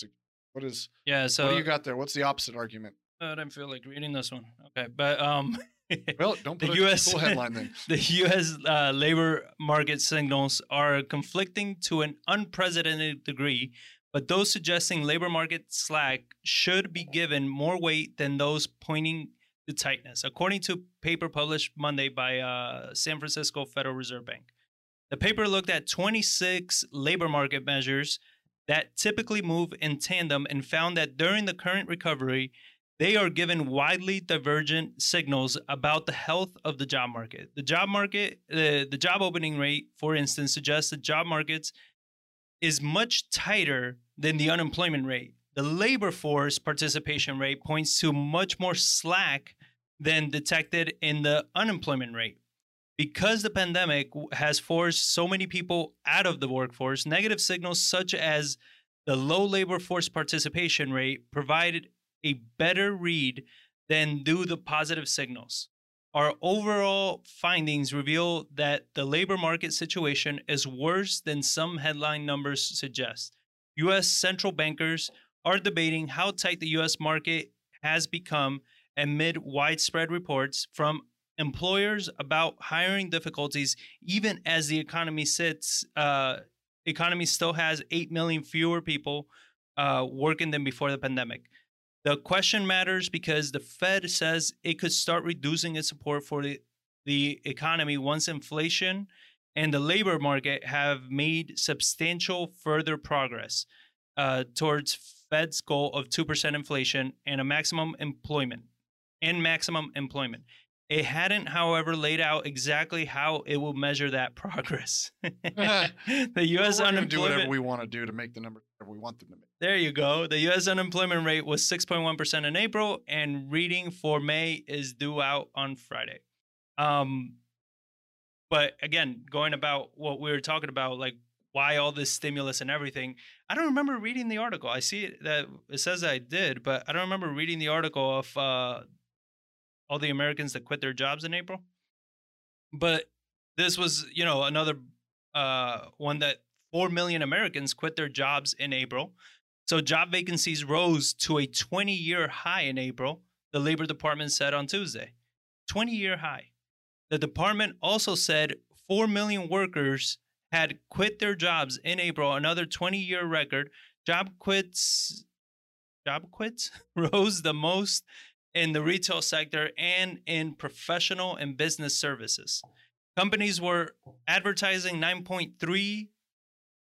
What is? yeah. So what do you got there? What's the opposite argument? I didn't feel like reading this one. Okay, but um, <laughs> Well, don't The put a US cool headline then. <laughs> the U.S. Uh, labor market signals are conflicting to an unprecedented degree, but those suggesting labor market slack should be given more weight than those pointing to tightness, according to a paper published Monday by uh, San Francisco Federal Reserve Bank. The paper looked at 26 labor market measures that typically move in tandem and found that during the current recovery, they are given widely divergent signals about the health of the job market. The job market, the, the job opening rate, for instance, suggests that job markets is much tighter than the unemployment rate. The labor force participation rate points to much more slack than detected in the unemployment rate. Because the pandemic has forced so many people out of the workforce, negative signals such as the low labor force participation rate provided a better read than do the positive signals. Our overall findings reveal that the labor market situation is worse than some headline numbers suggest. US central bankers are debating how tight the US market has become amid widespread reports from employers about hiring difficulties even as the economy sits uh, economy still has 8 million fewer people uh, working than before the pandemic the question matters because the Fed says it could start reducing its support for the, the economy once inflation and the labor market have made substantial further progress uh, towards Fed's goal of 2% inflation and a maximum employment and maximum employment. It hadn't, however, laid out exactly how it will measure that <laughs> progress. <laughs> the U.S. We're gonna do whatever we want to do to make the numbers whatever we want them to make. there you go. The U.S. unemployment rate was 6.1% in April, and reading for May is due out on Friday. Um, but again, going about what we were talking about, like why all this stimulus and everything, I don't remember reading the article. I see it, that it says I did, but I don't remember reading the article of uh, all the Americans that quit their jobs in April. But this was, you know, another uh, one that 4 million Americans quit their jobs in April. So job vacancies rose to a 20 year high in April, the Labor Department said on Tuesday. 20 year high. The department also said 4 million workers had quit their jobs in April, another 20 year record. Job quits job quits <laughs> rose the most in the retail sector and in professional and business services. Companies were advertising 9.3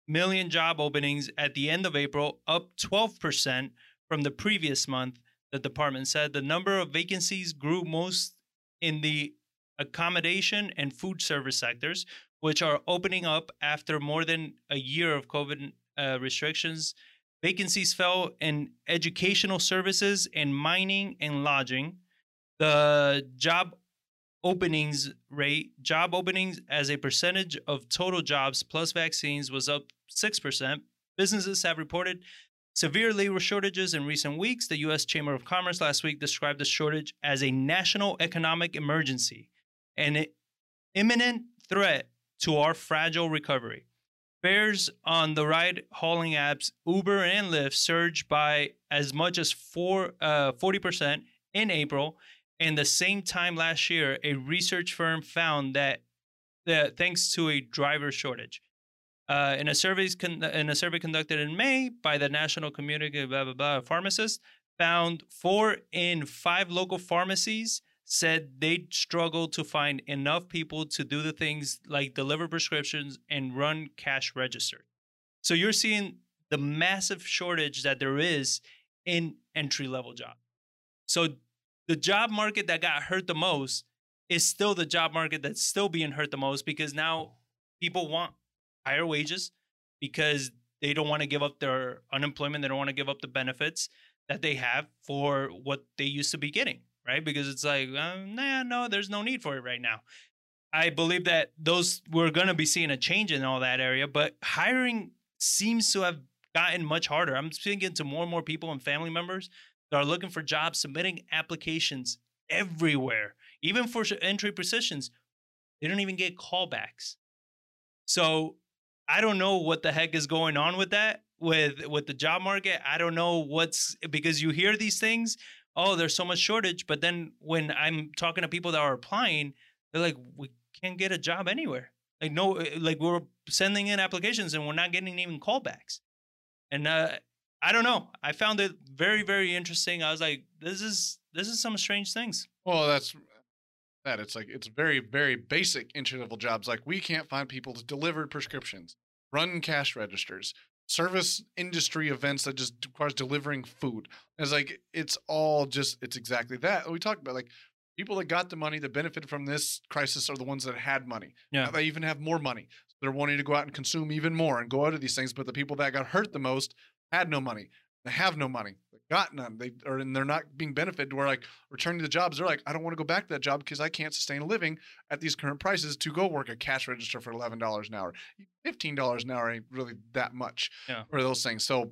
million job openings at the end of April, up 12% from the previous month. The department said the number of vacancies grew most in the accommodation and food service sectors, which are opening up after more than a year of COVID uh, restrictions. Vacancies fell in educational services and mining and lodging. The job openings rate, job openings as a percentage of total jobs plus vaccines was up 6%. Businesses have reported severe labor shortages in recent weeks. The U.S. Chamber of Commerce last week described the shortage as a national economic emergency an imminent threat to our fragile recovery. Fares on the ride hauling apps Uber and Lyft surged by as much as four, uh, 40% in April. And the same time last year, a research firm found that, thanks to a driver shortage. Uh, in a con- in a survey conducted in May by the National Community blah blah blah pharmacists, found four in five local pharmacies said they'd struggle to find enough people to do the things like deliver prescriptions and run cash register. So you're seeing the massive shortage that there is in entry level jobs. So the job market that got hurt the most is still the job market that's still being hurt the most because now people want higher wages because they don't want to give up their unemployment, they don't want to give up the benefits that they have for what they used to be getting, right? Because it's like, uh, nah, no, there's no need for it right now. I believe that those we're going to be seeing a change in all that area, but hiring seems to have gotten much harder. I'm speaking to more and more people and family members that are looking for jobs, submitting applications everywhere, even for entry positions. They don't even get callbacks. So I don't know what the heck is going on with that with with the job market. I don't know what's because you hear these things. Oh, there's so much shortage, but then when I'm talking to people that are applying, they're like, we can't get a job anywhere. Like no, eh, like we're sending in applications and we're not getting even callbacks. And uh, I don't know. I found it very very interesting. I was like, this is this is some strange things. Well, that's that. It's like it's very very basic entry level jobs. Like we can't find people to deliver prescriptions, run cash registers, service industry events that just requires delivering food. It's like it's all just it's exactly that we talked about. Like people that got the money that benefited from this crisis are the ones that had money. Yeah, they even have more money. So they're wanting to go out and consume even more and go out of these things. But the people that got hurt the most had no money. They have no money. Got none. They are and they're not being benefited. Where like returning to the jobs, they're like, I don't want to go back to that job because I can't sustain a living at these current prices to go work a cash register for eleven dollars an hour. Fifteen dollars an hour ain't really that much. Yeah. Or those things. So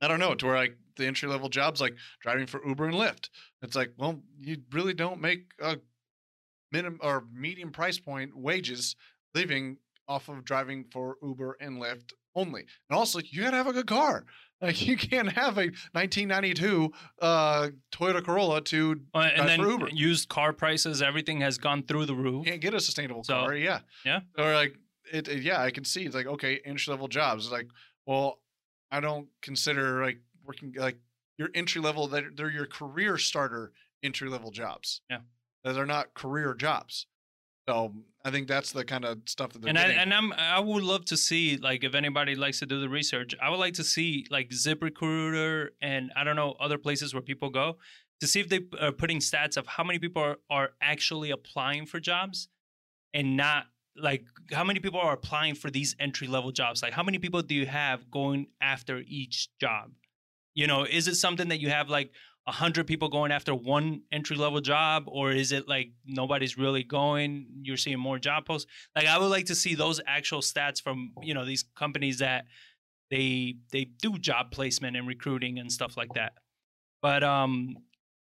I don't know. To where like the entry level jobs like driving for Uber and Lyft. It's like, well, you really don't make a minimum or medium price point wages living off of driving for Uber and Lyft only. And also, you gotta have a good car. Like <laughs> you can't have a 1992 uh, Toyota Corolla to uh, and then Uber. used car prices, everything has gone through the roof. You can't get a sustainable So, car. Yeah. yeah. Or like it, it- Yeah, I can see. It's like okay, entry level jobs. It's like, well, I don't consider like working like your entry level. They're, they're your career starter entry level jobs. Yeah. They're not career jobs. So I think that's the kind of stuff that they're and I and I'm I would love to see like if anybody likes to do the research, I would like to see like ZipRecruiter and I don't know other places where people go to see if they are putting stats of how many people are, are actually applying for jobs and not like how many people are applying for these entry level jobs. Like how many people do you have going after each job? You know, is it something that you have like a hundred people going after one entry level job, or is it like nobody's really going? You're seeing more job posts. Like I would like to see those actual stats from you know these companies that they they do job placement and recruiting and stuff like that. But um,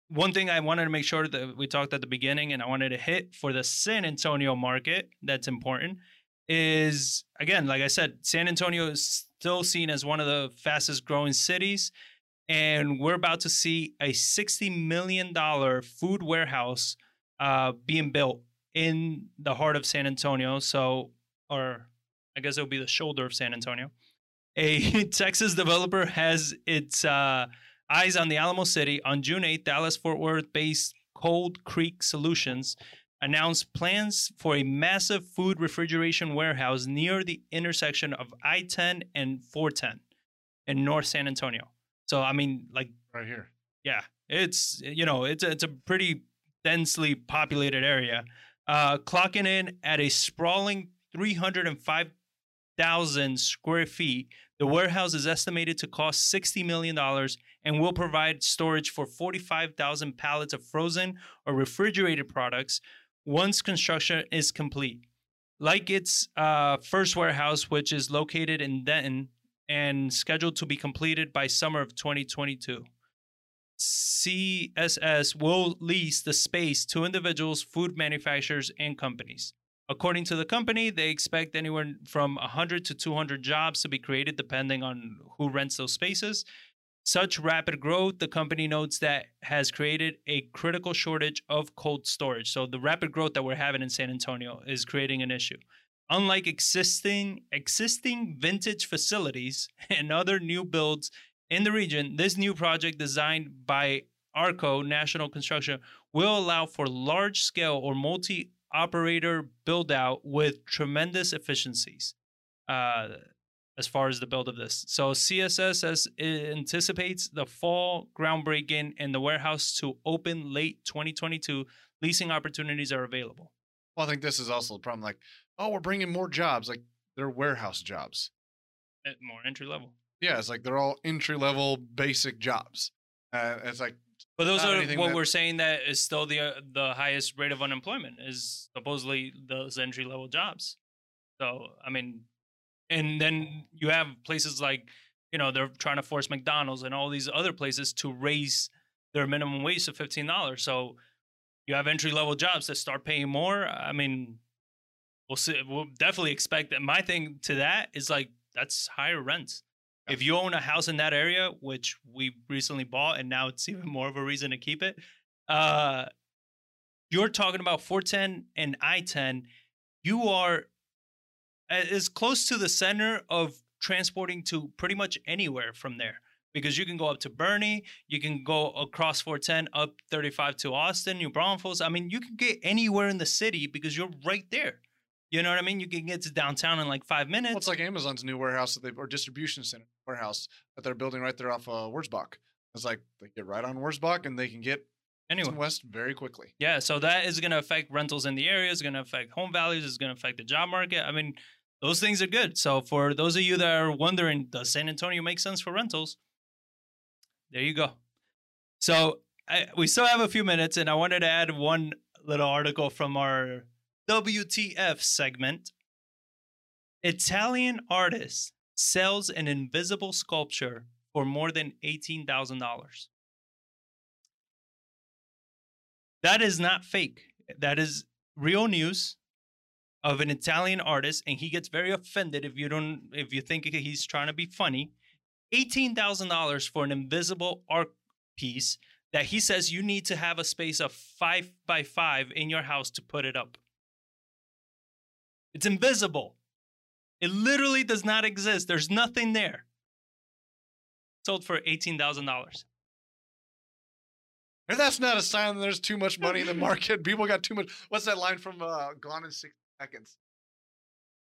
one thing I wanted to make sure that we talked at the beginning, and I wanted to hit for the San Antonio market that's important is again, like I said, San Antonio is still seen as one of the fastest growing cities and we're about to see a $60 million food warehouse uh, being built in the heart of San Antonio. So, or I guess it'll be the shoulder of San Antonio. A <laughs> Texas developer has its uh, eyes on the Alamo City. On June 8th, Dallas Fort Worth based Cold Creek Solutions announced plans for a massive food refrigeration warehouse near the intersection of I 10 and 410 in North San Antonio. So I mean, like, right here. yeah, it's you know, it's a, it's a pretty densely populated area. Uh, clocking in at a sprawling 305,000 square feet, the warehouse is estimated to cost $60 million and will provide storage for 45,000 pallets of frozen or refrigerated products once construction is complete. Like its uh, first warehouse, which is located in Denton, and scheduled to be completed by summer of 2022. CSS will lease the space to individuals, food manufacturers, and companies. According to the company, they expect anywhere from 100 to 200 jobs to be created depending on who rents those spaces. Such rapid growth, the company notes that has created a critical shortage of cold storage. So the rapid growth that we're having in San Antonio is creating an issue. Unlike existing existing vintage facilities <laughs> and other new builds in the region, this new project designed by Arco National Construction will allow for large-scale or multi-operator build-out with tremendous efficiencies. Uh, as far as the build of this, so CSS anticipates the fall groundbreaking and the warehouse to open late 2022. Leasing opportunities are available. Well, I think this is also the problem. Like, oh, we're bringing more jobs. Like, they're warehouse jobs. At more entry level. Yeah, it's like they're all entry level basic jobs. Uh, it's like, But those are what that- we're saying that is still the uh, the highest rate of unemployment is supposedly those entry level jobs. So I mean, and then you have places like you know they're trying to force McDonald's and all these other places to raise their minimum wage to fifteen dollars. So you have entry level jobs that start paying more. I mean, we'll see. We'll definitely expect that. My thing to that is like that's higher rents. If you own a house in that area, which we recently bought, and now it's <laughs> even more of a reason to keep it, uh, you're talking about 410 and I-10. You are as close to the center of transporting to pretty much anywhere from there because you can go up to Boerne, you can go across 410 up 35 to Austin, New Braunfels. I mean, you can get anywhere in the city because you're right there. You know what I mean? You can get to downtown in like five minutes. Well, it's like Amazon's new warehouse that they or distribution center warehouse that they're building right there off uh, Wurzbach. It's like they get right on Wurzbach and they can get anyway. to West very quickly. Yeah, so that is going to affect rentals in the area. It's going to affect home values. It's going to affect the job market. I mean, those things are good. So for those of you that are wondering, does San Antonio make sense for rentals? There you go. So I, we still have a few minutes, and I wanted to add one little article from our WTF segment. Italian artist sells an invisible sculpture for more than eighteen thousand dollars. That is not fake. That is real news of an Italian artist, and he gets very offended if you don't if you think he's trying to be funny. Eighteen thousand dollars for an invisible art piece that he says you need to have a space of five by five in your house to put it up. It's invisible. It literally does not exist. There's nothing there. Sold for eighteen thousand dollars. And that's not a sign that there's too much money in the <laughs> market. People got too much. What's that line from uh, Gone in Six Seconds?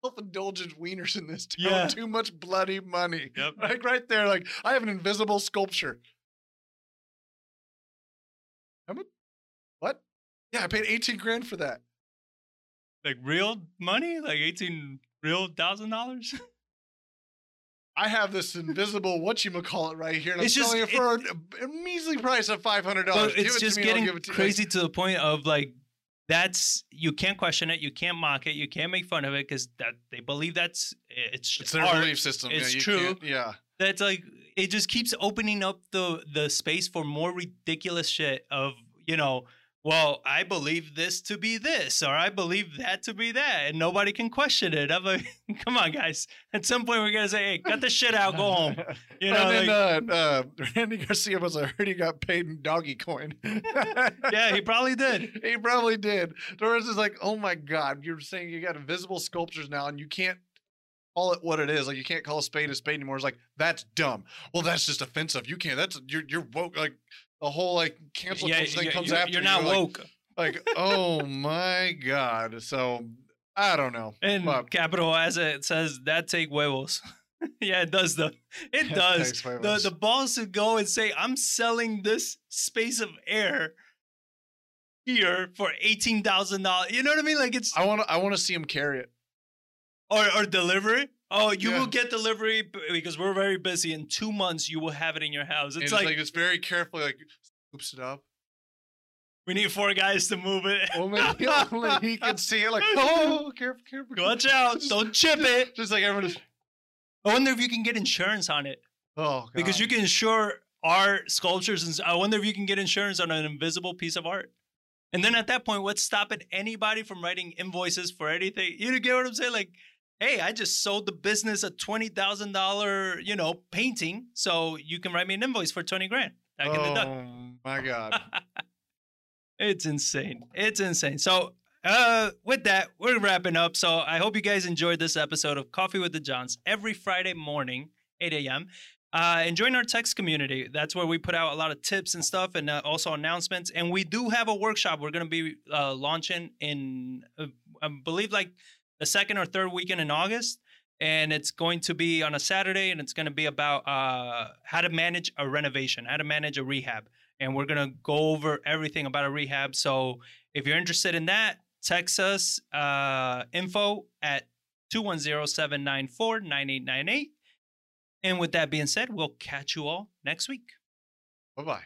Self-indulgent wieners in this town. Yeah. Too much bloody money. Yep. <laughs> Like right there. Like I have an invisible sculpture. How much? What? Yeah, I paid 18 grand for that. Like real money? Like eighteen real thousand dollars? <laughs> I have this invisible what you call it right here, and I'm It's just- selling it for a, a measly price of five hundred dollars. it's just getting crazy to the point of like that's you can't question it, you can't mock it, you can't make fun of it because that they believe that's it's It's their art. belief system. It's yeah, true. Yeah. That's like it just keeps opening up the the space for more ridiculous shit of you know. Well, I believe this to be this, or I believe that to be that, and nobody can question it. I'm like, <laughs> come on, guys. At some point, we're gonna say, "Hey, cut the shit out, go home." <laughs> You know, and like- then uh, uh, <laughs> Randy Garcia was I heard he got paid in doggy coin. yeah, he probably did. he probably did. Doris is like, oh my god, you're saying you got invisible sculptures now, and you can't call it what it is. Like you can't call a spade a spade anymore. It's like that's dumb. Well, that's just offensive. You can't. That's you're you're woke. Like the whole like cancel Yeah, culture thing comes you're, after. you're you. not woke. Like, <laughs> oh my god. So I don't know. And But- capital as it says, that take huevos. <laughs> yeah, it does though. It does. The the balls to go and say, I'm selling this space of air here for eighteen thousand dollars. You know what I mean? Like it's I want to. I want to see him carry it. or or delivery. Oh, you Yeah. will get delivery b- because we're very busy. In two months, you will have it in your house. It's it's like, like, it's very carefully like scoops it up. we need four guys to move it. Only, <laughs> only oh, he can see it. Like, oh, careful, careful. Watch out! Don't chip it. Just like everyone is. I wonder if you can get insurance on it. Oh, because you can insure art sculptures and I wonder if you can get insurance on an invisible piece of art and then at that point what's stopping anybody from writing invoices for anything you get what i'm saying like hey i just sold the business a $20000 you know painting so you can write me an invoice for 20 grand the day Oh my God. <laughs> it's insane. It's insane. So, uh, with that, we're wrapping up. So, I hope you guys enjoyed this episode of Coffee with the Johns every Friday morning, 8 a.m. Uh, and join our text community. That's where we put out a lot of tips and stuff, and uh, also announcements. And we do have a workshop we're going to be uh, launching in, uh, I believe, like the second or third weekend in August. And it's going to be on a Saturday, and it's going to be about uh, how to manage a renovation, how to manage a rehab and we're gonna go over everything about a rehab. So if you're interested in that, text us uh, info at 210-794-9898. And with that being said, we'll catch you all next week. bye bye.